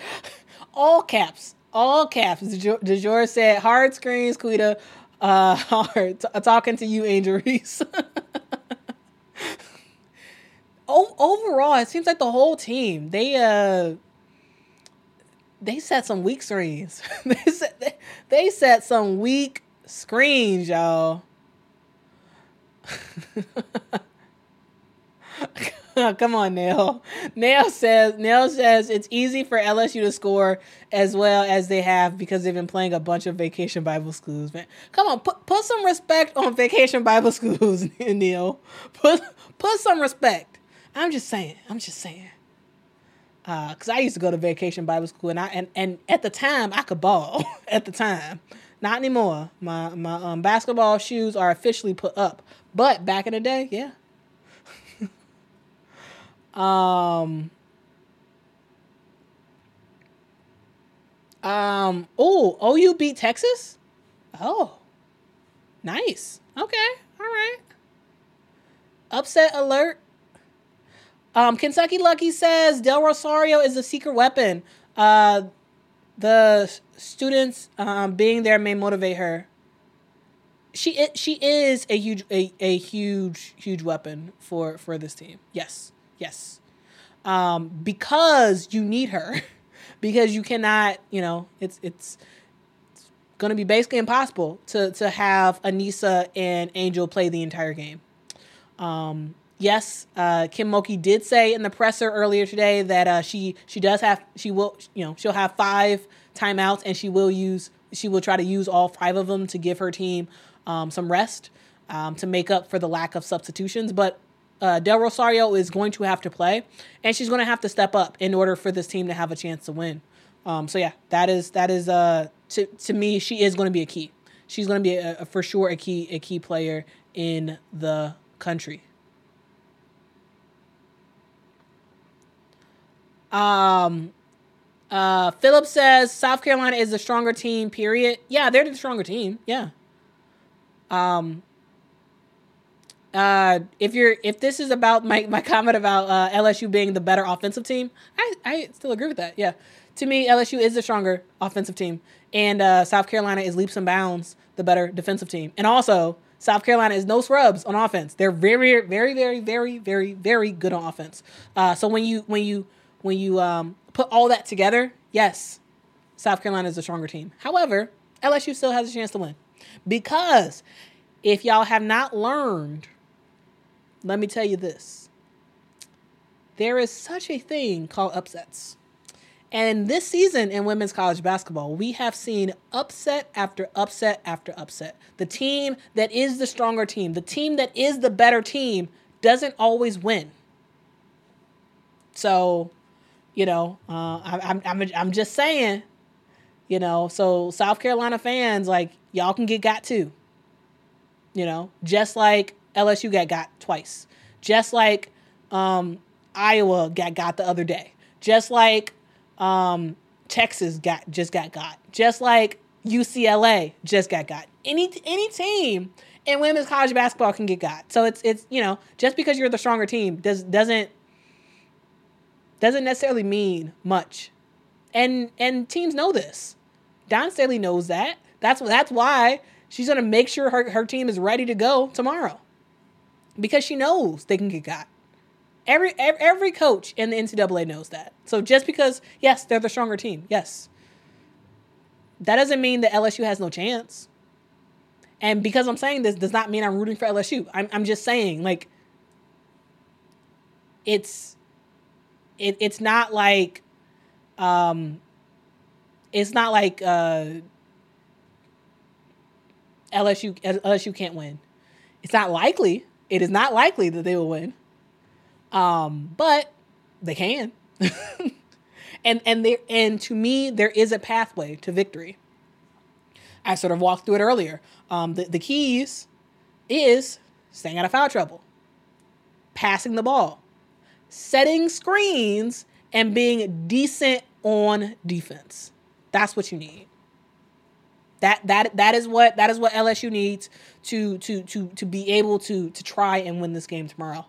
all caps, all caps. DeJour said, hard screens, Quita. Uh, hard. T- talking to you, Angel Reese. o- overall, it seems like the whole team, they, uh, they set some weak screens. they, set, they set some weak screens, y'all. Come on, Nail. Nail says Nail says it's easy for LSU to score as well as they have because they've been playing a bunch of vacation Bible schools. Man, come on, put put some respect on vacation Bible schools, Neil. Put put some respect. I'm just saying. I'm just saying. Uh, cause I used to go to vacation Bible school, and I and, and at the time I could ball. at the time, not anymore. My my um, basketball shoes are officially put up, but back in the day, yeah. um. Um. Oh, OU beat Texas. Oh, nice. Okay. All right. Upset alert. Um, Kentucky Lucky says Del Rosario is a secret weapon. Uh, the students um, being there may motivate her. She she is a huge a, a huge huge weapon for for this team. Yes, yes. Um, because you need her, because you cannot. You know, it's it's it's gonna be basically impossible to to have Aneesah and Angel play the entire game. Um, yes, uh, Kim Mulkey did say in the presser earlier today that uh, she she does have she will you know she'll have five timeouts and she will use she will try to use all five of them to give her team um, some rest um, to make up for the lack of substitutions. But uh, Del Rosario is going to have to play, and she's going to have to step up in order for this team to have a chance to win. Um, so yeah, that is that is uh to to me she is going to be a key. She's going to be a, a, for sure a key a key player in the country. Um, uh, Philip says South Carolina is the stronger team. Period. Yeah, they're the stronger team. Yeah. Um. Uh, if you're if this is about my, my comment about uh, LSU being the better offensive team, I, I still agree with that. Yeah, to me LSU is the stronger offensive team, and uh, South Carolina is leaps and bounds the the better defensive team. And also, South Carolina is no scrubs on offense. They're very, very, very, very, very, very good on offense. Uh, so when you when you when you um, put all that together, yes, South Carolina is a stronger team. However, LSU still has a chance to win because if y'all have not learned, let me tell you this: there is such a thing called upsets. And this season in women's college basketball, we have seen upset after upset after upset. The team that is the stronger team, the team that is the better team, doesn't always win. So, you know, uh, I, I'm, I'm, I'm just saying, you know, so South Carolina fans, like, y'all can get got too. You know, just like LSU got got twice, just like um, Iowa got got the other day, just like um, Texas got just got got. Just like UCLA just got got. Any any team in women's college basketball can get got. So it's it's you know just because you're the stronger team does doesn't doesn't necessarily mean much, and and teams know this. Dawn Staley knows that. That's that's why she's gonna make sure her, her team is ready to go tomorrow, because she knows they can get got. Every, every coach in the NCAA knows that. So just because yes, they're the stronger team, yes, that doesn't mean that LSU has no chance. And because I'm saying this does not mean I'm rooting for LSU. I'm I'm just saying like it's it, it's not like um it's not like uh LSU LSU can't win. It's not likely. It is not likely that they will win. Um, but they can. and and there and to me there is a pathway to victory. I sort of walked through it earlier. Um, the, the keys is staying out of foul trouble, passing the ball, setting screens, and being decent on defense. That's what you need. That that that is what that is what LSU needs to to to to be able to to try and win this game tomorrow.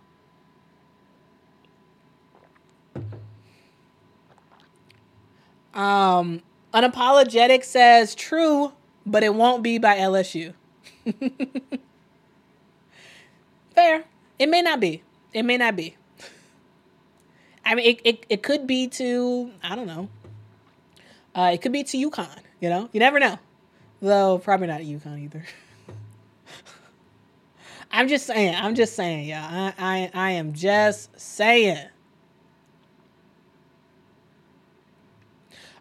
Um, unapologetic says true, but it won't be by LSU. Fair. It may not be. It may not be. I mean, it, it, it could be to, I don't know. Uh, it could be to UConn, you know? You never know. Though, probably not UConn either. I'm just saying. I'm just saying, yeah. I, I, I am just saying.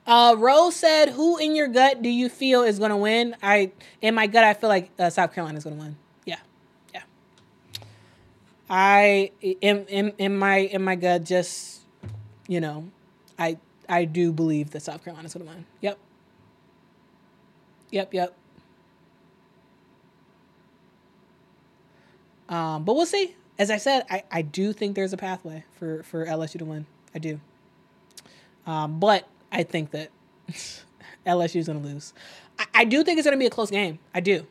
Uh, Rose said, "Who in your gut do you feel is going to win?" I, in my gut, I feel like uh, South Carolina is going to win. Yeah, yeah. I, in, in in my in my gut, just you know, I I do believe that South Carolina is going to win. Yep. Yep. Yep. Um, but we'll see. As I said, I, I do think there's a pathway for, for LSU to win. I do. Um, but I think that LSU is going to lose. I, I, do think it's going to be a close game. I do.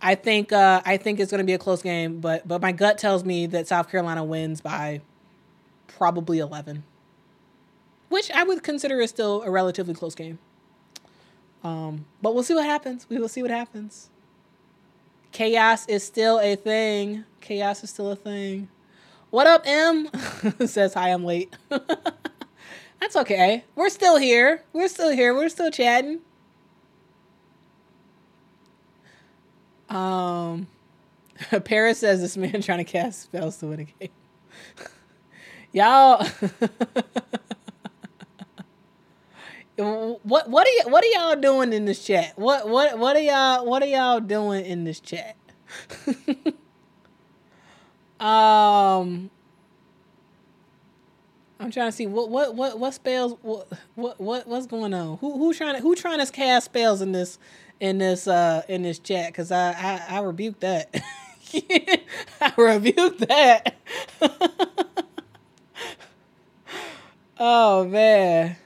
I think uh, I think it's going to be a close game, but but my gut tells me that South Carolina wins by probably 11, which I would consider is still a relatively close game. Um, but we'll see what happens. We will see what happens. Chaos is still a thing. Chaos is still a thing. What up, M? Says hi, I'm late. That's okay. We're still here. We're still here. We're still chatting. Um, Paris says this man trying to cast spells to win a game. Y'all, what what are y- what are y'all doing in this chat? What what what are y'all what are y'all doing in this chat? um, I'm trying to see what what what what spells what what what what's going on? Who who trying to who trying to cast spells in this in this uh in this chat? Cause I I, I rebuke that. I rebuke that. oh man.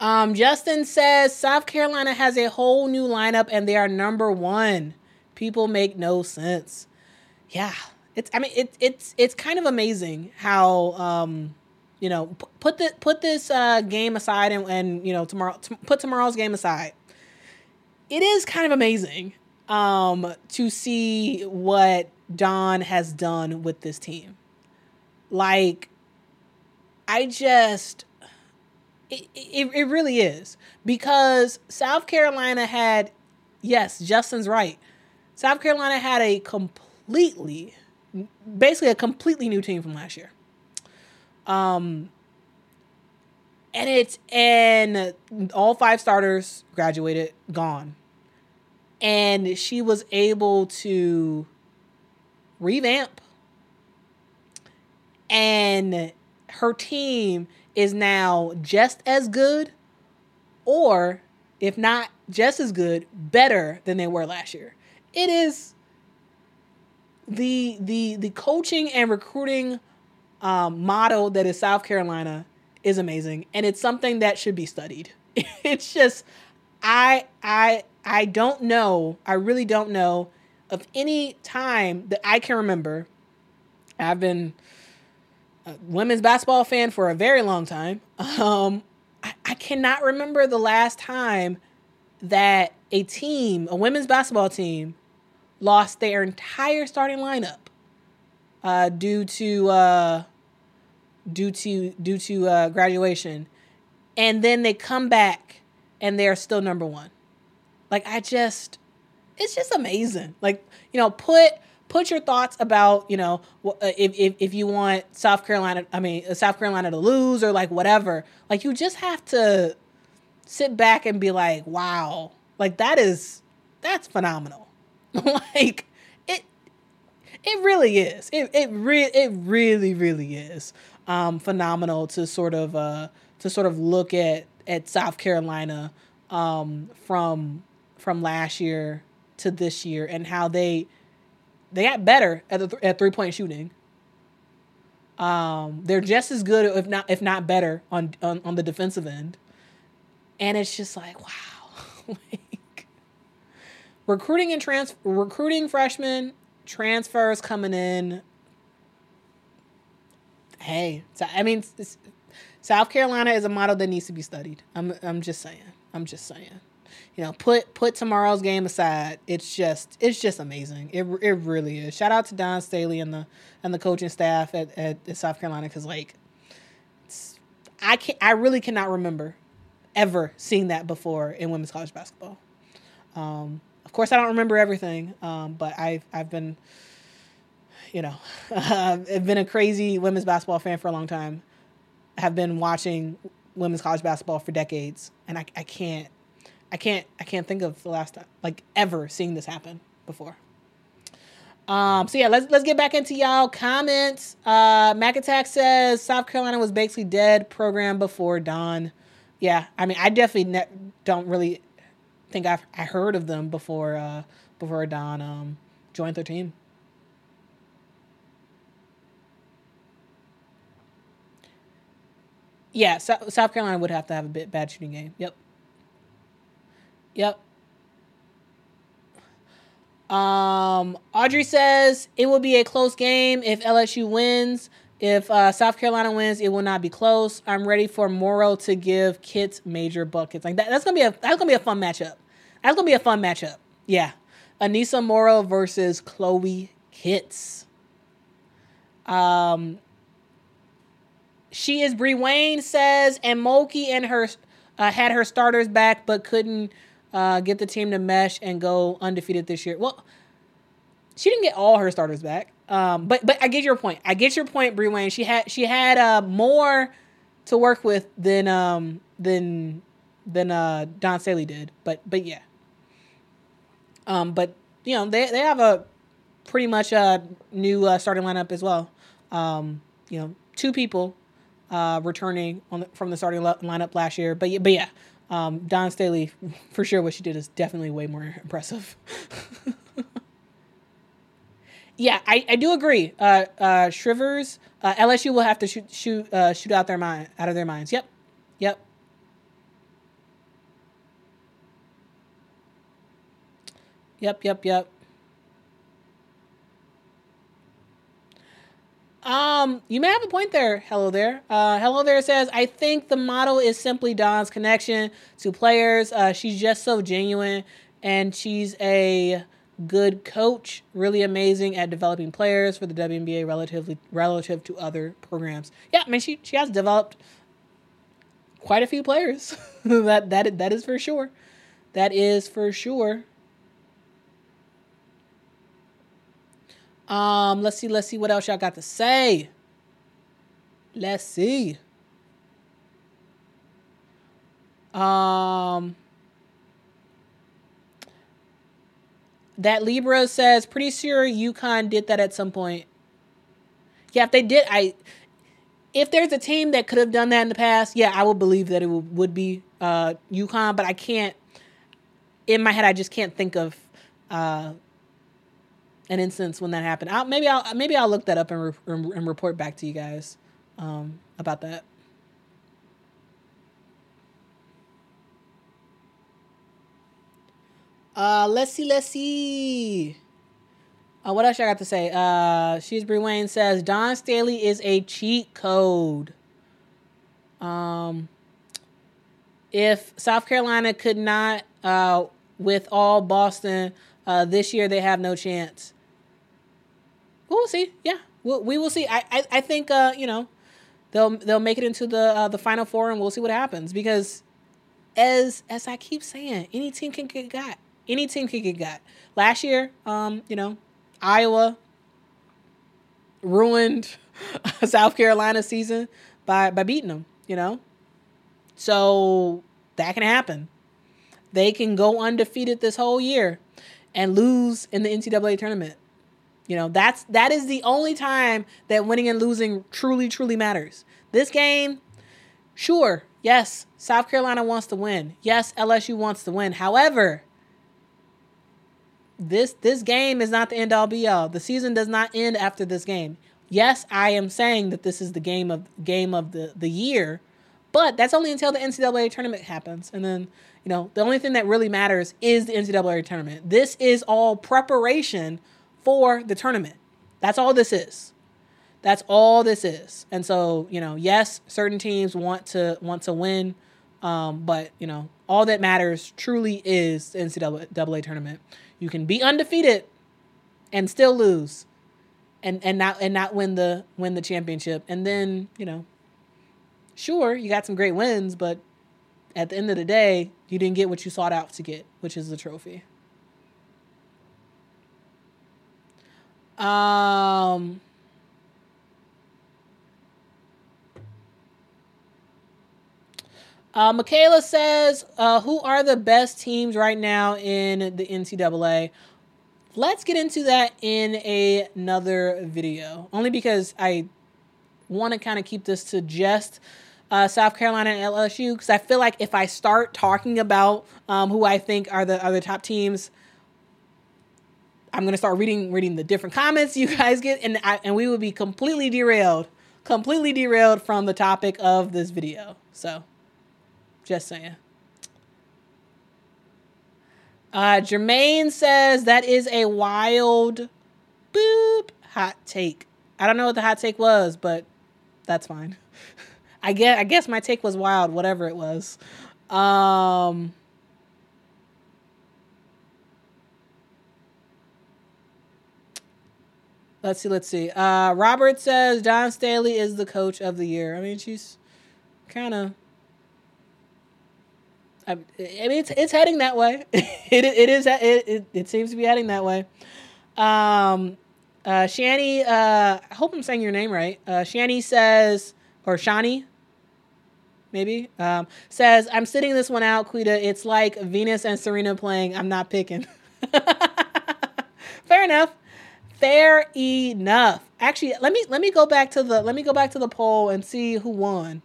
Um, Justin says South Carolina has a whole new lineup and they are number one. People make no sense. Yeah, it's I mean it, it's it's kind of amazing how um you know, p- put the put this uh, game aside and, and you know tomorrow t- put tomorrow's game aside. It is kind of amazing um, to see what Dawn has done with this team. Like, I just it, it, it really is. Because South Carolina had yes Justin's right. South Carolina had a completely basically a completely new team from last year. Um and it's and all five starters graduated gone. And she was able to revamp. And her team is now just as good or if not just as good better than they were last year. It is the the the coaching and recruiting um, model that is south carolina is amazing and it's something that should be studied. It's just i i i don't know i really don't know of any time that i can remember. I've been women's basketball fan for a very long time. Um, I, I cannot remember the last time that a team, a women's basketball team, lost their entire starting lineup uh, due to uh, due to due to uh, graduation, and then they come back and they're still number one. Like I just, it's just amazing. Like you know, put put your thoughts about you know uh, if, if, if you want south carolina i mean uh, south carolina to lose or like whatever like you just have to sit back and be like wow. Like that is that's phenomenal. Like it it really is. It it, re- it really really is um phenomenal to sort of uh to sort of look at at south carolina um from from last year to this year and how they they got better at the th- at three point shooting. Um, they're just as good, if not if not better, on on, on the defensive end. And it's just like wow, like recruiting and trans recruiting freshmen, transfers coming in. Hey, so, I mean, South Carolina is a model that needs to be studied. I'm I'm just saying. I'm just saying you know, put put tomorrow's game aside. It's just it's just amazing. It it really is. Shout out to Dawn Staley and the and the coaching staff at, at, at South Carolina because like, I can I really cannot remember ever seeing that before in women's college basketball. Um, of course, I don't remember everything, um, but I've I've been, you know, I've been a crazy women's basketball fan for a long time. Have been watching women's college basketball for decades, and I, I can't I can't I can't think of the last time like ever seeing this happen before. Um, so yeah, let's let's get back into y'all comments. Uh, Mac Attack says South Carolina was basically dead program before Dawn. Yeah, I mean I definitely ne- don't really think I've I heard of them before uh, before Dawn um, joined their team. Yeah, so, South Carolina would have to have a bit bad shooting game. Yep. Yep. Um, Audrey says it will be a close game if LSU wins. If uh, South Carolina wins, it will not be close. I'm ready for Morrow to give Kitts major buckets. Like that, that's gonna be a that's gonna be a fun matchup. That's gonna be a fun matchup. Yeah, Aneesah Morrow versus Chloe Kitts. Um, she is Bree Wayne says, and Mulkey and her uh, had her starters back, but couldn't uh, get the team to mesh and go undefeated this year. Well, she didn't get all her starters back, um, but but I get your point. I get your point, Bree Wayne. She had she had uh, more to work with than um, than than uh, Dawn Staley did. But but yeah. Um, but you know they they have a pretty much a new uh, starting lineup as well. Um, you know, two people uh, returning on the, from the starting lineup last year. But but yeah, um, Dawn Staley, for sure, what she did is definitely way more impressive. yeah, I, I do agree. Uh, uh, Shrivers, uh, LSU will have to shoot shoot uh, shoot out their mind out of their minds. Yep, yep. Yep, yep, yep. Um, you may have a point there. Hello there. Uh, hello there says, I think the model is simply Dawn's connection to players. Uh, she's just so genuine, and she's a good coach. Really amazing at developing players for the WNBA relatively relative to other programs. Yeah, I mean she she has developed quite a few players. that that that is for sure. That is for sure. Um, let's see, let's see what else y'all got to say. Let's see. Um that Libra says pretty sure UConn did that at some point. Yeah, if they did, I if there's a team that could have done that in the past, yeah, I would believe that it would, be uh, UConn, but I can't. In my head, I just can't think of uh, an instance when that happened. I'll, maybe I'll maybe I'll look that up and, re- and report back to you guys um, about that. Uh, let's see, let's see. Uh, what else I got to say? Uh, Shrewsbury Wayne says Dawn Staley is a cheat code. Um, if South Carolina could not, uh, with all Boston, uh, this year they have no chance. We'll see. Yeah, we'll, we will see. I, I, I think, uh, you know, they'll they'll make it into the uh, the final four, and we'll see what happens. Because, as as I keep saying, any team can get got. Any team can get got. Last year, um, you know, Iowa ruined South Carolina season by by beating them, you know? So that can happen. They can go undefeated this whole year and lose in the NCAA tournament. You know, that's that is the only time that winning and losing truly truly matters. This game, sure, yes, South Carolina wants to win. Yes, LSU wants to win. However, this this game is not the end all be all. The season does not end after this game. Yes, I am saying that this is the game of game of the the year, but that's only until the NCAA tournament happens, and then you know the only thing that really matters is the NCAA tournament. This is all preparation for the tournament. That's all this is. That's all this is. And so you know, yes, certain teams want to want to win, um, but you know, all that matters truly is the NCAA tournament. You can be undefeated and still lose and and not and not win the win the championship. And then, you know, sure, you got some great wins, but at the end of the day, you didn't get what you sought out to get, which is the trophy. Um Uh, Michaela says, uh, "Who are the best teams right now in the NCAA?" Let's get into that in a, another video, only because I want to kind of keep this to just uh, South Carolina and LSU because I feel like if I start talking about um, who I think are the other top teams, I'm gonna start reading reading the different comments you guys get, and I, and we will be completely derailed, completely derailed from the topic of this video. So. Just saying. Uh, Jermaine says that is a wild boop hot take. I don't know what the hot take was, but that's fine. I guess I guess my take was wild, whatever it was. Um Let's see, let's see. Uh Robert says Dawn Staley is the coach of the year. I mean, she's kind of I, mean, it's it's heading that way. it it is it, it, it seems to be heading that way. Um, uh, Shani, uh, I hope I'm saying your name right. Uh, Shani says, or Shani, maybe um, says, I'm sitting this one out, Quita. It's like Venus and Serena playing. I'm not picking. Fair enough. Fair enough. Actually, let me let me go back to the let me go back to the poll and see who won.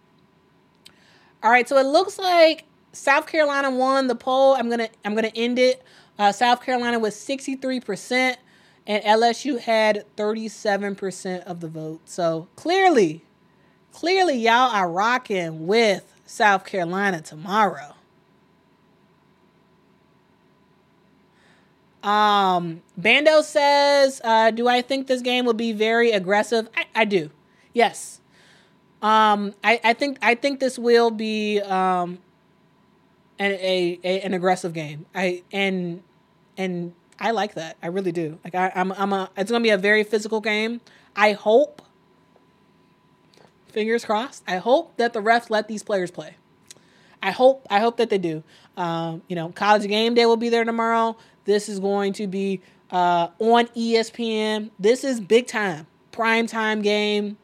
All right, so it looks like South Carolina won the poll. I'm gonna I'm gonna end it. Uh, South Carolina was 63%, and LSU had 37% of the vote. So clearly, clearly y'all are rocking with South Carolina tomorrow. Um, Bando says, uh, "Do I think this game will be very aggressive? I, I do. Yes. Um, I, I think I think this will be um, an a, a an aggressive game. I and and I like that. I really do. Like I, I'm I'm a. It's gonna be a very physical game. I hope. Fingers crossed. I hope that the refs let these players play. I hope I hope that they do. Um, you know, college game day will be there tomorrow. This is going to be uh, on ESPN. This is big time, prime time game.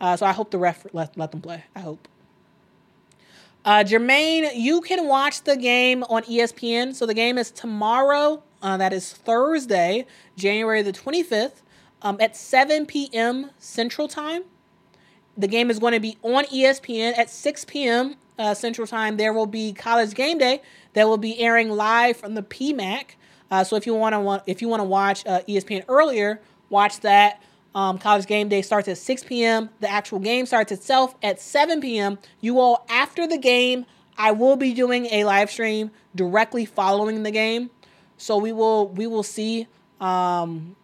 Uh, so I hope the ref let, let them play. I hope. Uh, Jermaine, you can watch the game on ESPN. So the game is tomorrow. Uh, that is Thursday, January the 25th, um, at 7 p.m. Central Time. The game is going to be on ESPN at 6 p.m. Uh, Central Time. There will be College Game Day that will be airing live from the PMAC. Uh, so if you want to if you want to watch uh, ESPN earlier, watch that. Um, college game day starts at 6 p.m. The actual game starts itself at 7 p.m. You all, after the game, I will be doing a live stream directly following the game. So we will we will see um,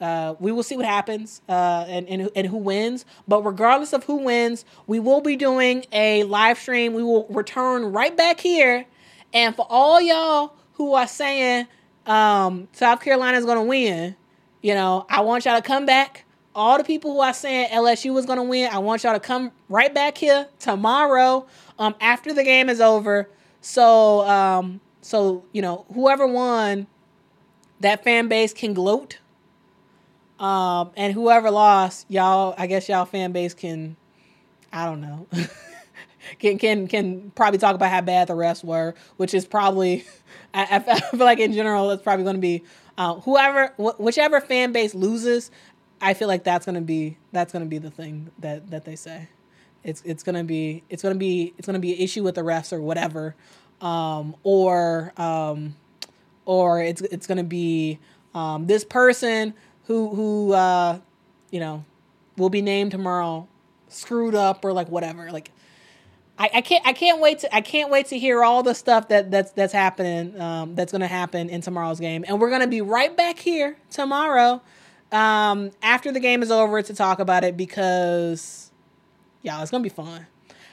uh, we will see what happens uh, and, and and who wins. But regardless of who wins, we will be doing a live stream. We will return right back here. And for all y'all who are saying um, South Carolina is going to win, you know, I want y'all to come back all the people who are saying LSU was going to win, I want y'all to come right back here tomorrow um, after the game is over. So, um, so you know, whoever won, that fan base can gloat. Um, and whoever lost, y'all, I guess y'all fan base can, I don't know, can can can probably talk about how bad the refs were, which is probably, I, I feel like in general, it's probably going to be uh, whoever, wh- whichever fan base loses. I feel like that's gonna be that's gonna be the thing that that they say. It's it's gonna be it's gonna be it's gonna be an issue with the refs or whatever, um, or um, or it's it's gonna be um, this person who who uh, you know will be named tomorrow screwed up or like whatever like. I, I can't I can't wait to I can't wait to hear all the stuff that that's that's happening um, that's gonna happen in tomorrow's game and we're gonna be right back here tomorrow um, after the game is over to talk about it because, y'all, it's gonna be fun.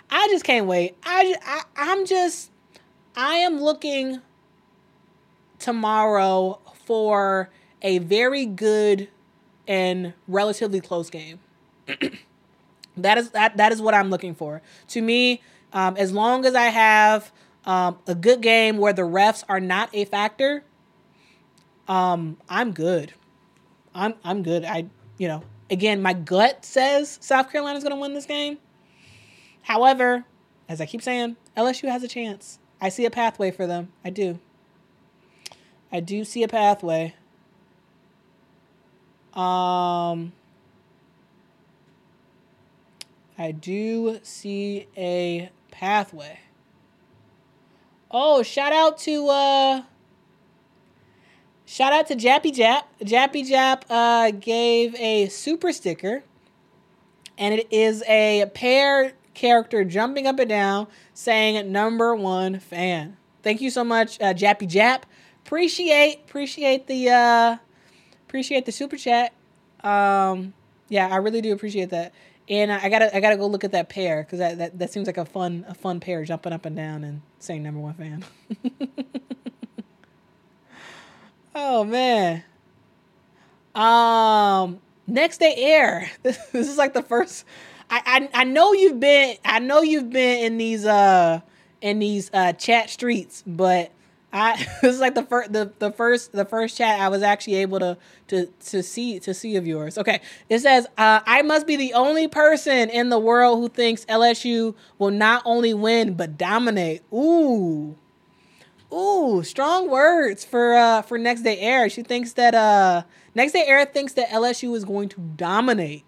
I just can't wait. I, I I'm just I am looking tomorrow for a very good and relatively close game. that is that that is what I'm looking for. To me, um, as long as I have um, a good game where the refs are not a factor, um, I'm good. I'm I'm good. I you know again my gut says South Carolina's going to win this game. However, as I keep saying, LSU has a chance. I see a pathway for them. I do. I do see a pathway. Um I do see a pathway. Oh, shout out to uh Shout out to Jappy Jap. Jappy Jap uh, gave a super sticker, and it is a pair character jumping up and down saying number one fan. Thank you so much, uh, Jappy Jap. Appreciate appreciate the uh, appreciate the super chat. Um, yeah, I really do appreciate that. And I gotta I gotta go look at that pair because that, that that seems like a fun a fun pair jumping up and down and saying number one fan. Oh man. Um, next day air. This, this is like the first. I, I I know you've been. I know you've been in these uh in these uh chat streets, but I this is like the first the, the first the first chat I was actually able to to to see to see of yours. Okay, it says uh, I must be the only person in the world who thinks LSU will not only win but dominate. Ooh. Ooh, strong words for uh for next day air. She thinks that uh next day air thinks that LSU is going to dominate.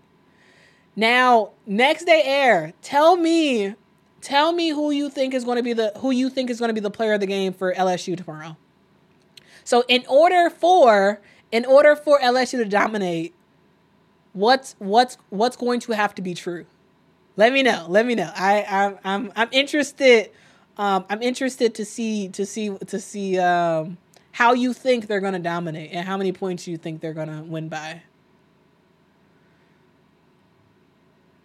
Now, next day air, tell me tell me who you think is going to be the who you think is going to be the player of the game for LSU tomorrow. So, in order for in order for LSU to dominate, what's what's what's going to have to be true? Let me know. Let me know. I I'm I'm, I'm interested um, I'm interested to see to see to see um, how you think they're going to dominate and how many points you think they're going to win by.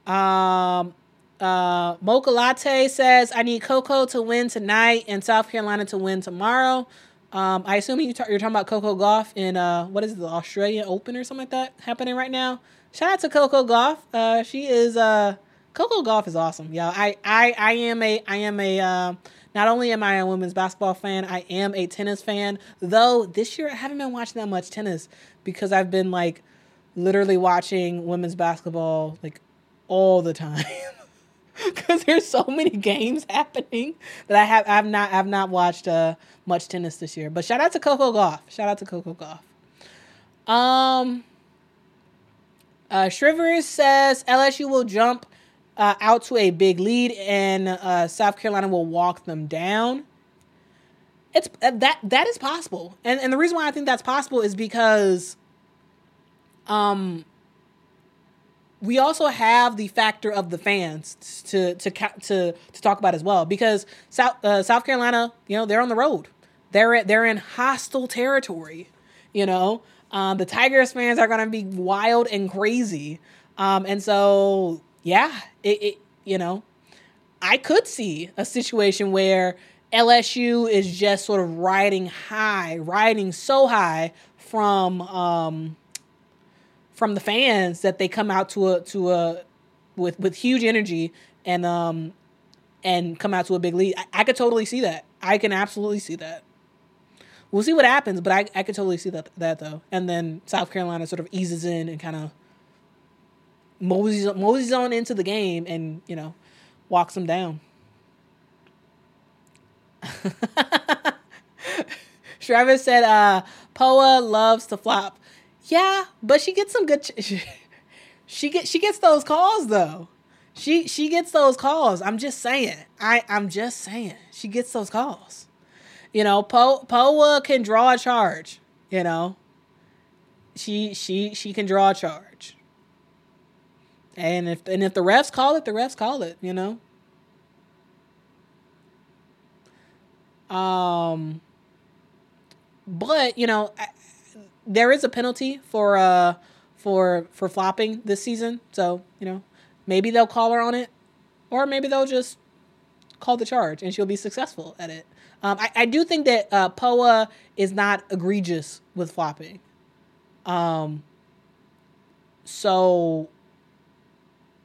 Um, uh, Mocha Latte says, I need Coco to win tonight and South Carolina to win tomorrow. Um, I assume you you're talking about Coco Gauff in, uh, what is it, the Australian Open or something like that happening right now. Shout out to Coco Gauff. Uh, she is, uh, Coco Gauff is awesome. Yeah, I, I, I am a, I am a, uh, not only am I a women's basketball fan, I am a tennis fan. Though this year I haven't been watching that much tennis because I've been like literally watching women's basketball like all the time. Because there's so many games happening that I have I've not I've not watched uh much tennis this year. But shout out to Coco Gauff. Shout out to Coco Gauff. Um uh Shrivers says LSU will jump uh, out to a big lead and uh, South Carolina will walk them down. It's uh, that that is possible, and and the reason why I think that's possible is because, um, we also have the factor of the fans to to to to talk about as well because South uh, South Carolina, you know, they're on the road, they're they're in hostile territory, you know. Um, the Tigers fans are gonna be wild and crazy, um, and so yeah, it, it you know, I could see a situation where LSU is just sort of riding high, riding so high from um, from the fans that they come out to a to a with with huge energy and um and come out to a big lead. I, I could totally see that. I can absolutely see that. We'll see what happens, but I, I could totally see that that though. And then South Carolina sort of eases in and kind of moseys moseys on into the game and you know walks them down. Travis said, uh, Poa loves to flop. Yeah, but she gets some good. Ch- she get she gets those calls though. She she gets those calls. I'm just saying. I I'm just saying. She gets those calls. You know, po Poa can draw a charge. You know. She she she can draw a charge. And if and if the refs call it, the refs call it. You know. Um. But you know, there is a penalty for uh for for flopping this season. So you know, maybe they'll call her on it, or maybe they'll just call the charge and she'll be successful at it. Um, I, I do think that uh, Poa is not egregious with flopping. Um, so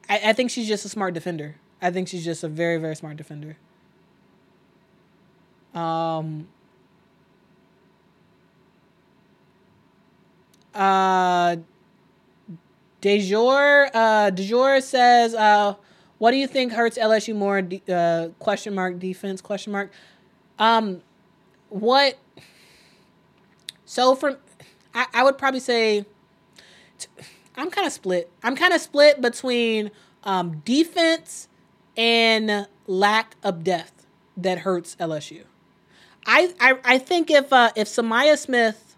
I, I think she's just a smart defender. I think she's just a very very smart defender. Um, Uh, Dejour, uh, says, uh, what do you think hurts LSU more? Uh, question mark defense? Question mark. Um, what? So from, I, I would probably say, t- I'm kind of split. I'm kind of split between um, defense and lack of depth that hurts LSU. I I, I think if uh, if Sa'Myah Smith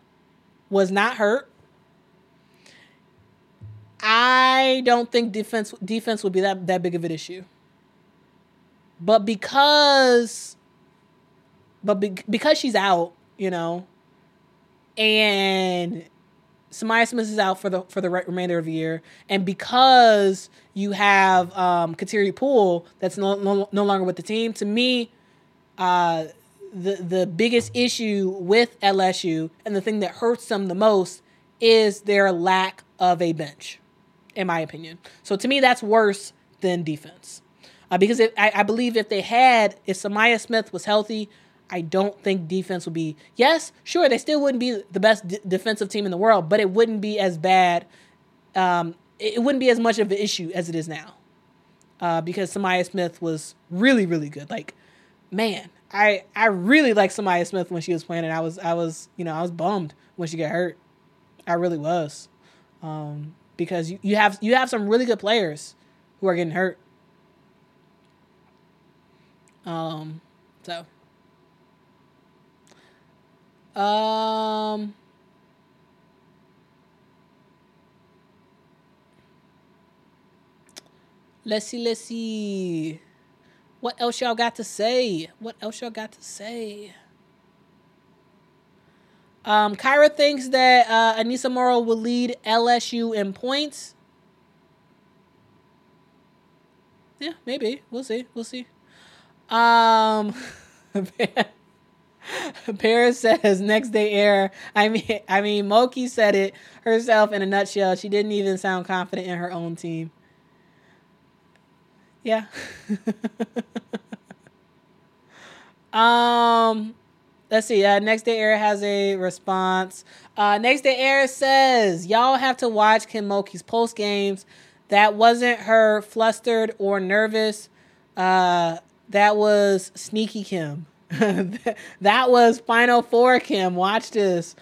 was not hurt, I don't think defense defense would be that, that big of an issue. But because but be, because she's out, you know, and Sa'Myah Smith is out for the for the remainder of the year, and because you have um, Kateri Poole that's no, no, no longer with the team, to me, uh, the the biggest issue with LSU and the thing that hurts them the most is their lack of a bench in my opinion. So to me, that's worse than defense. Uh, because if, I, I, believe if they had, if Sa'Myah Smith was healthy, I don't think defense would be. Yes, sure, they still wouldn't be the best d- defensive team in the world, but it wouldn't be as bad. Um, it, it, wouldn't be as much of an issue as it is now. Uh, because Sa'Myah Smith was really, really good. Like, man, I I really liked Sa'Myah Smith when she was playing, and I was I was you know I was bummed when she got hurt. I really was. Um, because you, you have you have some really good players who are getting hurt. Um, so. Um. Let's see, let's see. What else y'all got to say? What else y'all got to say? Um, Kyra thinks that uh, Aneesah Morrow will lead LSU in points. yeah, maybe. We'll see. We'll see. Um, Paris says next day air. I mean, I mean, Moki said it herself in a nutshell. She didn't even sound confident in her own team. Yeah. um, let's see. Uh, next day air has a response. Uh, next day air says y'all have to watch Kim Mulkey's post games. That wasn't her flustered or nervous. Uh, that was sneaky Kim. that was Final Four Kim. Watch this.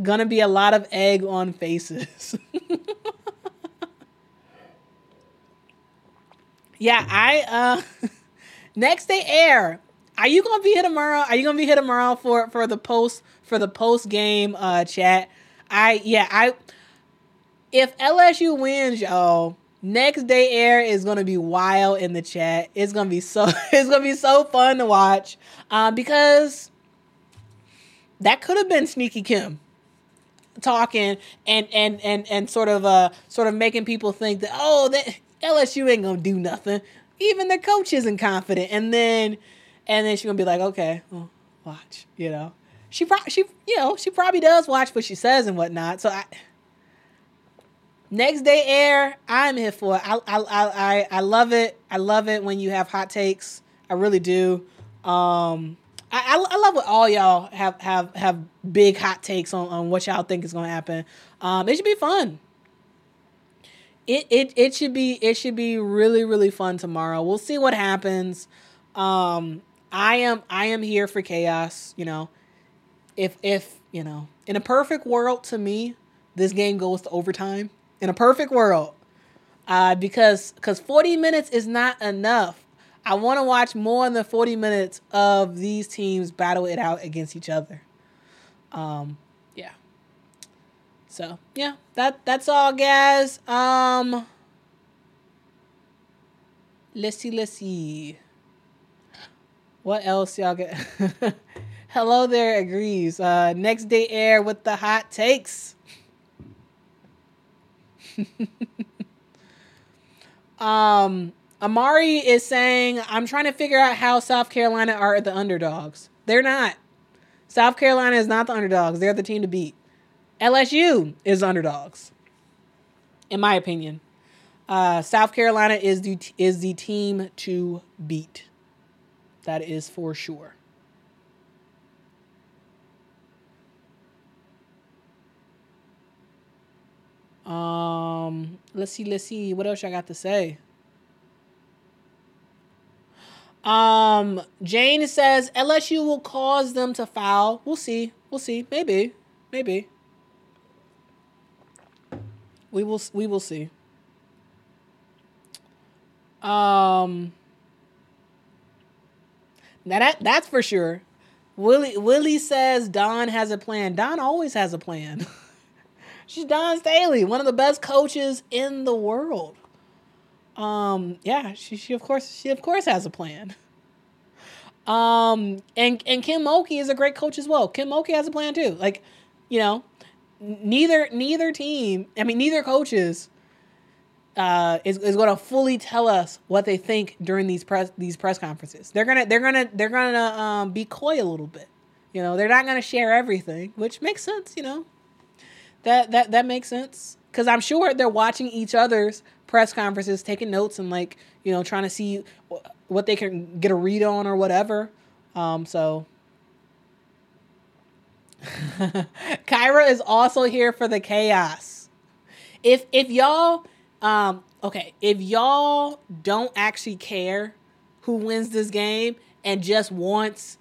Gonna be a lot of egg on faces. yeah, I uh next day air. Are you gonna be here tomorrow? Are you gonna be here tomorrow for for the post for the post game uh chat? I yeah, I if LSU wins, y'all, next day air is gonna be wild in the chat. It's gonna be so it's gonna be so fun to watch. Um, because that could have been Sneaky Kim talking and and and and sort of uh sort of making people think that oh that LSU ain't gonna do nothing. Even the coach isn't confident, and then and then she's gonna be like, okay, well, watch, you know. She probably she you know she probably does watch what she says and whatnot. So I next day air, I'm here for it. I I I I love it. I love it when you have hot takes. I really do. Um, I, I, I love what all y'all have have have big hot takes on, on what y'all think is gonna happen. Um, it should be fun. It, it it should be it should be really really fun tomorrow. We'll see what happens. Um, I am I am here for chaos. You know, if if you know in a perfect world to me, this game goes to overtime. In a perfect world, uh, because because forty minutes is not enough. I want to watch more than 40 minutes of these teams battle it out against each other. Um, yeah. So yeah, that that's all, guys. Um, let's see, let's see. What else y'all get? Hello there, agrees. Uh, next day air with the hot takes. um Amari is saying, I'm trying to figure out how South Carolina are the underdogs. They're not. South Carolina is not the underdogs. They're the team to beat. LSU is underdogs, in my opinion. Uh, South Carolina is the is the team to beat. That is for sure. Um, let's see, let's see. What else I got to say? Um, Jane says LSU will cause them to foul. We'll see. We'll see. Maybe. Maybe. We will we will see. Um Now that that's for sure. Willie Willie says Dawn has a plan. Dawn always has a plan. She's Dawn Staley, one of the best coaches in the world um yeah she, she of course she of course has a plan um and and kim Mulkey is a great coach as well kim Mulkey has a plan too like you know neither neither team i mean neither coaches uh, is, is going to fully tell us what they think during these press these press conferences. They're gonna they're gonna they're gonna um, be coy a little bit. You know, they're not gonna share everything, which makes sense. You know, that that that makes sense because I'm sure they're watching each other's press conferences, taking notes, and like you know trying to see what they can get a read on or whatever. Um, so. Kyra is also here for the chaos. If if y'all um okay, if y'all don't actually care who wins this game and just wants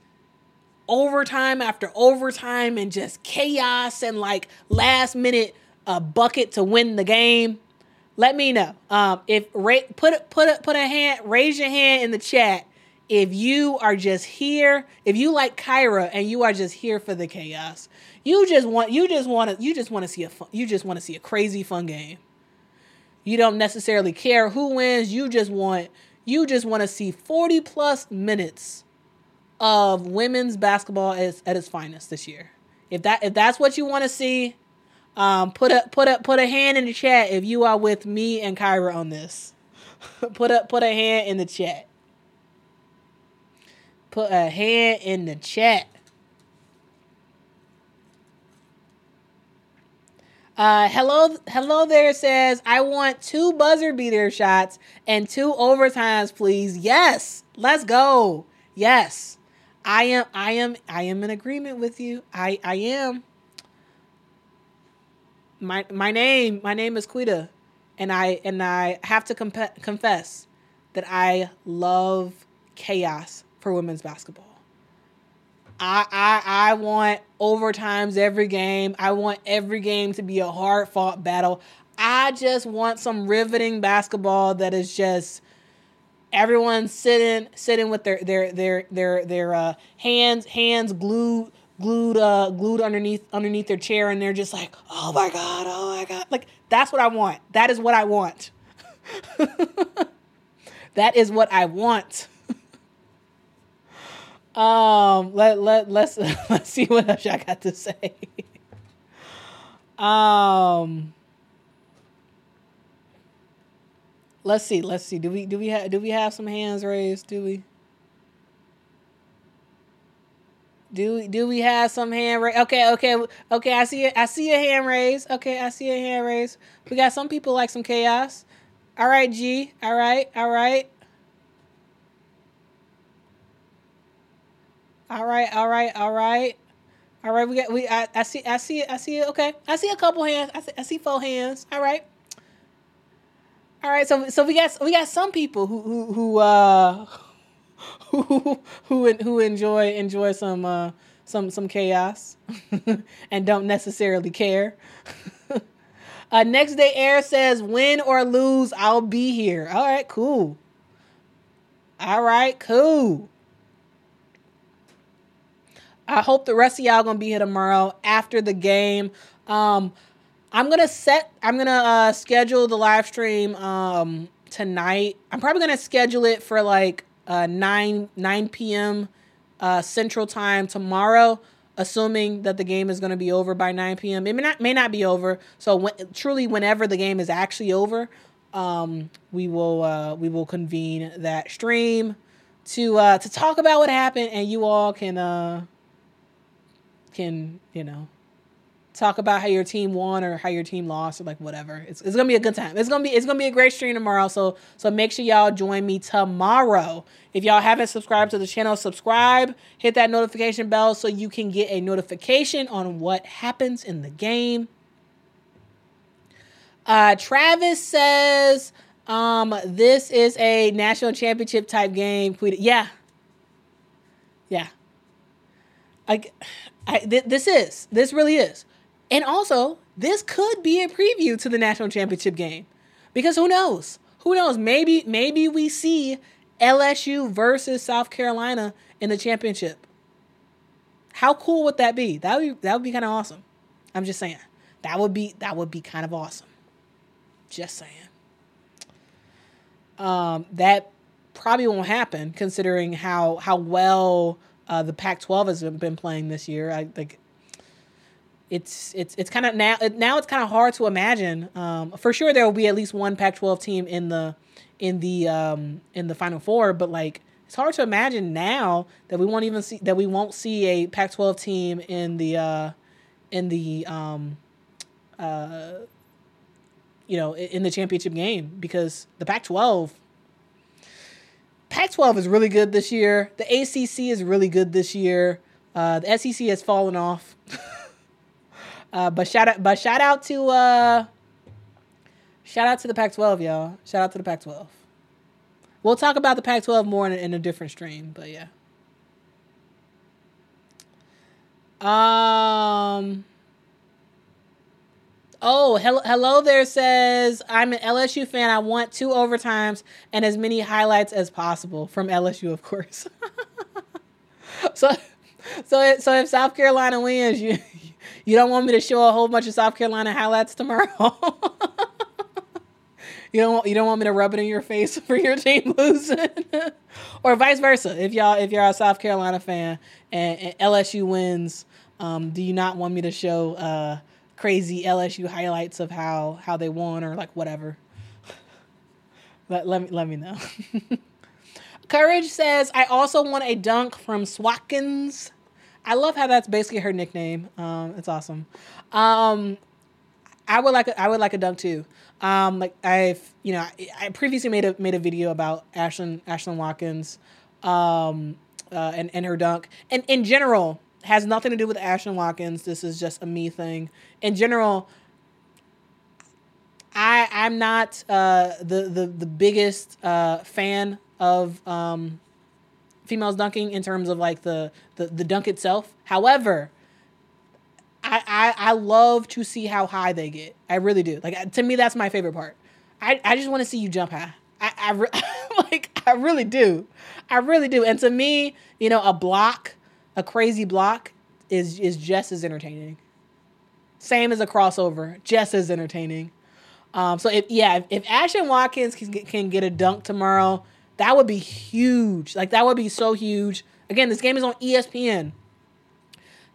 overtime after overtime and just chaos and like last minute a uh, bucket to win the game, let me know. Um, if ra- put put put a hand, raise your hand in the chat if you are just here. If you like Kyra and you are just here for the chaos, you just want you just want to you just want to see a fun, you just want to see a crazy fun game. You don't necessarily care who wins. You just want you just want to see forty plus minutes of women's basketball at, at its finest this year. If that if that's what you want to see, um, put a put a put a hand in the chat if you are with me and Kyra on this. put a put a hand in the chat. Put a hand in the chat. Uh, hello, hello there says, I want two buzzer beater shots and two overtimes, please. Yes, let's go. Yes, I am, I am, I am in agreement with you. I, I am. My, my name, my name is Quita, and I, and I have to comp- confess that I love chaos for women's basketball. I, I I want overtimes every game. I want every game to be a hard fought battle. I just want some riveting basketball that is just everyone sitting sitting with their their their their their uh, hands hands glued glued uh glued underneath underneath their chair and they're just like oh my god oh my god like that's what I want. That is what I want. that is what I want. Um, let let let's let's see what else I got to say. um, let's see, let's see. Do we do we have do we have some hands raised? Do we? Do we do we have some hand raised? Okay, okay, okay. I see it. I see a hand raised. Okay, I see a hand raised. We got some people like some chaos. All right, G. All right, all right. All right, all right, all right. All right, we got we I, I see I see I see it. Okay. I see a couple hands. I see, I see four hands. All right. All right, so so we got we got some people who who who uh who who who enjoy enjoy some uh some some chaos and don't necessarily care. uh next day air says win or lose, I'll be here. All right, cool. All right, cool. I hope the rest of y'all gonna be here tomorrow after the game. Um, I'm gonna set. I'm gonna uh, schedule the live stream um, tonight. I'm probably gonna schedule it for like uh, nine nine p.m. Uh, Central Time tomorrow, assuming that the game is gonna be over by 9 p.m. It may not may not be over. So when, truly, whenever the game is actually over, um, we will uh, we will convene that stream to uh, to talk about what happened, and you all can. Uh, can, you know, talk about how your team won or how your team lost or like whatever. It's, it's gonna be a good time. It's gonna be it's gonna be a great stream tomorrow. So so make sure y'all join me tomorrow. If y'all haven't subscribed to the channel, subscribe, hit that notification bell so you can get a notification on what happens in the game. Uh, Travis says, um, this is a national championship type game. Yeah. Yeah. Like I, th- this is this really is, and also this could be a preview to the national championship game, because who knows? Who knows? Maybe maybe we see LSU versus South Carolina in the championship. How cool would that be? That would be, that would be kind of awesome. I'm just saying that would be that would be kind of awesome. Just saying. Um, that probably won't happen considering how how well uh, the Pac-12 has been playing this year. I like it's it's it's kind of now now it's kind of hard to imagine. Um, for sure, there will be at least one Pac-12 team in the in the um, in the Final Four, but like it's hard to imagine now that we won't even see that we won't see a Pac-12 team in the uh, in the um, uh, you know in the championship game because the Pac-12 Pac 12 is really good this year. The ACC is really good this year. Uh, the SEC has fallen off. uh, but shout out, but shout out to uh, shout out to the Pac 12, y'all. Shout out to the Pac 12. We'll talk about the Pac 12 more in, in a different stream, but yeah. Um. Oh, hello, hello there says, I'm an LSU fan. I want two overtimes and as many highlights as possible from LSU, of course. so, so, so if South Carolina wins, you, you don't want me to show a whole bunch of South Carolina highlights tomorrow. you don't, want, you don't want me to rub it in your face for your team losing, or vice versa. If y'all, if you're a South Carolina fan and, and LSU wins, um, do you not want me to show? Uh, crazy LSU highlights of how how they won or like whatever. Let, let me let me know. Courage says, I also want a dunk from Swatkins. I love how that's basically her nickname. Um, it's awesome. Um, I would like a, I would like a dunk too. Um, like I've you know I, previously made a made a video about Ashlyn Ashlyn Watkins, um, uh, and and her dunk. And in general, has nothing to do with Ashlyn Watkins. This is just a me thing. In general, I I'm not uh, the the the biggest uh, fan of um, females dunking in terms of like the the, the dunk itself. However, I, I I love to see how high they get. I really do. Like to me, that's my favorite part. I, I just want to see you jump high. I, I re- like I really do. I really do. And to me, you know, a block, a crazy block, is is just as entertaining. Same as a crossover, just as entertaining. Um, so if yeah, if, if Ashlyn Watkins can get, can get a dunk tomorrow, that would be huge. Like that would be so huge. Again, this game is on ESPN.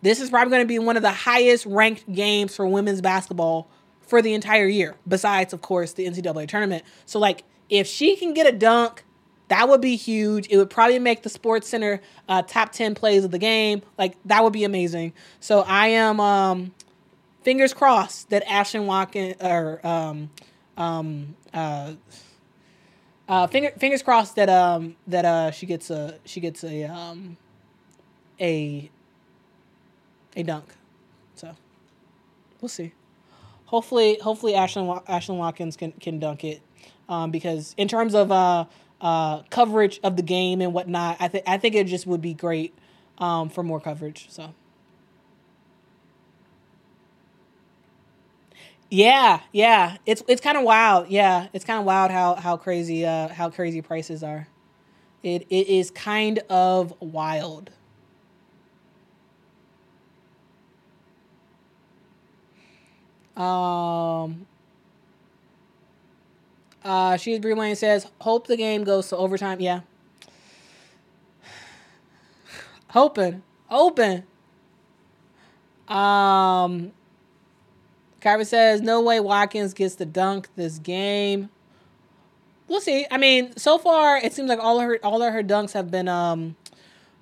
This is probably going to be one of the highest ranked games for women's basketball for the entire year, besides, of course, the NCAA tournament. So, like, if she can get a dunk, that would be huge. It would probably make the Sports Center uh, top 10 plays of the game. Like, that would be amazing. So, I am um, fingers crossed that Ashlyn Watkins, or, um, um, uh, uh, finger, fingers crossed that um that uh she gets a she gets a um a a dunk. So we'll see. Hopefully, hopefully Ashlyn Ashlyn Watkins can can dunk it, um, because in terms of uh, uh, coverage of the game and whatnot, I think I think it just would be great um, for more coverage. So. Yeah, yeah, it's it's kind of wild. Yeah, it's kind of wild how how crazy uh how crazy prices are. It it is kind of wild. Um, uh, she's Green Lane says, hope the game goes to overtime. Yeah. Hoping. Open. Um, Kyrie says, no way Watkins gets the dunk this game. We'll see. I mean, so far it seems like all of her all of her dunks have been um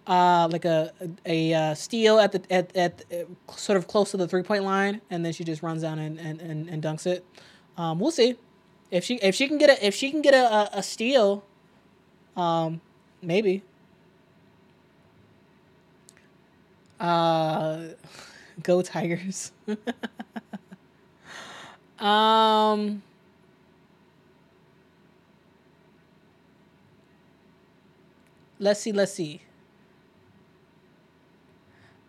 uh, like a a, a steal at the at, at uh, sort of close to the three point line, and then she just runs down and, and, and, and dunks it. Um, we'll see if she if she can get a if she can get a, a, steal. Um, maybe. Uh, go Tigers. um. Let's see. Let's see.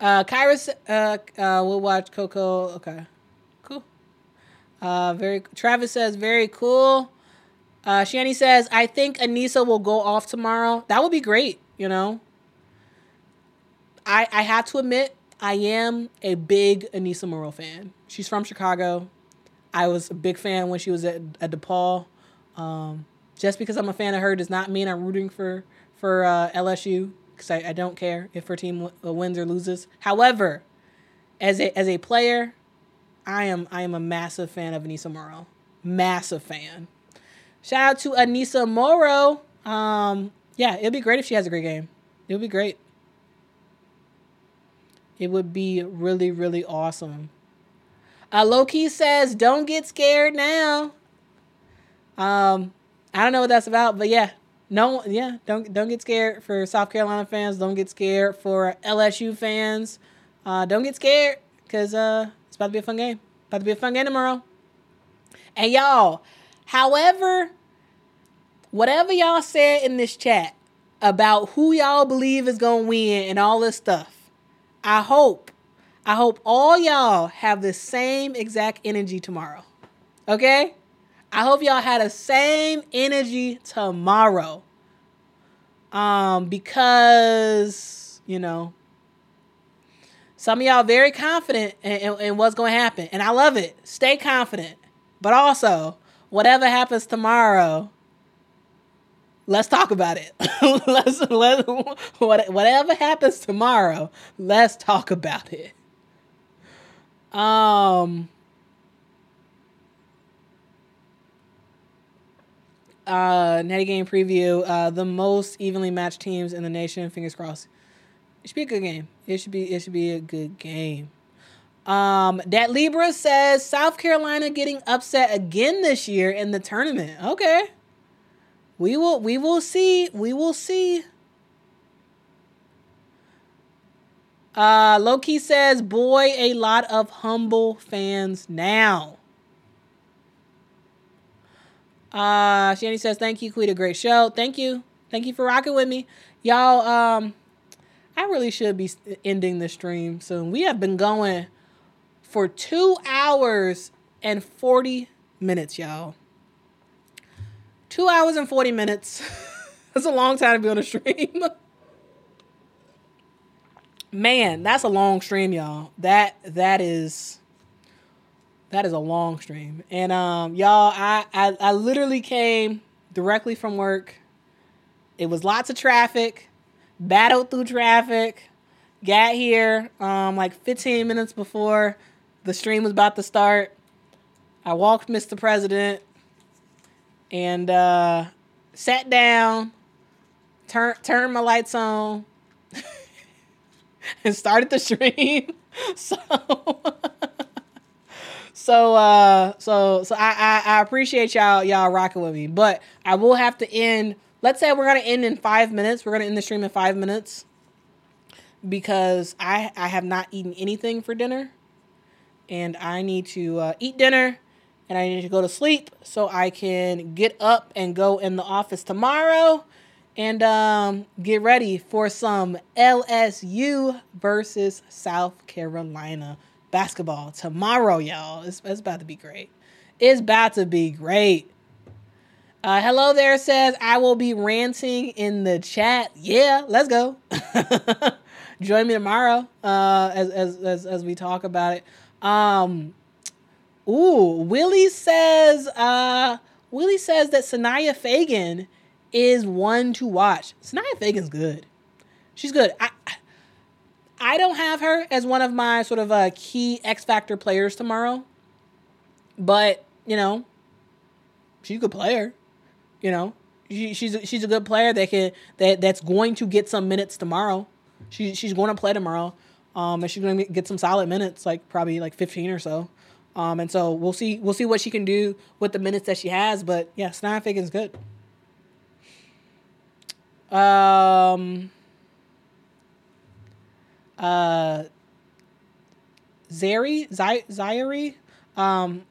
Uh, Kyrus, uh, uh, we'll watch Coco. Okay. Uh, very. Travis says very cool. Uh, Shani says I think Aneesah will go off tomorrow. That would be great. You know. I I have to admit I am a big Aneesah Morrow fan. She's from Chicago. I was a big fan when she was at at DePaul. Um, just because I'm a fan of her does not mean I'm rooting for for uh, LSU because I, I don't care if her team w- uh, wins or loses. However, as a as a player, I am I am a massive fan of Aneesah Morrow. Massive fan. Shout out to Aneesah Morrow. Um, yeah, it'd be great if she has a great game. It would be great. It would be really, really awesome. Uh, Loki says, "Don't get scared now." Um, I don't know what that's about, but yeah, no, yeah, don't don't get scared for South Carolina fans. Don't get scared for LSU fans. Uh, don't get scared because uh, it's about to be a fun game. About to be a fun game tomorrow. And y'all, however, whatever y'all said in this chat about who y'all believe is gonna win and all this stuff, I hope, I hope all y'all have the same exact energy tomorrow. Okay? I hope y'all had the same energy tomorrow. Um, because, you know, some of y'all very confident in, in, in what's going to happen. And I love it. Stay confident. But also, whatever happens tomorrow, let's talk about it. let's, let, whatever happens tomorrow, let's talk about it. Um, uh, Natty Game preview. Uh, the most evenly matched teams in the nation. Fingers crossed. It should be a good game. It should be. It should be a good game. Um, that Libra says South Carolina getting upset again this year in the tournament. Okay. We will. We will see. We will see. Uh, Loki says, "Boy, a lot of humble fans now." Uh, Shani says, "Thank you, Quita. Great show. Thank you. Thank you for rocking with me, y'all. Um, I really should be ending the stream soon. We have been going for two hours and forty minutes, y'all. Two hours and forty minutes. That's a long time to be on a stream." Man, that's a long stream, y'all. That that is that is a long stream. And um y'all, I I, I literally came directly from work. It was lots of traffic, battled through traffic, got here um like 15 minutes before the stream was about to start. I walked Mr. President and uh sat down, turned turned my lights on and started the stream. So so uh so so I, I I appreciate y'all y'all rocking with me. But I will have to end let's say we're gonna end in five minutes. We're gonna end the stream in five minutes. Because I I have not eaten anything for dinner. And I need to uh, eat dinner and I need to go to sleep so I can get up and go in the office tomorrow and um, get ready for some LSU versus South Carolina basketball tomorrow, y'all. It's, it's about to be great. It's about to be great. Uh, hello there says I will be ranting in the chat. Yeah, let's go. Join me tomorrow uh, as, as as as we talk about it. Um, ooh, Willie says uh, Willie says that Sania Feagin is one to watch. Sania Feagin's good. She's good. I I don't have her as one of my sort of uh, key X Factor players tomorrow, but you know, she's a good player. You know, she, she's a, she's a good player that can that that's going to get some minutes tomorrow. She she's going to play tomorrow, um, and she's going to get some solid minutes, like probably like fifteen or so. Um, and so we'll see we'll see what she can do with the minutes that she has. But yeah, Sania Feagin's good. Um. Uh. Zari, Z- Zaire, um,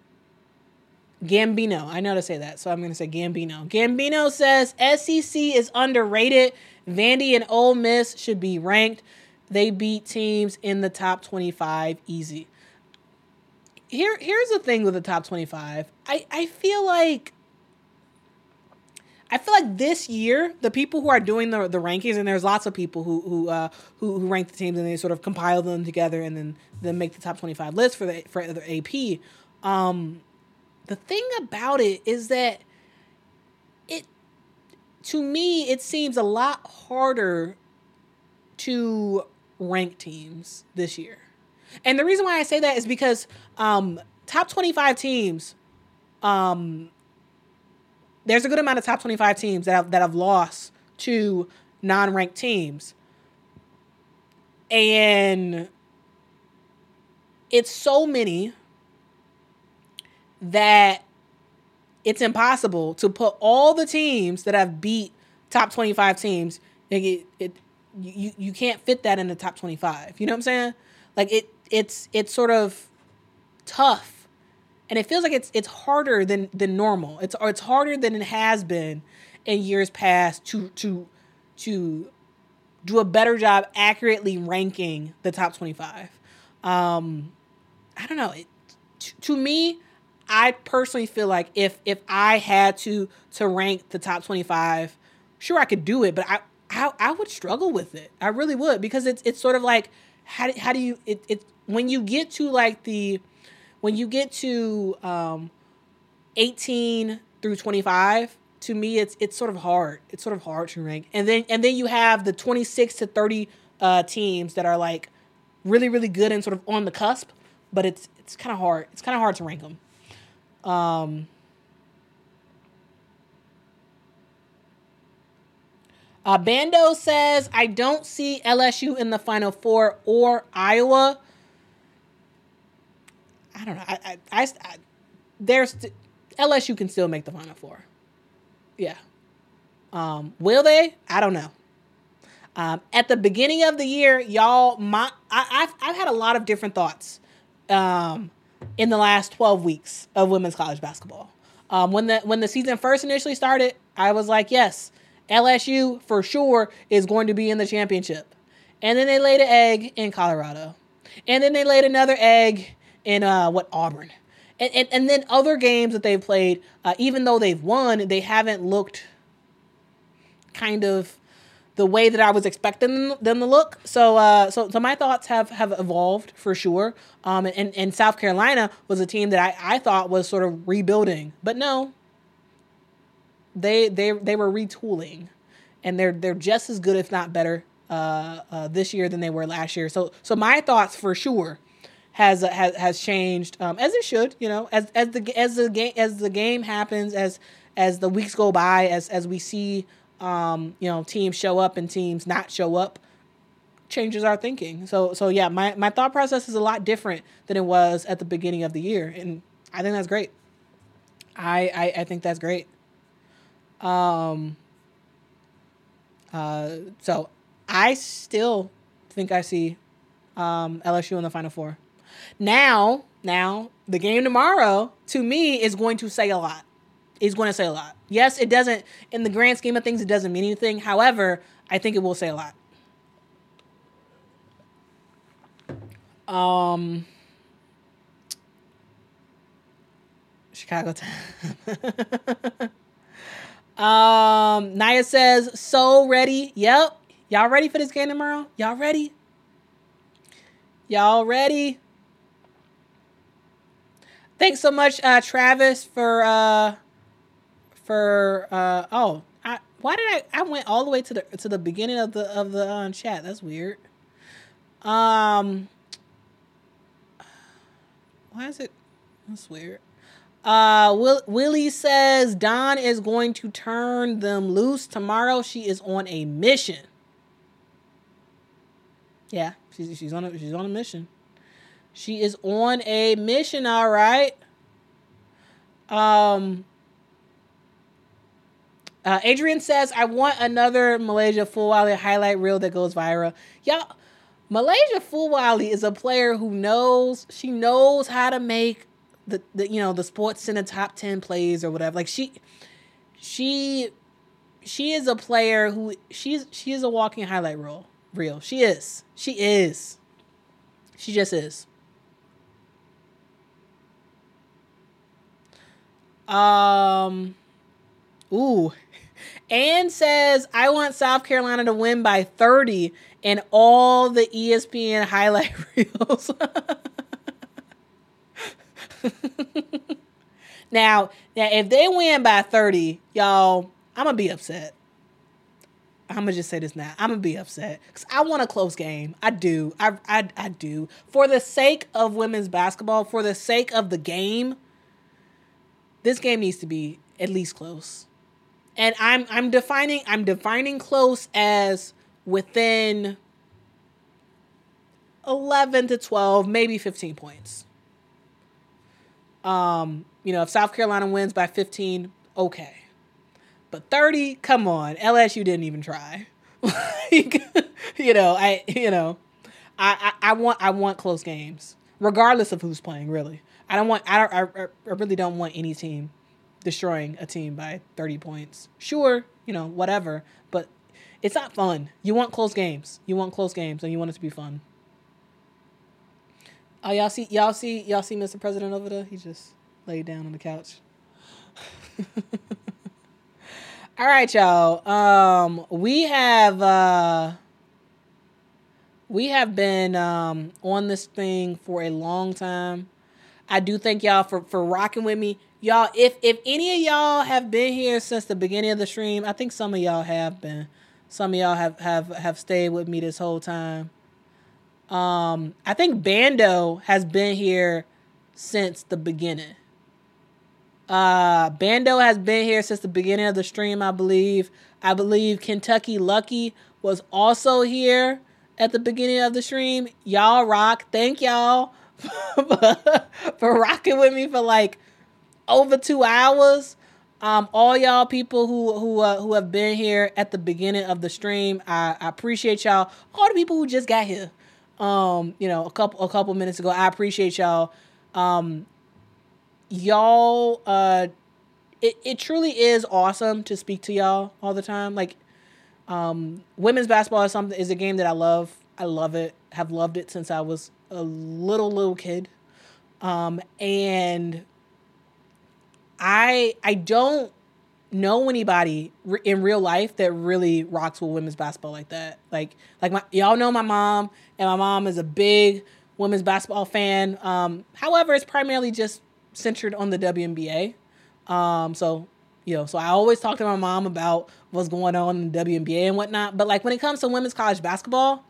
Gambino. I know to say that, so I'm going to say Gambino. Gambino says SEC is underrated. Vandy and Ole Miss should be ranked. They beat teams in the top 25 easy. Here, here's the thing with the top 25. I, I feel like I feel like this year, the people who are doing the, the rankings, and there's lots of people who who, uh, who who rank the teams and they sort of compile them together and then then make the top 25 list for the for the AP. Um, the thing about it is that it to me it seems a lot harder to rank teams this year. And the reason why I say that is because um, top 25 teams um, there's a good amount of top 25 teams that have, that have lost to non-ranked teams. And it's so many that it's impossible to put all the teams that have beat top 25 teams it, it you you can't fit that in the top 25 you know what i'm saying? Like it it's it's sort of tough. And it feels like it's it's harder than than normal. It's it's harder than it has been in years past to to to do a better job accurately ranking the top 25 um i don't know. It, to, to me I personally feel like if if I had to to rank the top 25, sure I could do it, but I I, I would struggle with it. I really would because it's it's sort of like how do, how do you it, it when you get to like the when you get to um 18 through 25 to me it's it's sort of hard. It's sort of hard to rank. And then and then you have the 26 to 30 uh teams that are like really really good and sort of on the cusp, but it's it's kind of hard. It's kind of hard to rank them. Um, Uh, Bando says, I don't see LSU in the Final Four or Iowa. I don't know. I, I, I, I there's LSU can still make the Final Four. Yeah. Um, will they? I don't know. Um, at the beginning of the year, y'all, my I, have I've had a lot of different thoughts um, in the last twelve weeks of women's college basketball. Um, when the when the season first initially started, I was like, yes, LSU for sure is going to be in the championship. And then they laid an egg in Colorado, and then they laid another egg in uh, what Auburn, and, and and then other games that they've played, uh, even though they've won, they haven't looked kind of the way that I was expecting them to look. So, uh, so, so my thoughts have have evolved for sure. Um, and and South Carolina was a team that I I thought was sort of rebuilding, but no. They they they were retooling, and they're they're just as good, if not better, uh, uh, this year than they were last year. So so my thoughts for sure has has has changed um, as it should. You know, as as the as the game as the game happens, as as the weeks go by, as as we see um, you know, teams show up and teams not show up changes our thinking. So so yeah, my, my thought process is a lot different than it was at the beginning of the year. And I think that's great. I I, I think that's great. Um uh so I still think I see um LSU in the final four. Now, now the game tomorrow to me is going to say a lot is going to say a lot. Yes, it doesn't, in the grand scheme of things, it doesn't mean anything. However, I think it will say a lot. Um, Chicago time. um, Naya says, so ready. Yep. Y'all ready for this game tomorrow? Y'all ready? Y'all ready? Thanks so much, uh, Travis, for uh, for uh oh I why did I I went all the way to the to the beginning of the of the um, chat. That's weird. Um why is it that's weird. Uh Will, Willie says Dawn is going to turn them loose tomorrow. She is on a mission. Yeah, she's she's on a she's on a mission. She is on a mission, all right. Um uh, Adrian says, I want another MiLaysia Fulwiley highlight reel that goes viral. Y'all, MiLaysia Fulwiley is a player who knows, she knows how to make the, the, you know, the sports the top 10 plays or whatever. Like she, she, she is a player who, she's, she is a walking highlight reel. Real. She is. She is. She just is. Um, ooh, Ann says, I want South Carolina to win by 30 in all the ESPN highlight reels. now, now, if they win by 30, y'all, I'm going to be upset. I'm gonna just say this now. I'm gonna be upset because I want a close game. I do. I, I I do. For the sake of women's basketball, for the sake of the game, this game needs to be at least close and I'm I'm defining I'm defining close as within 11 to 12, maybe 15 points. Um, you know, if South Carolina wins by 15, okay. But 30, come on. LSU didn't even try. like, you know, I you know, I, I, I want I want close games, regardless of who's playing, really. I don't want I, don't I, I really don't want any team destroying a team by 30 points. Sure, you know, whatever, but it's not fun. You want close games. You want close games and you want it to be fun. Oh, y'all see y'all see y'all see Mr. President over there? He just laid down on the couch. All right, y'all. Um we have uh we have been um on this thing for a long time. I do thank y'all for for rocking with me y'all if if any of y'all have been here since the beginning of the stream i think some of y'all have been some of y'all have have have stayed with me this whole time um i think bando has been here since the beginning Uh, Bando has been here since the beginning of the stream, I believe. I believe Kentucky Lucky was also here at the beginning of the stream. Y'all rock. Thank y'all for rocking with me for like over two hours. Um, all y'all people who who uh, who have been here at the beginning of the stream, I, I appreciate y'all. All the people who just got here, um, you know, a couple a couple minutes ago, I appreciate y'all. Um, y'all, uh, it it truly is awesome to speak to y'all all the time. Like, um, women's basketball is something is a game that I love. I love it. Have loved it since I was a little little kid. Um, and I I don't know anybody in real life that really rocks with women's basketball like that. Like like my y'all know my mom, and my mom is a big women's basketball fan. Um, however, it's primarily just centered on the WNBA. Um, so you know, so I always talk to my mom about what's going on in the WNBA and whatnot. But like when it comes to women's college basketball,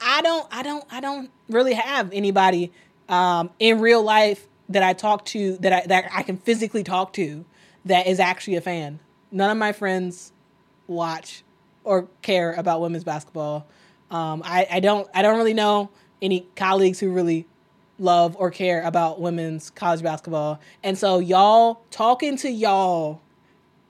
I don't, I don't, I don't really have anybody um, in real life that I talk to that I that I can physically talk to that is actually a fan. None of my friends watch or care about women's basketball. Um, I, I don't I don't really know any colleagues who really love or care about women's college basketball. And so y'all talking to y'all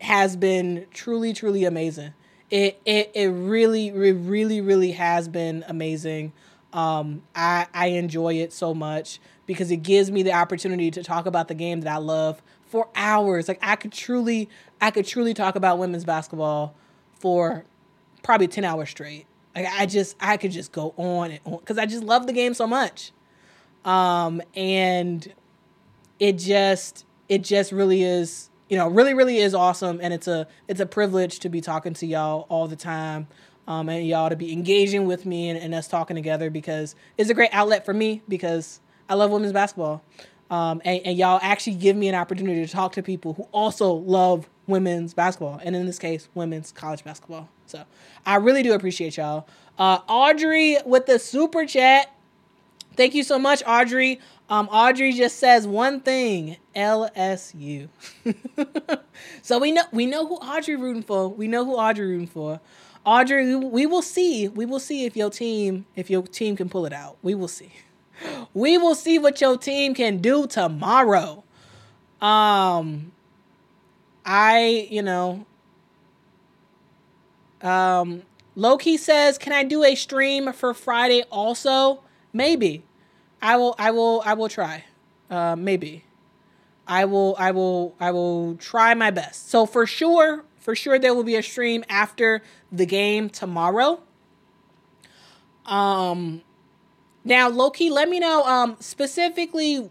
has been truly, truly amazing. It it it really, really, really has been amazing. Um, I I enjoy it so much because it gives me the opportunity to talk about the game that I love for hours. Like I could truly, I could truly talk about women's basketball for probably 10 hours straight. Like I just, I could just go on and on because I just love the game so much. Um, and it just, it just really is, you know, really, really is awesome. And it's a, it's a privilege to be talking to y'all all the time. Um, and y'all to be engaging with me and, and us talking together because it's a great outlet for me because I love women's basketball. Um, and, and, y'all actually give me an opportunity to talk to people who also love women's basketball, and in this case, women's college basketball. So I really do appreciate y'all. Uh, Audrey with the super chat. Thank you so much, Audrey. Um, Audrey just says one thing: LSU. so we know we know who Audrey rooting for. We know who Audrey rooting for. Audrey, we will see. We will see if your team if your team can pull it out. We will see we will see what your team can do tomorrow. Um, I, you know, um, Loki says, "Can I do a stream for Friday also?" Maybe. I will. I will. I will try. Uh, maybe. I will. I will. I will try my best. So for sure, for sure, there will be a stream after the game tomorrow. Um, now, Loki, let me know um, specifically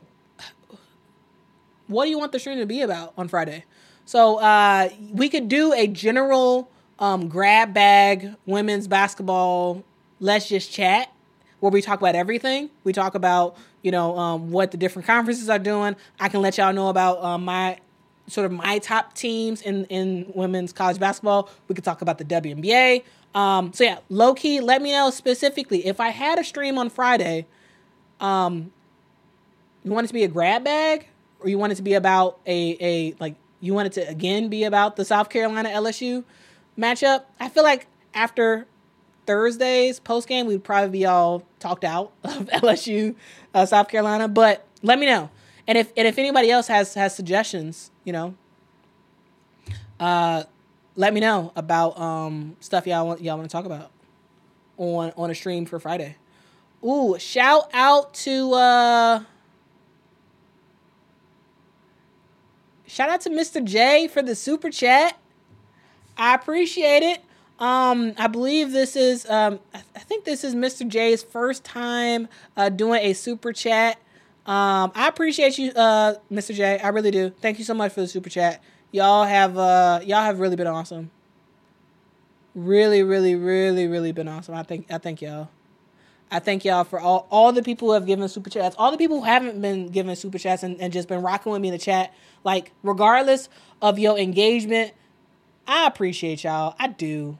what do you want the stream to be about on Friday? So uh, we could do a general um, grab bag women's basketball. Let's just chat where we talk about everything. We talk about you know um, what the different conferences are doing. I can let y'all know about um, my sort of my top teams in in women's college basketball. We could talk about the WNBA. Um, so yeah, Loki, let me know specifically if I had a stream on Friday. Um, you want it to be a grab bag, or you want it to be about a a like you want it to again be about the South Carolina LSU matchup? I feel like after Thursday's post game, we'd probably be all talked out of LSU, uh, South Carolina. But let me know, and if and if anybody else has has suggestions, you know, uh, let me know about um, stuff y'all want y'all want to talk about on on a stream for Friday. Ooh, shout out to uh shout out to Mr. J for the super chat. I appreciate it. Um, I believe this is um, I, th- I think this is Mr. J's first time uh, doing a super chat. Um, I appreciate you, uh, Mr. J. I really do. Thank you so much for the super chat y'all have uh y'all have really been awesome. Really, really, really, really been awesome. I think I thank y'all. I thank y'all for all all the people who have given super chats, all the people who haven't been giving super chats and, and just been rocking with me in the chat. Like, regardless of your engagement, I appreciate y'all. I do.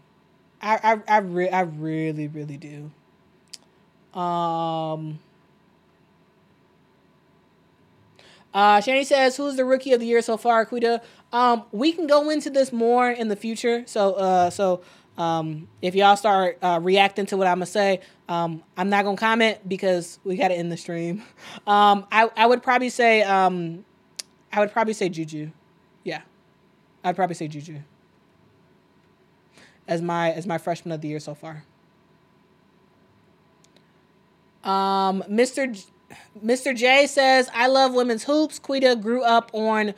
I I I, re- I really, really do. Um Uh, Shani says, "Who's the rookie of the year so far, Quita?" Um, we can go into this more in the future. So, uh, so um, if y'all start uh, reacting to what I'm gonna say, um, I'm not gonna comment because we got to end the stream. Um, I I would probably say um, I would probably say Juju. Yeah, I'd probably say Juju as my as my freshman of the year so far. Um, Mr. J- Mr. J says, "I love women's hoops. Quita grew up on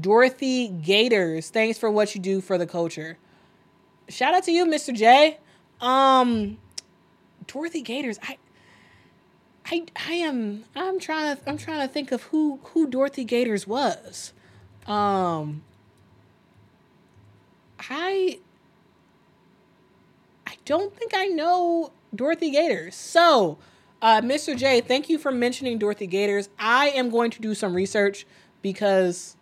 Dorothy Gaters. Thanks for what you do for the culture." Shout out to you, Mr. J. Um, Dorothy Gaters. I, I, I am. I'm trying to. I'm trying to think of who who Dorothy Gaters was. Um, I. I don't think I know Dorothy Gaters. So, uh, Mr. J, thank you for mentioning Dorothy Gaters. I am going to do some research because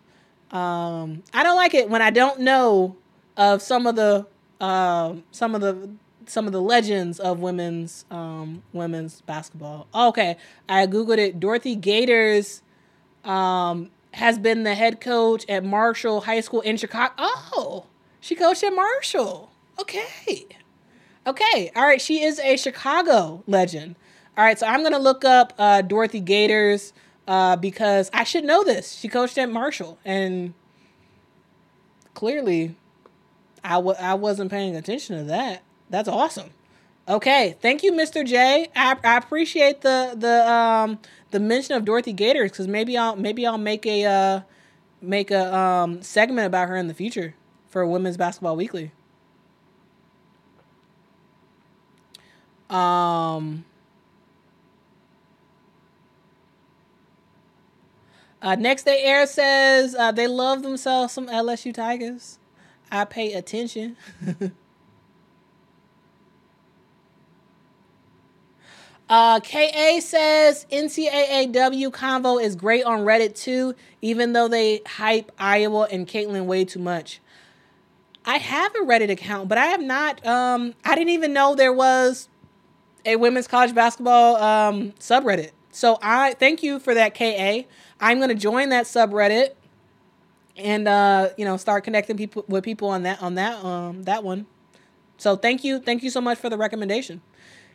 um, I don't like it when I don't know of some of the um, some of the some of the legends of women's um, women's basketball. Okay, I googled it. Dorothy Gaters um, has been the head coach at Marshall High School in Chicago. Oh, she coached at Marshall. Okay. Okay. All right. She is a Chicago legend. All right. So I'm to look up uh, Dorothy Gaters uh, because I should know this. She coached at Marshall. And clearly, I w- I wasn't paying attention to that. That's awesome. Okay. Thank you, Mr. J. I, I appreciate the, the, um, the mention of Dorothy Gaters because maybe I'll maybe I'll make a uh, make a um, segment about her in the future for Women's Basketball Weekly. Um, uh, Next Day Air says uh, they love themselves some LSU Tigers. I pay attention. uh, KA says NCAAW convo is great on Reddit too, even though they hype Iowa and Caitlin way too much. I have a Reddit account, but I have not. Um, I didn't even know there was a women's college basketball um, subreddit. So I thank you for that, KA. I'm gonna join that subreddit and uh, you know start connecting people with people on that on that um that one. So thank you, thank you so much for the recommendation.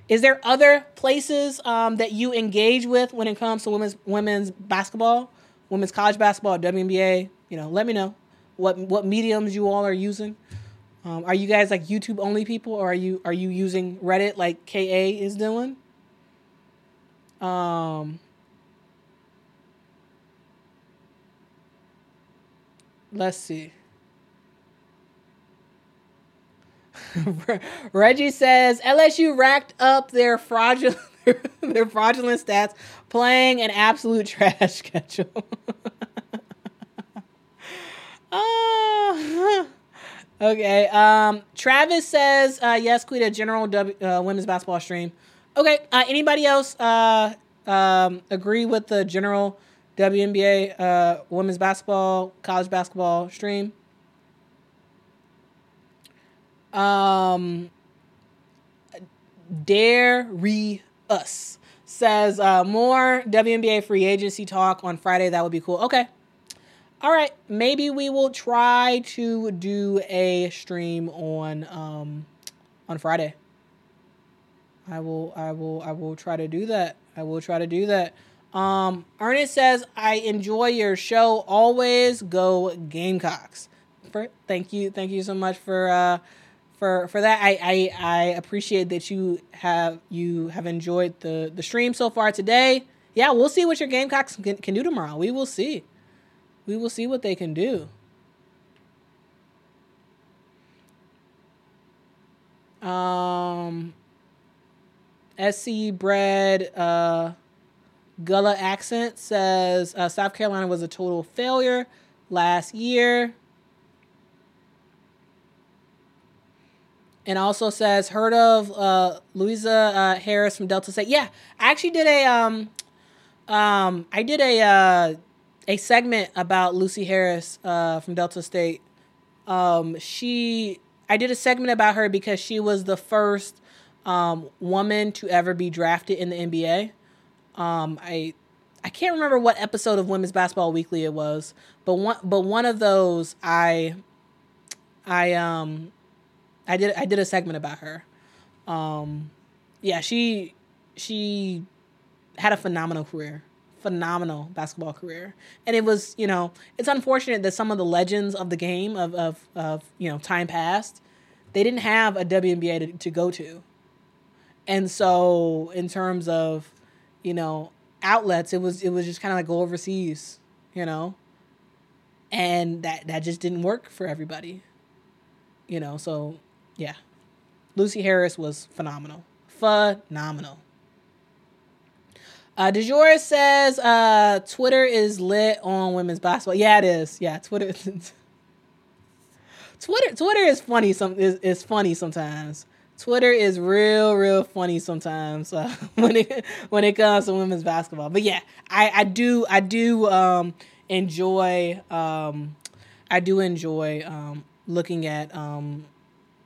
Is there other places um, that you engage with when it comes to women's women's basketball, women's college basketball, WNBA? You know, let me know what what mediums you all are using. Um, are you guys like YouTube only people, or are you are you using Reddit like KA is doing? Um, let's see. Reggie says LSU racked up their fraudulent their fraudulent stats playing an absolute trash schedule. Ah. okay. Um, Travis says uh, yes. Quita general w, uh, women's basketball stream. Okay. Uh, anybody else uh, um, agree with the general WNBA uh, women's basketball college basketball stream? Um, Dare Re Us says uh, more WNBA free agency talk on Friday. That would be cool. Okay. All right. Maybe we will try to do a stream on um, on Friday. I will. I will. I will try to do that. I will try to do that. Um, Ernest says, "I enjoy your show. Always go Gamecocks." For, thank you. Thank you so much for. Uh, for for that. I, I I appreciate that you have you have enjoyed the the stream so far today. Yeah, we'll see what your Gamecocks can, can do tomorrow. We will see. We will see what they can do. Um, SC Bread uh, Gullah accent says uh, South Carolina was a total failure last year. and also says heard of uh, Louisa uh, Harris from Delta State. Yeah, I actually did a um, um, I did a uh, a segment about Lucy Harris uh, from Delta State. Um, she I did a segment about her because she was the first um, woman to ever be drafted in the NBA. Um, I I can't remember what episode of Women's Basketball Weekly it was, but one but one of those I I um I did I did a segment about her. Um yeah, she she had a phenomenal career. Phenomenal basketball career. And it was, you know, it's unfortunate that some of the legends of the game of of, of you know, time past, they didn't have a WNBA to, to go to. And so in terms of, you know, outlets, it was it was just kind of like go overseas, you know. And that that just didn't work for everybody. You know, so yeah. Lucy Harris was phenomenal. Phenomenal. Uh, DeJour says uh, Twitter is lit on women's basketball. Yeah, it is. Yeah, Twitter. Twitter. Twitter is funny. Some is, is funny sometimes. Twitter is real, real funny sometimes uh, when it when it comes to women's basketball. But yeah, I, I do I do um, enjoy um, I do enjoy um, looking at um,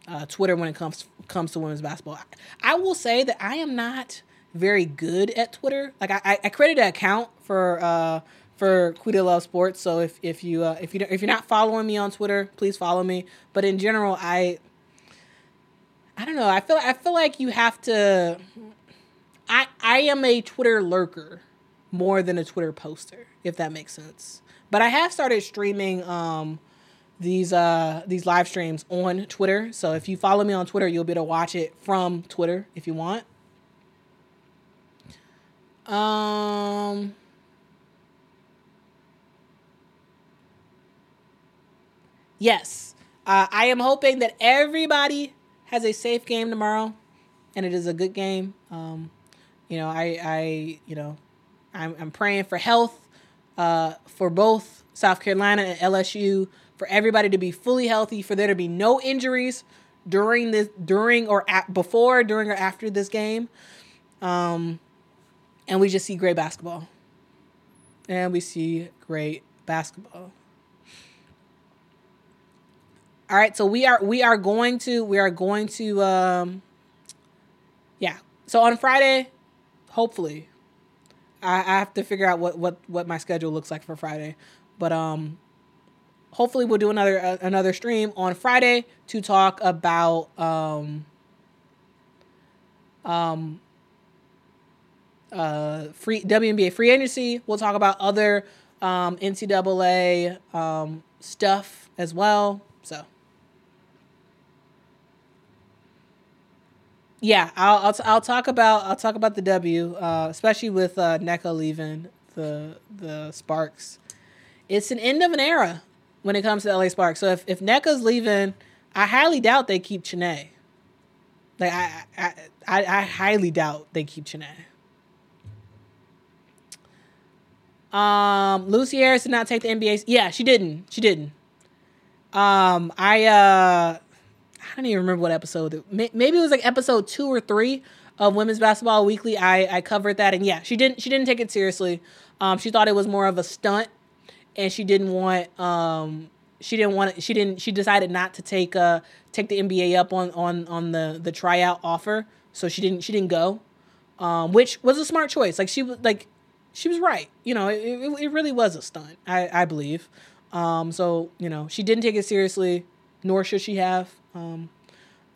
uh, Twitter when it comes comes to women's basketball. I, I will say that I am not very good at Twitter. Like I, I created an account for uh, for Quita Love Sports. So if if you uh, if you if you're not following me on Twitter, please follow me. But in general, I I don't know. I feel I feel like you have to. I I am a Twitter lurker more than a Twitter poster, if that makes sense. But I have started streaming um, these uh, these live streams on Twitter. So if you follow me on Twitter, you'll be able to watch it from Twitter if you want. Um. Yes, uh, I am hoping that everybody has a safe game tomorrow, and it is a good game. Um, you know, I, I, you know, I'm, I'm praying for health uh, for both South Carolina and LSU, for everybody to be fully healthy, for there to be no injuries during this, during or at, before, during or after this game. Um, and we just see great basketball. And we see great basketball. All right, so we are we are going to we are going to um yeah. So on Friday, hopefully, I, I have to figure out what what what my schedule looks like for Friday, but um, hopefully we'll do another uh, another stream on Friday to talk about um um uh free WNBA free agency. We'll talk about other um NCAA um stuff as well. So. Yeah, I'll I'll, I'll talk about I'll talk about the W, uh, especially with uh, leaving the the Sparks. It's an end of an era when it comes to LA Sparks. So if if Nneka's leaving, I highly doubt they keep Chiney. Like I I, I I highly doubt they keep Chiney. Um, Lucy Harris did not take the NBA. Yeah, she didn't. She didn't. Um, I uh don't even remember what episode. Maybe it was like episode two or three of Women's Basketball Weekly. I I covered that, and yeah, she didn't she didn't take it seriously. Um, she thought it was more of a stunt, and she didn't want um she didn't want she didn't she decided not to take uh take the NBA up on on on the the tryout offer. So she didn't she didn't go, um, which was a smart choice. Like she was like she was right. You know, it, it, it really was a stunt. I I believe. Um, so you know she didn't take it seriously, nor should she have. Um,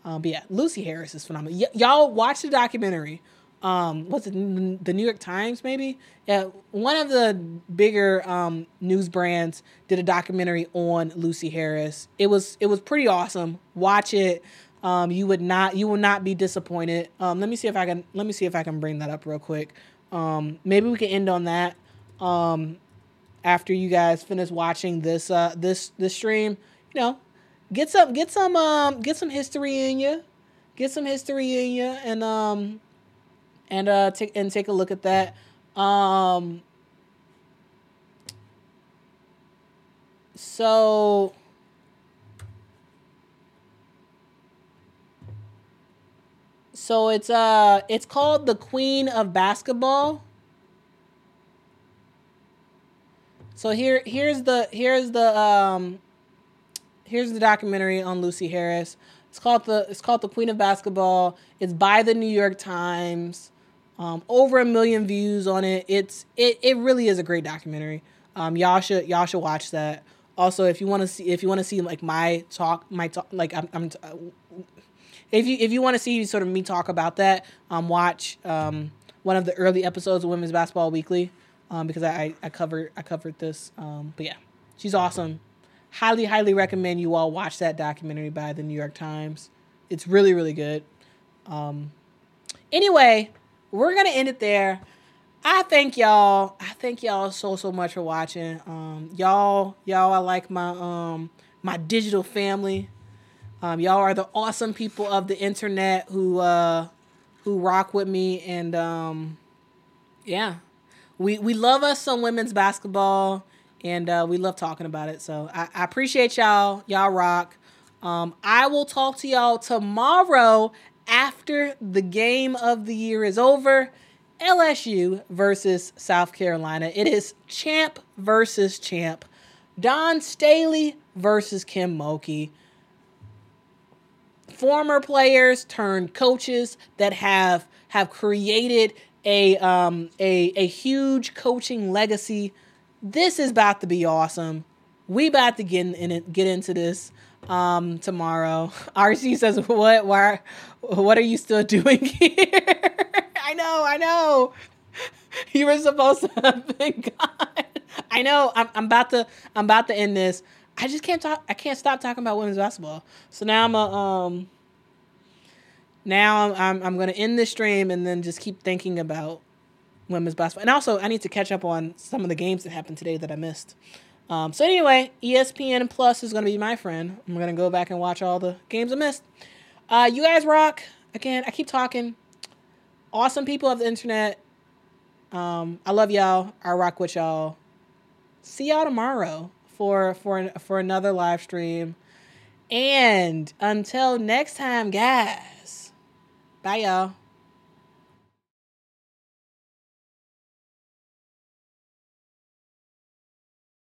um, but yeah, Lucy Harris is phenomenal. Y- y'all watch the documentary. Um, what's it? The New York Times, maybe. Yeah, one of the bigger um, news brands did a documentary on Lucy Harris. It was it was pretty awesome. Watch it. Um, you would not you will not be disappointed. Um, let me see if I can let me see if I can bring that up real quick. Um, maybe we can end on that. Um, after you guys finish watching this uh, this this stream, you know, get some get some um get some history in you get some history in you and um and uh take and take a look at that. Um so so it's uh it's called the queen of basketball. So here here's the here's the um here's the documentary on Lucy Harris. It's called the it's called the Queen of Basketball. It's by the New York Times. Um, over a million views on it. It's it it really is a great documentary. Um, y'all should y'all should watch that. Also, if you want to see if you want to see like my talk my talk like I'm, I'm uh, if you if you want to see sort of me talk about that, um, watch um one of the early episodes of Women's Basketball Weekly, um, because I I covered I covered this. Um, but yeah, she's awesome. Highly highly recommend you all watch that documentary by the New York Times. It's really really good. Um, anyway, we're gonna end it there. I thank y'all. I thank y'all so so much for watching. Um, y'all, y'all, I like my um my digital family. Um, y'all are the awesome people of the internet who uh who rock with me and um yeah. We we love us some women's basketball and uh, we love talking about it. So I, I appreciate y'all. Y'all rock. Um, I will talk to y'all tomorrow after the game of the year is over. LSU versus South Carolina. It is champ versus champ. Dawn Staley versus Kim Mulkey. Former players turned coaches that have have created a um a a huge coaching legacy. This is about to be awesome. We about to get in get into this um tomorrow. RC says, "What? Why? What are you still doing here?" I know, I know. You were supposed to have been gone. I know. I'm, I'm about to. I'm about to end this. I just can't talk. I can't stop talking about women's basketball. So now I'm a um. Now I'm I'm, I'm gonna end this stream and then just keep thinking about women's basketball. And also, I need to catch up on some of the games that happened today that I missed. Um, so anyway, ESPN Plus is gonna be my friend. I'm gonna go back and watch all the games I missed. Uh, you guys rock. Again, I keep talking. Awesome people of the internet. Um, I love y'all. I rock with y'all. See y'all tomorrow for for for another live stream. And until next time, guys. Bye y'all.